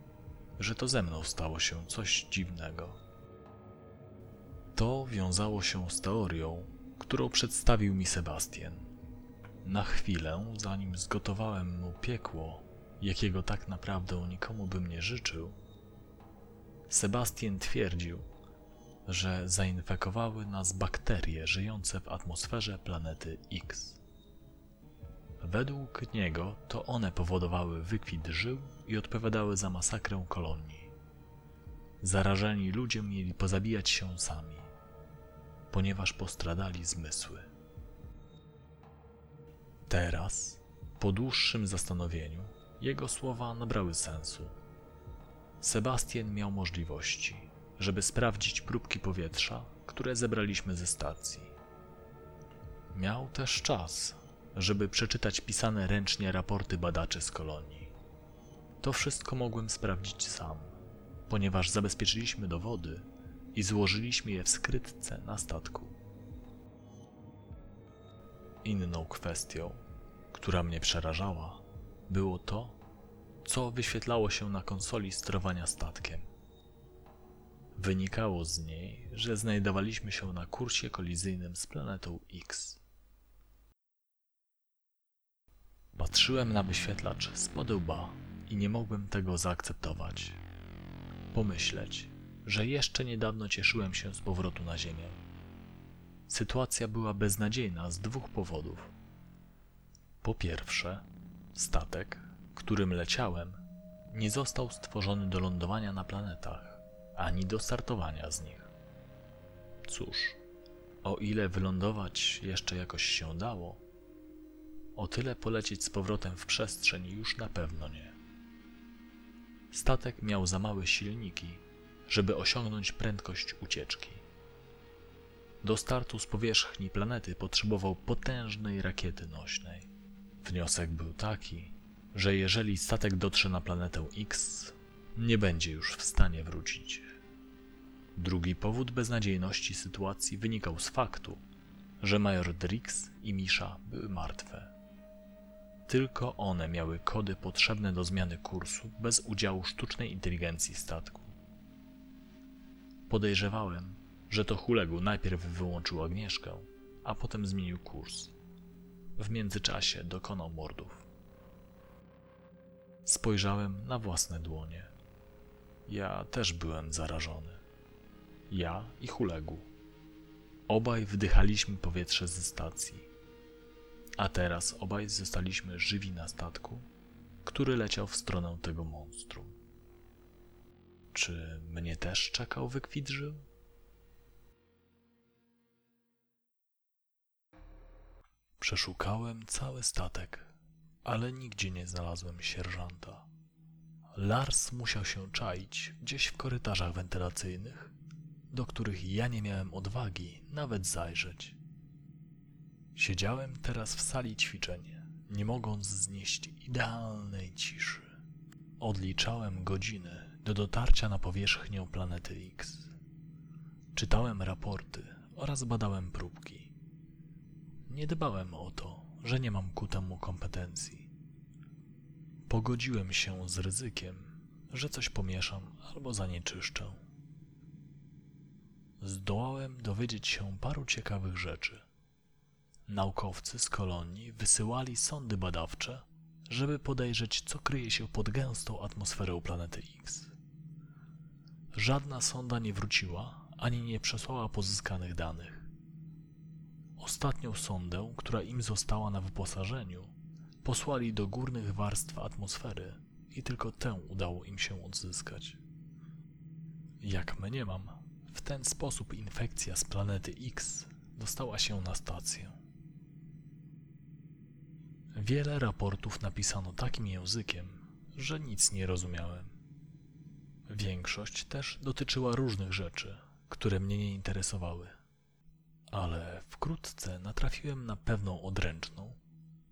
że to ze mną stało się coś dziwnego. To wiązało się z teorią, którą przedstawił mi Sebastian. Na chwilę, zanim zgotowałem mu piekło, jakiego tak naprawdę nikomu bym nie życzył, Sebastian twierdził, że zainfekowały nas bakterie żyjące w atmosferze planety X. Według niego to one powodowały wykwit żył i odpowiadały za masakrę kolonii. Zarażeni ludzie mieli pozabijać się sami, ponieważ postradali zmysły. Teraz, po dłuższym zastanowieniu, jego słowa nabrały sensu. Sebastian miał możliwości, żeby sprawdzić próbki powietrza, które zebraliśmy ze stacji. Miał też czas, żeby przeczytać pisane ręcznie raporty badaczy z kolonii. To wszystko mogłem sprawdzić sam, ponieważ zabezpieczyliśmy dowody i złożyliśmy je w skrytce na statku. Inną kwestią, która mnie przerażała, było to, co wyświetlało się na konsoli sterowania statkiem. Wynikało z niej, że znajdowaliśmy się na kursie kolizyjnym z planetą X. Patrzyłem na wyświetlacz z łba i nie mogłem tego zaakceptować. Pomyśleć, że jeszcze niedawno cieszyłem się z powrotu na Ziemię. Sytuacja była beznadziejna z dwóch powodów. Po pierwsze, statek, którym leciałem, nie został stworzony do lądowania na planetach, ani do startowania z nich. Cóż, o ile wylądować jeszcze jakoś się dało, o tyle polecieć z powrotem w przestrzeń już na pewno nie. Statek miał za małe silniki, żeby osiągnąć prędkość ucieczki. Do startu z powierzchni planety potrzebował potężnej rakiety nośnej. Wniosek był taki, że jeżeli statek dotrze na planetę X, nie będzie już w stanie wrócić. Drugi powód beznadziejności sytuacji wynikał z faktu, że major Drix i Misza były martwe. Tylko one miały kody potrzebne do zmiany kursu bez udziału sztucznej inteligencji statku. Podejrzewałem, że to Hulegu najpierw wyłączył Agnieszkę, a potem zmienił kurs. W międzyczasie dokonał mordów. Spojrzałem na własne dłonie. Ja też byłem zarażony. Ja i Hulegu. Obaj wdychaliśmy powietrze ze stacji. A teraz obaj zostaliśmy żywi na statku, który leciał w stronę tego monstrum. Czy mnie też czekał wykwit żył? Przeszukałem cały statek, ale nigdzie nie znalazłem sierżanta. Lars musiał się czaić gdzieś w korytarzach wentylacyjnych, do których ja nie miałem odwagi nawet zajrzeć. Siedziałem teraz w sali ćwiczeń, nie mogąc znieść idealnej ciszy. Odliczałem godziny do dotarcia na powierzchnię planety X. Czytałem raporty oraz badałem próbki. Nie dbałem o to, że nie mam ku temu kompetencji. Pogodziłem się z ryzykiem, że coś pomieszam albo zanieczyszczę. Zdołałem dowiedzieć się paru ciekawych rzeczy. Naukowcy z kolonii wysyłali sondy badawcze, żeby podejrzeć, co kryje się pod gęstą atmosferą planety X. Żadna sonda nie wróciła ani nie przesłała pozyskanych danych. Ostatnią sondę, która im została na wyposażeniu, posłali do górnych warstw atmosfery i tylko tę udało im się odzyskać. Jak mniemam, w ten sposób infekcja z planety X dostała się na stację. Wiele raportów napisano takim językiem, że nic nie rozumiałem. Większość też dotyczyła różnych rzeczy, które mnie nie interesowały. Ale wkrótce natrafiłem na pewną odręczną,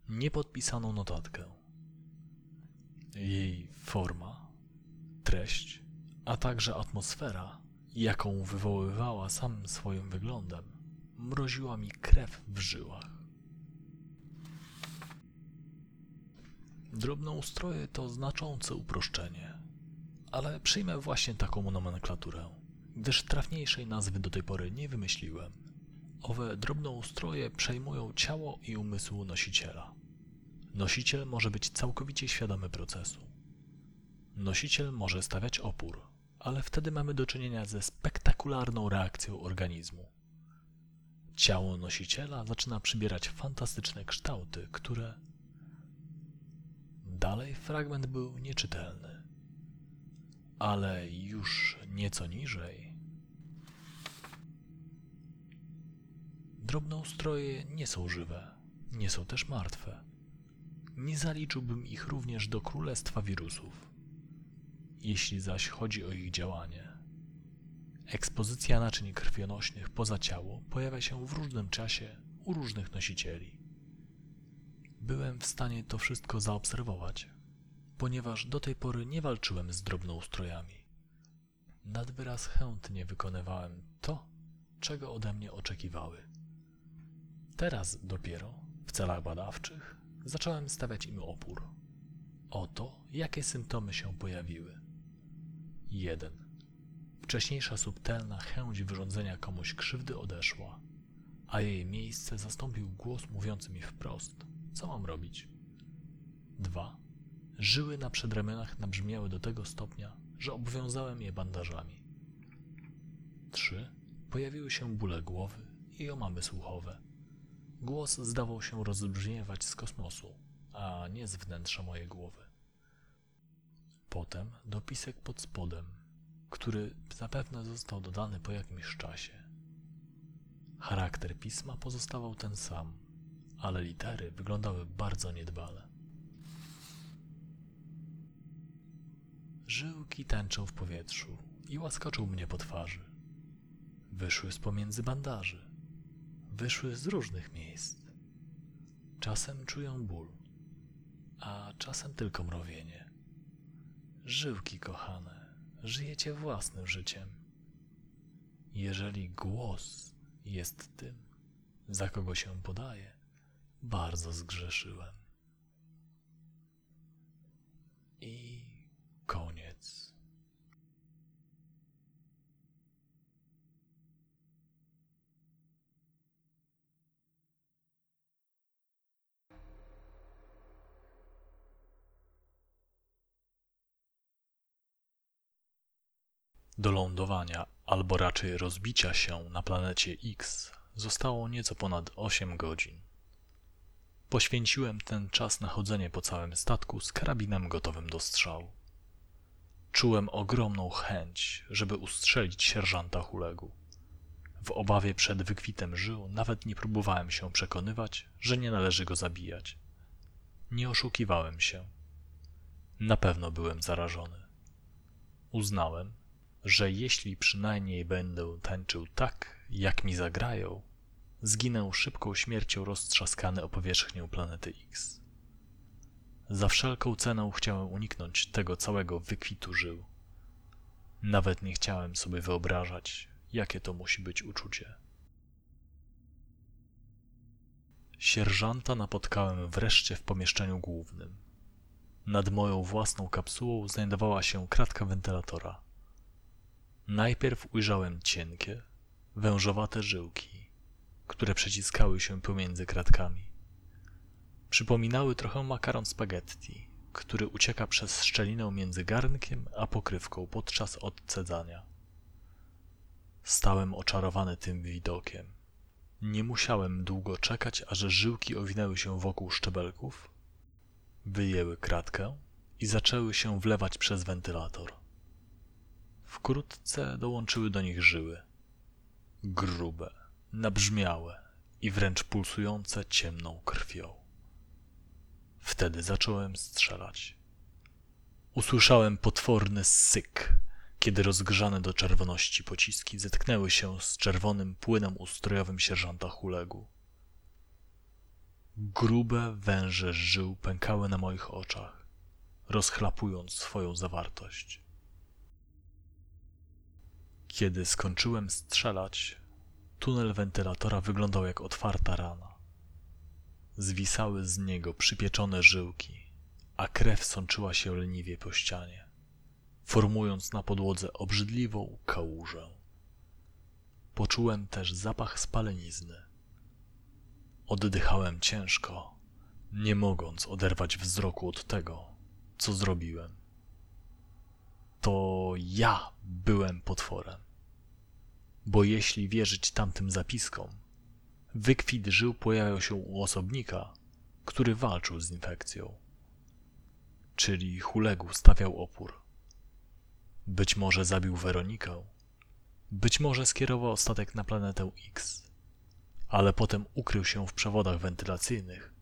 niepodpisaną notatkę. Jej forma, treść, a także atmosfera, jaką wywoływała samym swoim wyglądem, mroziła mi krew w żyłach. Drobnoustroje to znaczące uproszczenie, ale przyjmę właśnie taką nomenklaturę, gdyż trafniejszej nazwy do tej pory nie wymyśliłem. Owe drobnoustroje przejmują ciało i umysł nosiciela. Nosiciel może być całkowicie świadomy procesu. Nosiciel może stawiać opór, ale wtedy mamy do czynienia ze spektakularną reakcją organizmu. Ciało nosiciela zaczyna przybierać fantastyczne kształty, które. Dalej fragment był nieczytelny, ale już nieco niżej. Drobnoustroje nie są żywe, nie są też martwe. Nie zaliczyłbym ich również do królestwa wirusów. Jeśli zaś chodzi o ich działanie, ekspozycja naczyń krwionośnych poza ciało pojawia się w różnym czasie u różnych nosicieli. Byłem w stanie to wszystko zaobserwować, ponieważ do tej pory nie walczyłem z drobnoustrojami. Nad wyraz chętnie wykonywałem to, czego ode mnie oczekiwały. Teraz dopiero, w celach badawczych, zacząłem stawiać im opór. Oto, jakie symptomy się pojawiły. 1. Wcześniejsza subtelna chęć wyrządzenia komuś krzywdy odeszła, a jej miejsce zastąpił głos mówiący mi wprost, co mam robić. 2. Żyły na przedramionach nabrzmiały do tego stopnia, że obwiązałem je bandażami. 3. Pojawiły się bóle głowy i omamy słuchowe. Głos zdawał się rozbrzmiewać z kosmosu, a nie z wnętrza mojej głowy. Potem dopisek pod spodem, który zapewne został dodany po jakimś czasie. Charakter pisma pozostawał ten sam, ale litery wyglądały bardzo niedbale. Żyłki tańczą w powietrzu i łaskoczą mnie po twarzy. Wyszły z pomiędzy bandaży. Wyszły z różnych miejsc. Czasem czuję ból, a czasem tylko mrowienie. Żyłki kochane, żyjecie własnym życiem. Jeżeli głos jest tym, za kogo się podaje, bardzo zgrzeszyłem. I koniec. Do lądowania, albo raczej rozbicia się na planecie X zostało nieco ponad 8 godzin. Poświęciłem ten czas na chodzenie po całym statku z karabinem gotowym do strzału. Czułem ogromną chęć, żeby ustrzelić sierżanta Hulegu. W obawie przed wykwitem żył nawet nie próbowałem się przekonywać, że nie należy go zabijać. Nie oszukiwałem się. Na pewno byłem zarażony. Uznałem, że jeśli przynajmniej będę tańczył tak, jak mi zagrają, zginę szybką śmiercią roztrzaskany o powierzchnię planety X. Za wszelką cenę chciałem uniknąć tego całego wykwitu żył. Nawet nie chciałem sobie wyobrażać, jakie to musi być uczucie. Sierżanta napotkałem wreszcie w pomieszczeniu głównym. Nad moją własną kapsułą znajdowała się kratka wentylatora. Najpierw ujrzałem cienkie, wężowate żyłki, które przeciskały się pomiędzy kratkami. Przypominały trochę makaron spaghetti, który ucieka przez szczelinę między garnkiem a pokrywką podczas odcedzania. Stałem oczarowany tym widokiem. Nie musiałem długo czekać, aż żyłki owinęły się wokół szczebelków, wyjęły kratkę i zaczęły się wlewać przez wentylator. Wkrótce dołączyły do nich żyły. Grube, nabrzmiałe i wręcz pulsujące ciemną krwią. Wtedy zacząłem strzelać. Usłyszałem potworny syk, kiedy rozgrzane do czerwoności pociski zetknęły się z czerwonym płynem ustrojowym sierżanta Hulegu. Grube węże żył pękały na moich oczach, rozchlapując swoją zawartość. Kiedy skończyłem strzelać, tunel wentylatora wyglądał jak otwarta rana. Zwisały z niego przypieczone żyłki, a krew sączyła się leniwie po ścianie, formując na podłodze obrzydliwą kałużę. Poczułem też zapach spalenizny. Oddychałem ciężko, nie mogąc oderwać wzroku od tego, co zrobiłem. To ja byłem potworem. Bo jeśli wierzyć tamtym zapiskom, wykwit żył pojawiał się u osobnika, który walczył z infekcją. Czyli Hulegu stawiał opór. Być może zabił Weronikę, być może skierował statek na planetę X, ale potem ukrył się w przewodach wentylacyjnych,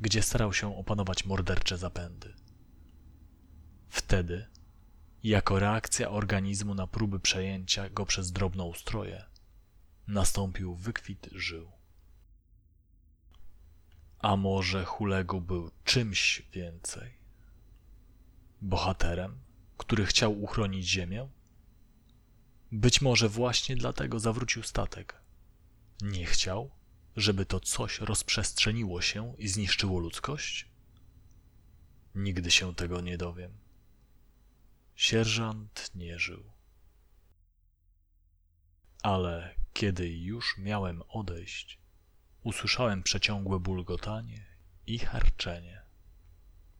gdzie starał się opanować mordercze zapędy. Wtedy, jako reakcja organizmu na próby przejęcia go przez drobnoustroje, nastąpił wykwit żył. A może Hulego był czymś więcej? Bohaterem, który chciał uchronić Ziemię? Być może właśnie dlatego zawrócił statek. Nie chciał, żeby to coś rozprzestrzeniło się i zniszczyło ludzkość? Nigdy się tego nie dowiem. Sierżant nie żył. Ale kiedy już miałem odejść, usłyszałem przeciągłe bulgotanie i harczenie.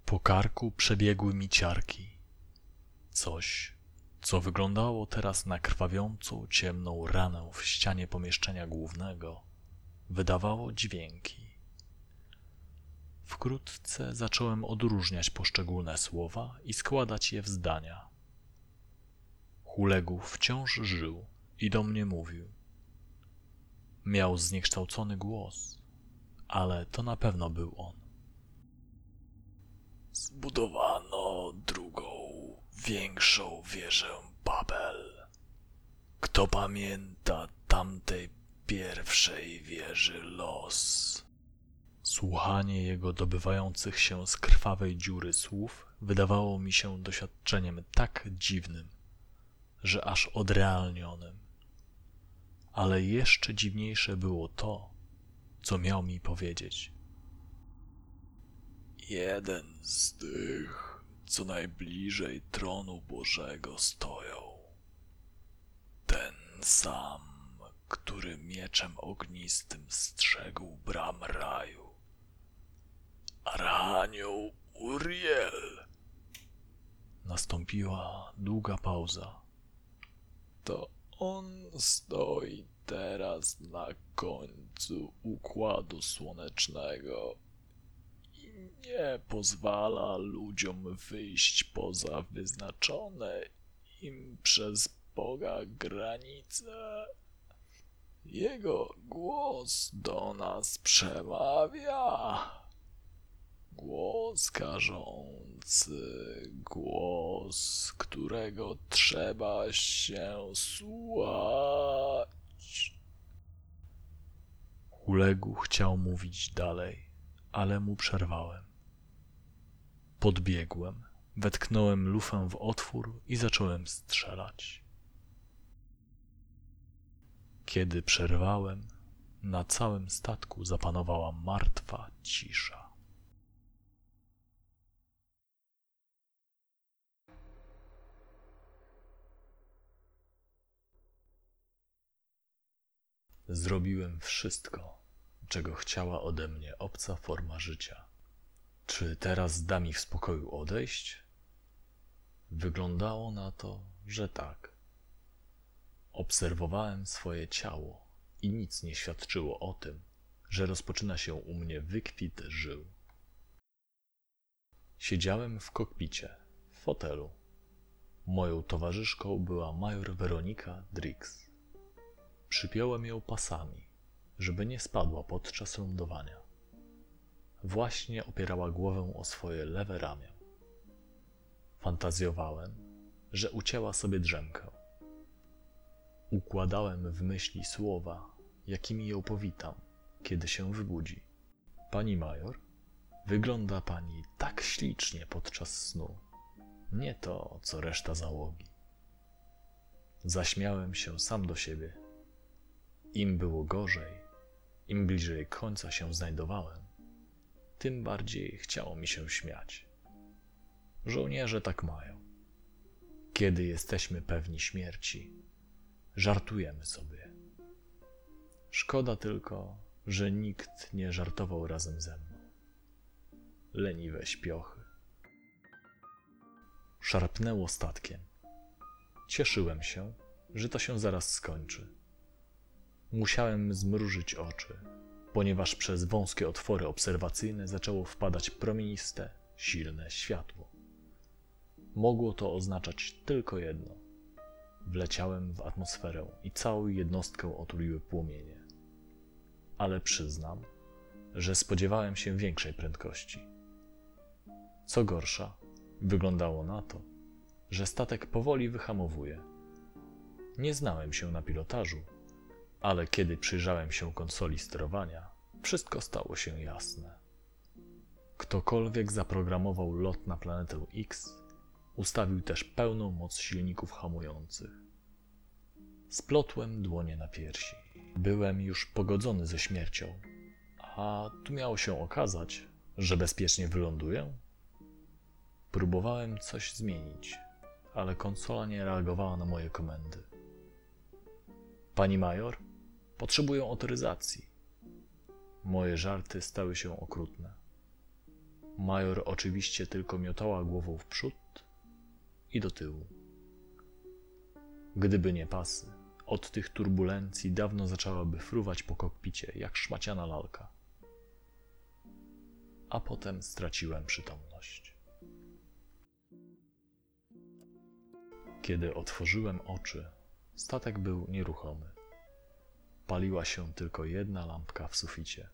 Po karku przebiegły mi ciarki. Coś, co wyglądało teraz na krwawiącą, ciemną ranę w ścianie pomieszczenia głównego, wydawało dźwięki. Wkrótce zacząłem odróżniać poszczególne słowa i składać je w zdania. Hulegów wciąż żył i do mnie mówił. Miał zniekształcony głos, ale to na pewno był on. Zbudowano drugą, większą wieżę Babel. Kto pamięta tamtej pierwszej wieży los? Słuchanie jego dobywających się z krwawej dziury słów wydawało mi się doświadczeniem tak dziwnym, że aż odrealnionym. Ale jeszcze dziwniejsze było to, co miał mi powiedzieć. Jeden z tych, co najbliżej tronu Bożego stoją. Ten sam, który mieczem ognistym strzegł bram raju. Archanioł Uriel. Nastąpiła długa pauza. To on stoi teraz na końcu układu słonecznego i nie pozwala ludziom wyjść poza wyznaczone im przez Boga granice. Jego głos do nas przemawia. Głos karzący, głos, którego trzeba się słuchać. Uległ chciał mówić dalej, ale mu przerwałem. Podbiegłem, wetknąłem lufę w otwór i zacząłem strzelać. Kiedy przerwałem, na całym statku zapanowała martwa cisza. Zrobiłem wszystko, czego chciała ode mnie obca forma życia. Czy teraz da mi w spokoju odejść? Wyglądało na to, że tak. Obserwowałem swoje ciało i nic nie świadczyło o tym, że rozpoczyna się u mnie wykwit żył. Siedziałem w kokpicie, w fotelu. Moją towarzyszką była major Weronika Drix. Przypiąłem ją pasami, żeby nie spadła podczas lądowania. Właśnie opierała głowę o swoje lewe ramię. Fantazjowałem, że ucięła sobie drzemkę. Układałem w myśli słowa, jakimi ją powitam, kiedy się wybudzi. Pani major, wygląda pani tak ślicznie podczas snu. Nie to, co reszta załogi. Zaśmiałem się sam do siebie. Im było gorzej, im bliżej końca się znajdowałem, tym bardziej chciało mi się śmiać. Żołnierze tak mają. Kiedy jesteśmy pewni śmierci, żartujemy sobie. Szkoda tylko, że nikt nie żartował razem ze mną. leniwe śpiochy. Szarpnęło statkiem. Cieszyłem się, że to się zaraz skończy. Musiałem zmrużyć oczy, ponieważ przez wąskie otwory obserwacyjne zaczęło wpadać promieniste, silne światło. Mogło to oznaczać tylko jedno. Wleciałem w atmosferę i całą jednostkę otuliły płomienie. Ale przyznam, że spodziewałem się większej prędkości. Co gorsza, wyglądało na to, że statek powoli wyhamowuje. Nie znałem się na pilotażu, ale kiedy przyjrzałem się konsoli sterowania, wszystko stało się jasne. Ktokolwiek zaprogramował lot na planetę X, ustawił też pełną moc silników hamujących. Splotłem dłonie na piersi. Byłem już pogodzony ze śmiercią, a tu miało się okazać, że bezpiecznie wyląduję. Próbowałem coś zmienić, ale konsola nie reagowała na moje komendy. Pani major, potrzebuję autoryzacji. Moje żarty stały się okrutne. Major oczywiście tylko miotała głową w przód i do tyłu. Gdyby nie pasy, od tych turbulencji dawno zaczęłaby fruwać po kokpicie jak szmaciana lalka. A potem straciłem przytomność. Kiedy otworzyłem oczy, statek był nieruchomy. Paliła się tylko jedna lampka w suficie.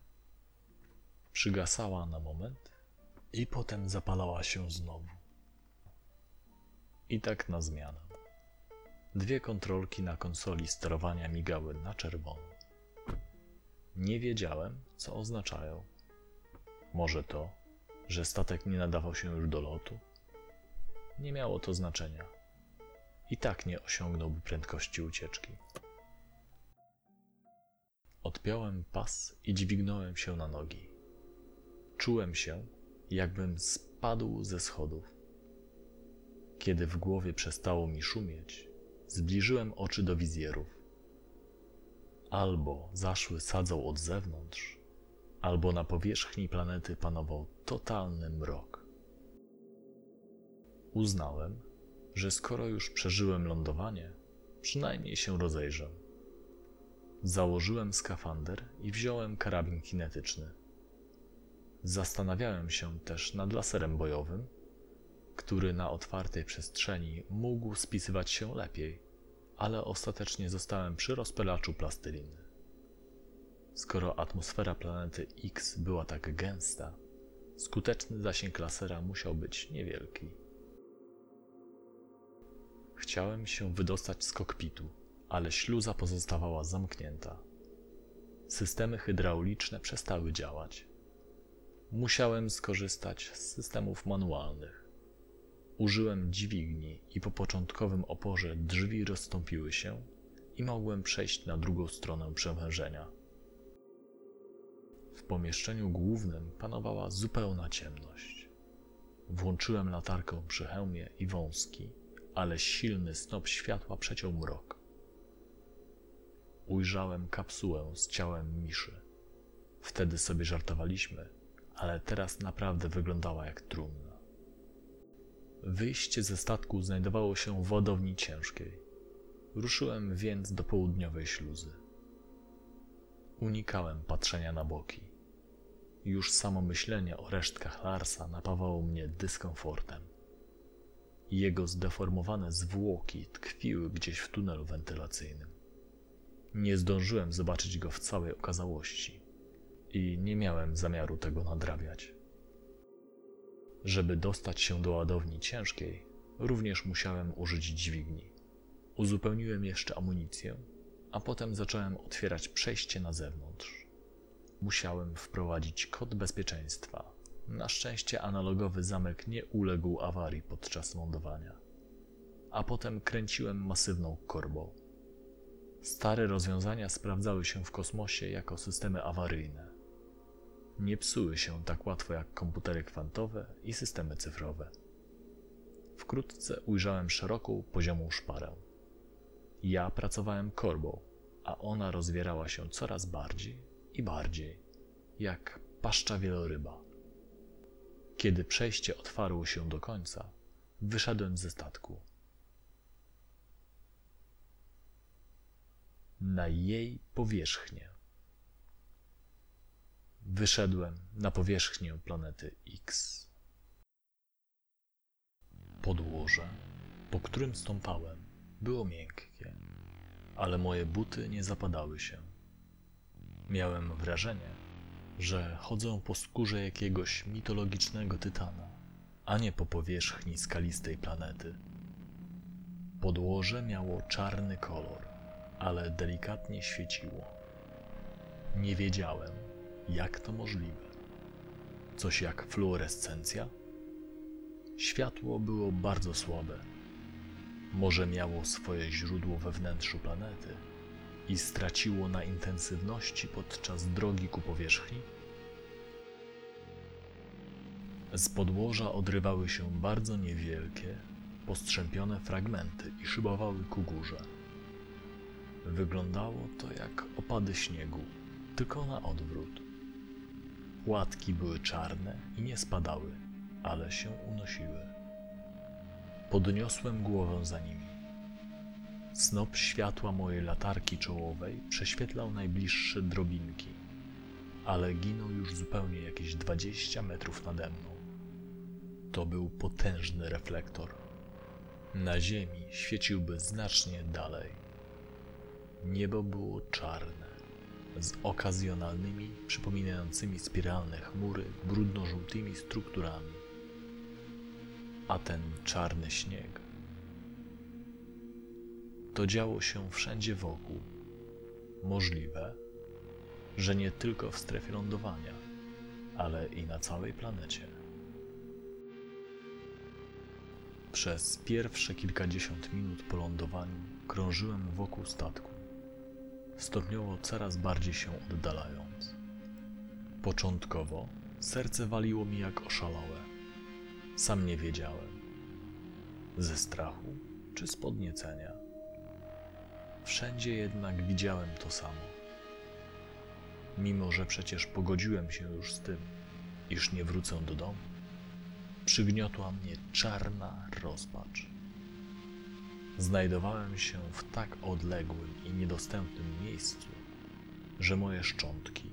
Przygasała na moment i potem zapalała się znowu. I tak na zmianę. Dwie kontrolki na konsoli sterowania migały na czerwono. Nie wiedziałem, co oznaczają. Może to, że statek nie nadawał się już do lotu? Nie miało to znaczenia. I tak nie osiągnąłby prędkości ucieczki. Odpiąłem pas i dźwignąłem się na nogi. Czułem się, jakbym spadł ze schodów. Kiedy w głowie przestało mi szumieć, zbliżyłem oczy do wizjerów. Albo zaszły sadzą od zewnątrz, albo na powierzchni planety panował totalny mrok. Uznałem, że skoro już przeżyłem lądowanie, przynajmniej się rozejrzę. Założyłem skafander i wziąłem karabin kinetyczny. Zastanawiałem się też nad laserem bojowym, który na otwartej przestrzeni mógł spisywać się lepiej, ale ostatecznie zostałem przy rozpylaczu plasteliny. Skoro atmosfera planety X była tak gęsta, skuteczny zasięg lasera musiał być niewielki. Chciałem się wydostać z kokpitu, ale śluza pozostawała zamknięta. Systemy hydrauliczne przestały działać. Musiałem skorzystać z systemów manualnych. Użyłem dźwigni i po początkowym oporze drzwi rozstąpiły się i mogłem przejść na drugą stronę przewężenia. W pomieszczeniu głównym panowała zupełna ciemność. Włączyłem latarkę przy hełmie i wąski, ale silny snop światła przeciął mrok. Ujrzałem kapsułę z ciałem Miszy. Wtedy sobie żartowaliśmy, ale teraz naprawdę wyglądała jak trumna. Wyjście ze statku znajdowało się w ładowni ciężkiej. Ruszyłem więc do południowej śluzy. Unikałem patrzenia na boki. Już samo myślenie o resztkach Larsa napawało mnie dyskomfortem. Jego zdeformowane zwłoki tkwiły gdzieś w tunelu wentylacyjnym. Nie zdążyłem zobaczyć go w całej okazałości i nie miałem zamiaru tego nadrabiać. Żeby dostać się do ładowni ciężkiej, również musiałem użyć dźwigni. Uzupełniłem jeszcze amunicję, a potem zacząłem otwierać przejście na zewnątrz. Musiałem wprowadzić kod bezpieczeństwa. Na szczęście analogowy zamek nie uległ awarii podczas lądowania. A potem kręciłem masywną korbą. Stare rozwiązania sprawdzały się w kosmosie jako systemy awaryjne. Nie psuły się tak łatwo jak komputery kwantowe i systemy cyfrowe. Wkrótce ujrzałem szeroką, poziomą szparę. Ja pracowałem korbą, a ona rozwierała się coraz bardziej i bardziej, jak paszcza wieloryba. Kiedy przejście otwarło się do końca, wyszedłem ze statku. Na jej powierzchnię. Wyszedłem na powierzchnię planety X. Podłoże, po którym stąpałem, było miękkie, ale moje buty nie zapadały się. Miałem wrażenie, że chodzę po skórze jakiegoś mitologicznego tytana, a nie po powierzchni skalistej planety. Podłoże miało czarny kolor, ale delikatnie świeciło. Nie wiedziałem, jak to możliwe. Coś jak fluorescencja? Światło było bardzo słabe. Może miało swoje źródło we wnętrzu planety i straciło na intensywności podczas drogi ku powierzchni? Z podłoża odrywały się bardzo niewielkie, postrzępione fragmenty i szybowały ku górze. Wyglądało to jak opady śniegu, tylko na odwrót. Płatki były czarne i nie spadały, ale się unosiły. Podniosłem głowę za nimi. Snop światła mojej latarki czołowej prześwietlał najbliższe drobinki, ale ginął już zupełnie jakieś 20 metrów nade mną. To był potężny reflektor. Na ziemi świeciłby znacznie dalej. Niebo było czarne, z okazjonalnymi, przypominającymi spiralne chmury, brudno-żółtymi strukturami. A ten czarny śnieg to działo się wszędzie wokół. Możliwe, że nie tylko w strefie lądowania, ale i na całej planecie. Przez pierwsze kilkadziesiąt minut po lądowaniu krążyłem wokół statku, stopniowo coraz bardziej się oddalając. Początkowo serce waliło mi jak oszalałe. Sam nie wiedziałem, ze strachu czy z podniecenia. Wszędzie jednak widziałem to samo. Mimo, że przecież pogodziłem się już z tym, iż nie wrócę do domu, przygniotła mnie czarna rozpacz. Znajdowałem się w tak odległym i niedostępnym miejscu, że moje szczątki,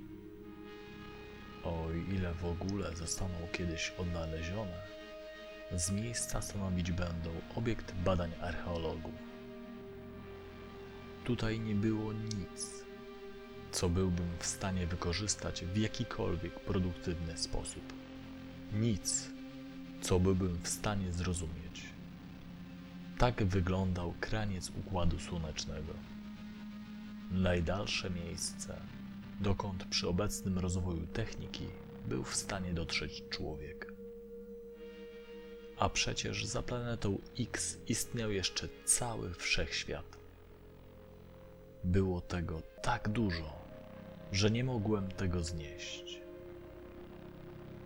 o ile w ogóle zostaną kiedyś odnalezione, z miejsca stanowić będą obiekt badań archeologów. Tutaj nie było nic, co byłbym w stanie wykorzystać w jakikolwiek produktywny sposób. Nic, co byłbym w stanie zrozumieć. Tak wyglądał kraniec układu słonecznego. Najdalsze miejsce, dokąd przy obecnym rozwoju techniki był w stanie dotrzeć człowiek. A przecież za planetą X istniał jeszcze cały wszechświat. Było tego tak dużo, że nie mogłem tego znieść.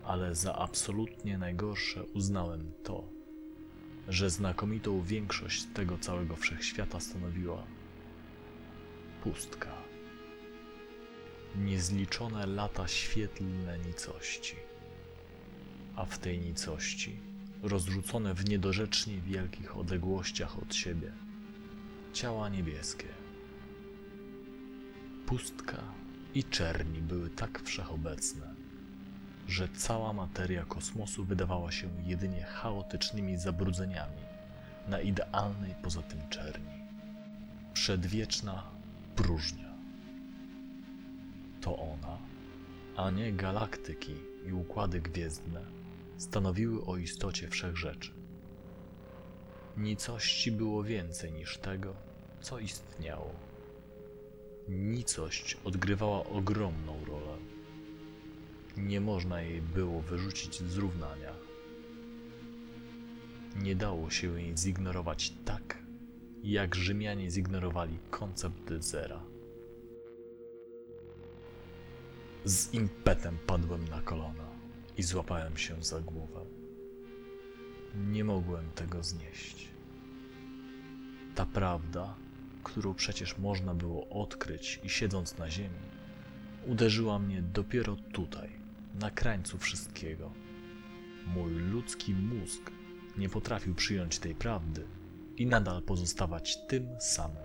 Ale za absolutnie najgorsze uznałem to, że znakomitą większość tego całego wszechświata stanowiła pustka. Niezliczone lata świetlne nicości, a w tej nicości, rozrzucone w niedorzecznie wielkich odległościach od siebie, ciała niebieskie Pustka i czerni były tak wszechobecne, że cała materia kosmosu wydawała się jedynie chaotycznymi zabrudzeniami na idealnej poza tym czerni. Przedwieczna próżnia. To ona, a nie galaktyki i układy gwiezdne, stanowiły o istocie wszechrzeczy. Nicości było więcej niż tego, co istniało nicość odgrywała ogromną rolę. Nie można jej było wyrzucić z równania. Nie dało się jej zignorować tak, jak Rzymianie zignorowali koncept zera. Z impetem padłem na kolana i złapałem się za głowę. Nie mogłem tego znieść. Ta prawda którą przecież można było odkryć i siedząc na ziemi, uderzyła mnie dopiero tutaj, na krańcu wszystkiego. mój ludzki mózg nie potrafił przyjąć tej prawdy i nadal pozostawać tym samym.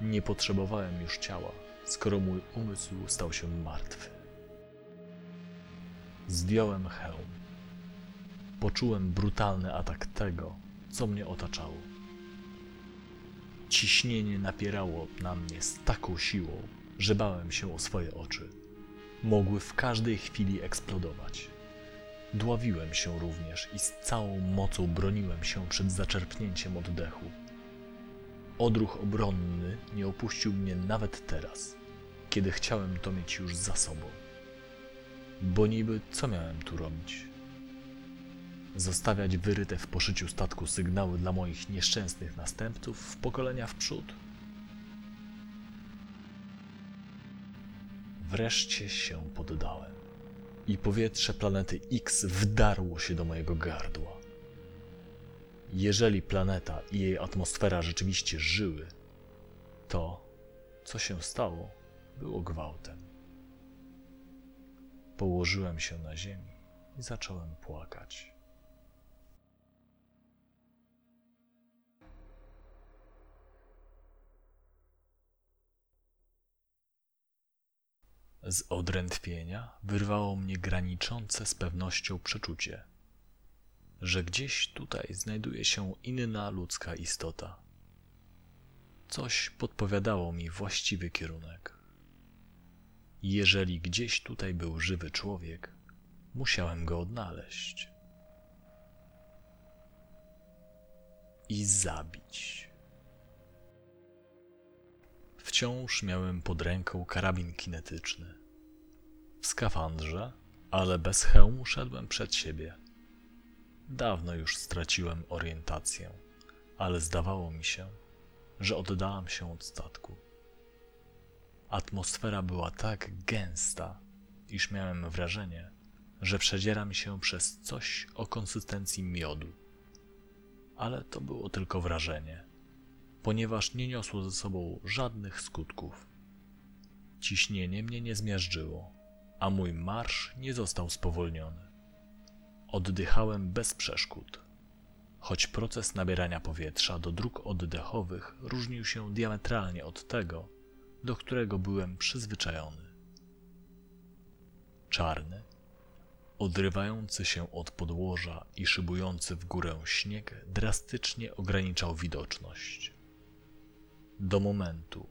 Nie potrzebowałem już ciała, skoro mój umysł stał się martwy. Zdjąłem hełm. Poczułem brutalny atak tego, co mnie otaczało. Ciśnienie napierało na mnie z taką siłą, że bałem się o swoje oczy. Mogły w każdej chwili eksplodować. Dławiłem się również i z całą mocą broniłem się przed zaczerpnięciem oddechu. Odruch obronny nie opuścił mnie nawet teraz, kiedy chciałem to mieć już za sobą. Bo niby co miałem tu robić? Zostawiać wyryte w poszyciu statku sygnały dla moich nieszczęsnych następców w pokolenia w przód? Wreszcie się poddałem i powietrze planety X wdarło się do mojego gardła. Jeżeli planeta i jej atmosfera rzeczywiście żyły, to, co się stało, było gwałtem. Położyłem się na ziemi i zacząłem płakać. Z odrętwienia wyrwało mnie graniczące z pewnością przeczucie, że gdzieś tutaj znajduje się inna ludzka istota. Coś podpowiadało mi właściwy kierunek. Jeżeli gdzieś tutaj był żywy człowiek, musiałem go odnaleźć i zabić. Wciąż miałem pod ręką karabin kinetyczny. W skafandrze, ale bez hełmu szedłem przed siebie. Dawno już straciłem orientację, ale zdawało mi się, że oddałam się od statku. Atmosfera była tak gęsta, iż miałem wrażenie, że przedzieram się przez coś o konsystencji miodu. Ale to było tylko wrażenie, ponieważ nie niosło ze sobą żadnych skutków. Ciśnienie mnie nie zmiażdżyło, a mój marsz nie został spowolniony. Oddychałem bez przeszkód, choć proces nabierania powietrza do dróg oddechowych różnił się diametralnie od tego, do którego byłem przyzwyczajony. Czarny, odrywający się od podłoża i szybujący w górę śnieg drastycznie ograniczał widoczność. Do momentu,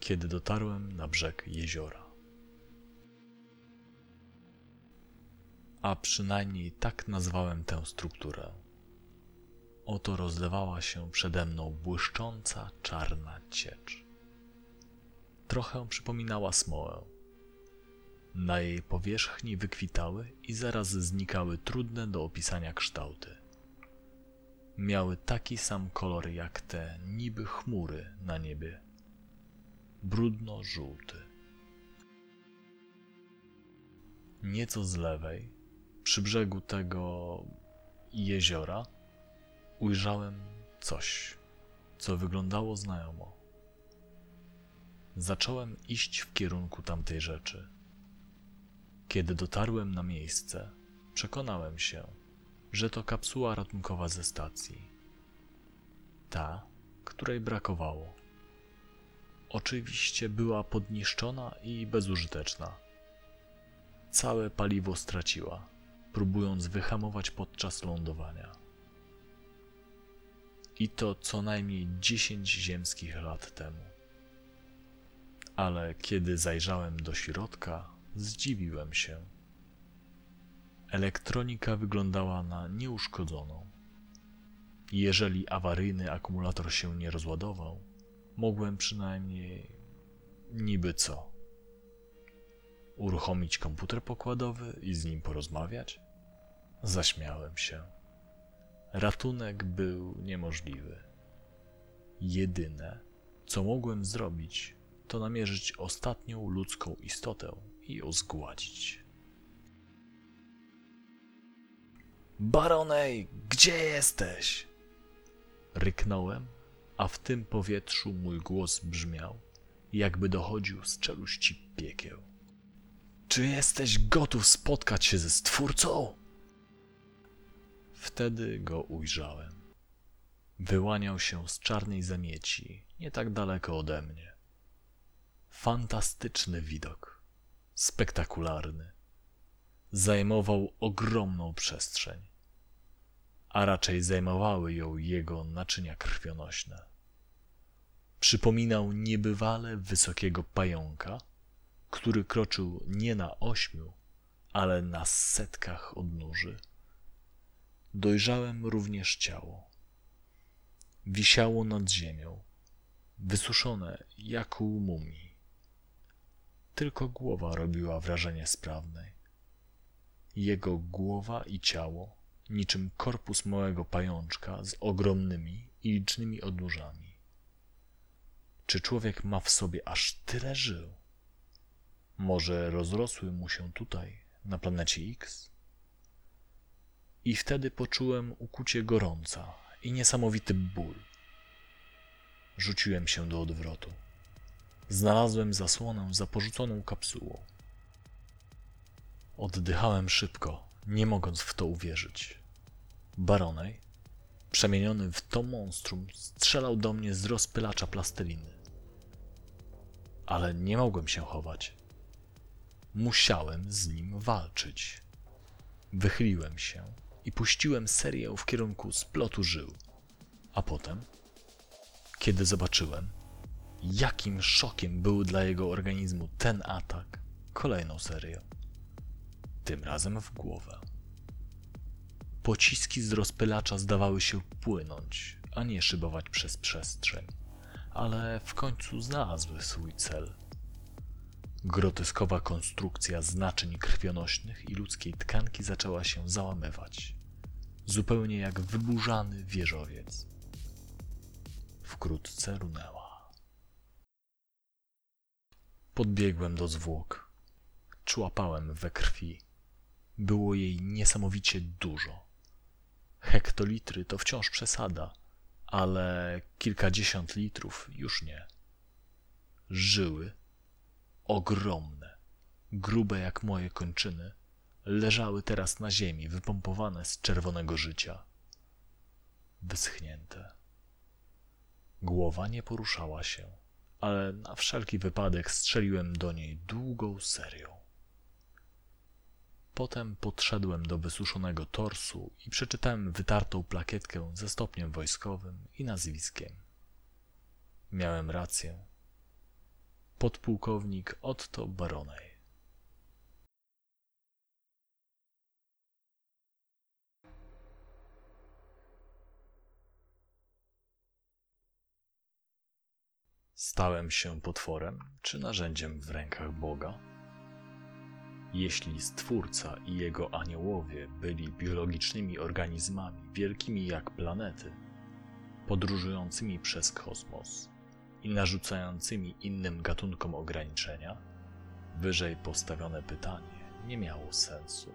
kiedy dotarłem na brzeg jeziora. A przynajmniej tak nazwałem tę strukturę. Oto rozlewała się przede mną błyszcząca czarna ciecz trochę przypominała smołę. Na jej powierzchni wykwitały i zaraz znikały trudne do opisania kształty. Miały taki sam kolor jak te niby chmury na niebie. Brudno-żółty. Nieco z lewej, przy brzegu tego jeziora, ujrzałem coś, co wyglądało znajomo. Zacząłem iść w kierunku tamtej rzeczy. Kiedy dotarłem na miejsce, przekonałem się, że to kapsuła ratunkowa ze stacji. Ta, której brakowało. Oczywiście była podniszczona i bezużyteczna. Całe paliwo straciła, próbując wyhamować podczas lądowania. I to co najmniej 10 ziemskich lat temu ale kiedy zajrzałem do środka, zdziwiłem się. Elektronika wyglądała na nieuszkodzoną. Jeżeli awaryjny akumulator się nie rozładował, mogłem przynajmniej niby co? Uruchomić komputer pokładowy i z nim porozmawiać? Zaśmiałem się. Ratunek był niemożliwy. Jedyne, co mogłem zrobić, to namierzyć ostatnią ludzką istotę i ją zgładzić. Baronej, gdzie jesteś? Ryknąłem, a w tym powietrzu mój głos brzmiał, jakby dochodził z czeluści piekieł. Czy jesteś gotów spotkać się ze Stwórcą? Wtedy go ujrzałem. Wyłaniał się z czarnej zamieci, nie tak daleko ode mnie. Fantastyczny widok, spektakularny. Zajmował ogromną przestrzeń, a raczej zajmowały ją jego naczynia krwionośne. Przypominał niebywale wysokiego pająka, który kroczył nie na ośmiu, ale na setkach odnóży. Dojrzałem również ciało. Wisiało nad ziemią, wysuszone jak u mumii. Tylko głowa robiła wrażenie sprawnej. Jego głowa i ciało, niczym korpus małego pajączka z ogromnymi i licznymi odnóżami. Czy człowiek ma w sobie aż tyle żył? Może rozrosły mu się tutaj, na planecie X? I wtedy poczułem ukucie gorąca i niesamowity ból. Rzuciłem się do odwrotu. Znalazłem zasłonę za porzuconą kapsułą. Oddychałem szybko, nie mogąc w to uwierzyć. Baronej, przemieniony w to monstrum, strzelał do mnie z rozpylacza plasteliny. Ale nie mogłem się chować. Musiałem z nim walczyć. Wychyliłem się i puściłem serię w kierunku splotu żył. A potem, kiedy zobaczyłem, jakim szokiem był dla jego organizmu ten atak, kolejną serię. Tym razem w głowę. Pociski z rozpylacza zdawały się płynąć, a nie szybować przez przestrzeń, ale w końcu znalazły swój cel. Groteskowa konstrukcja z naczyń krwionośnych i ludzkiej tkanki zaczęła się załamywać, zupełnie jak wyburzany wieżowiec. Wkrótce runęła. Podbiegłem do zwłok. Człapałem we krwi. Było jej niesamowicie dużo. Hektolitry to wciąż przesada, ale kilkadziesiąt litrów już nie. Żyły ogromne, grube jak moje kończyny, leżały teraz na ziemi, wypompowane z czerwonego życia. Wyschnięte. Głowa nie poruszała się, ale na wszelki wypadek strzeliłem do niej długą serią. Potem podszedłem do wysuszonego torsu i przeczytałem wytartą plakietkę ze stopniem wojskowym i nazwiskiem. Miałem rację podpułkownik Otto Baronej. Stałem się potworem czy narzędziem w rękach Boga? Jeśli Stwórca i jego aniołowie byli biologicznymi organizmami wielkimi jak planety, podróżującymi przez kosmos, i narzucającymi innym gatunkom ograniczenia, wyżej postawione pytanie nie miało sensu,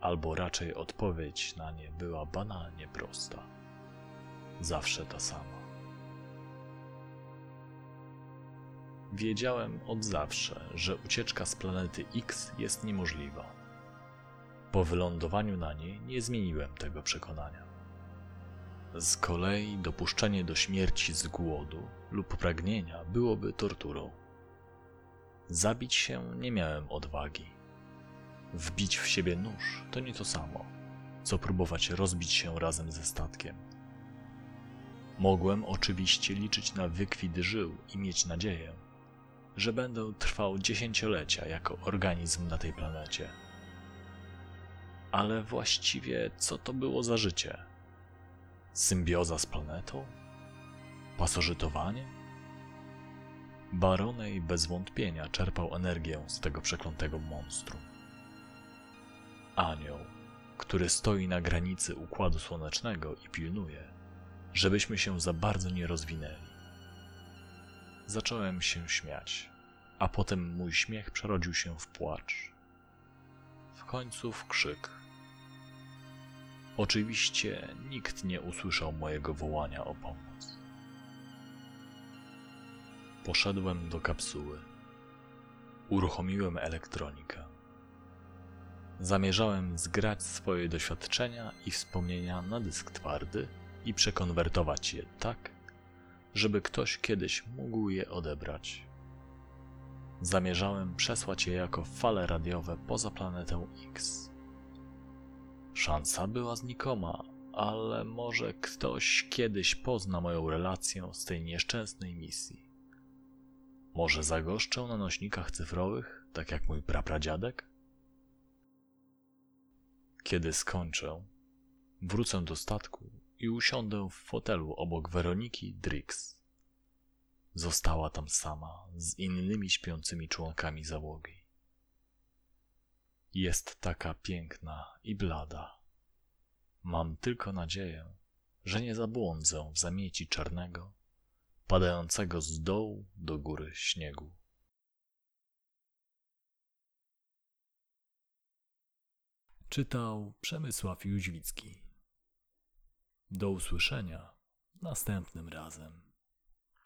albo raczej odpowiedź na nie była banalnie prosta. Zawsze ta sama. Wiedziałem od zawsze, że ucieczka z planety X jest niemożliwa. Po wylądowaniu na niej nie zmieniłem tego przekonania. Z kolei dopuszczenie do śmierci z głodu lub pragnienia byłoby torturą. Zabić się nie miałem odwagi. Wbić w siebie nóż to nie to samo, co próbować rozbić się razem ze statkiem. Mogłem oczywiście liczyć na wykwit żył i mieć nadzieję, że będę trwał dziesięciolecia jako organizm na tej planecie. Ale właściwie co to było za życie? Symbioza z planetą? Pasożytowanie? Baronej bez wątpienia czerpał energię z tego przeklętego monstrum. Anioł, który stoi na granicy Układu Słonecznego i pilnuje, żebyśmy się za bardzo nie rozwinęli. Zacząłem się śmiać, a potem mój śmiech przerodził się w płacz. W końcu w krzyk Oczywiście nikt nie usłyszał mojego wołania o pomoc. Poszedłem do kapsuły. Uruchomiłem elektronikę. Zamierzałem zgrać swoje doświadczenia i wspomnienia na dysk twardy i przekonwertować je tak, żeby ktoś kiedyś mógł je odebrać. Zamierzałem przesłać je jako fale radiowe poza planetę X. Szansa była znikoma, ale może ktoś kiedyś pozna moją relację z tej nieszczęsnej misji. Może zagoszczę na nośnikach cyfrowych, tak jak mój prapradziadek? Kiedy skończę, wrócę do statku i usiądę w fotelu obok Weroniki Drix. Została tam sama z innymi śpiącymi członkami załogi. Jest taka piękna i blada. Mam tylko nadzieję, że nie zabłądzę w zamieci czarnego, padającego z dołu do góry śniegu. Czytał Przemysław Jóźwicki. Do usłyszenia następnym razem.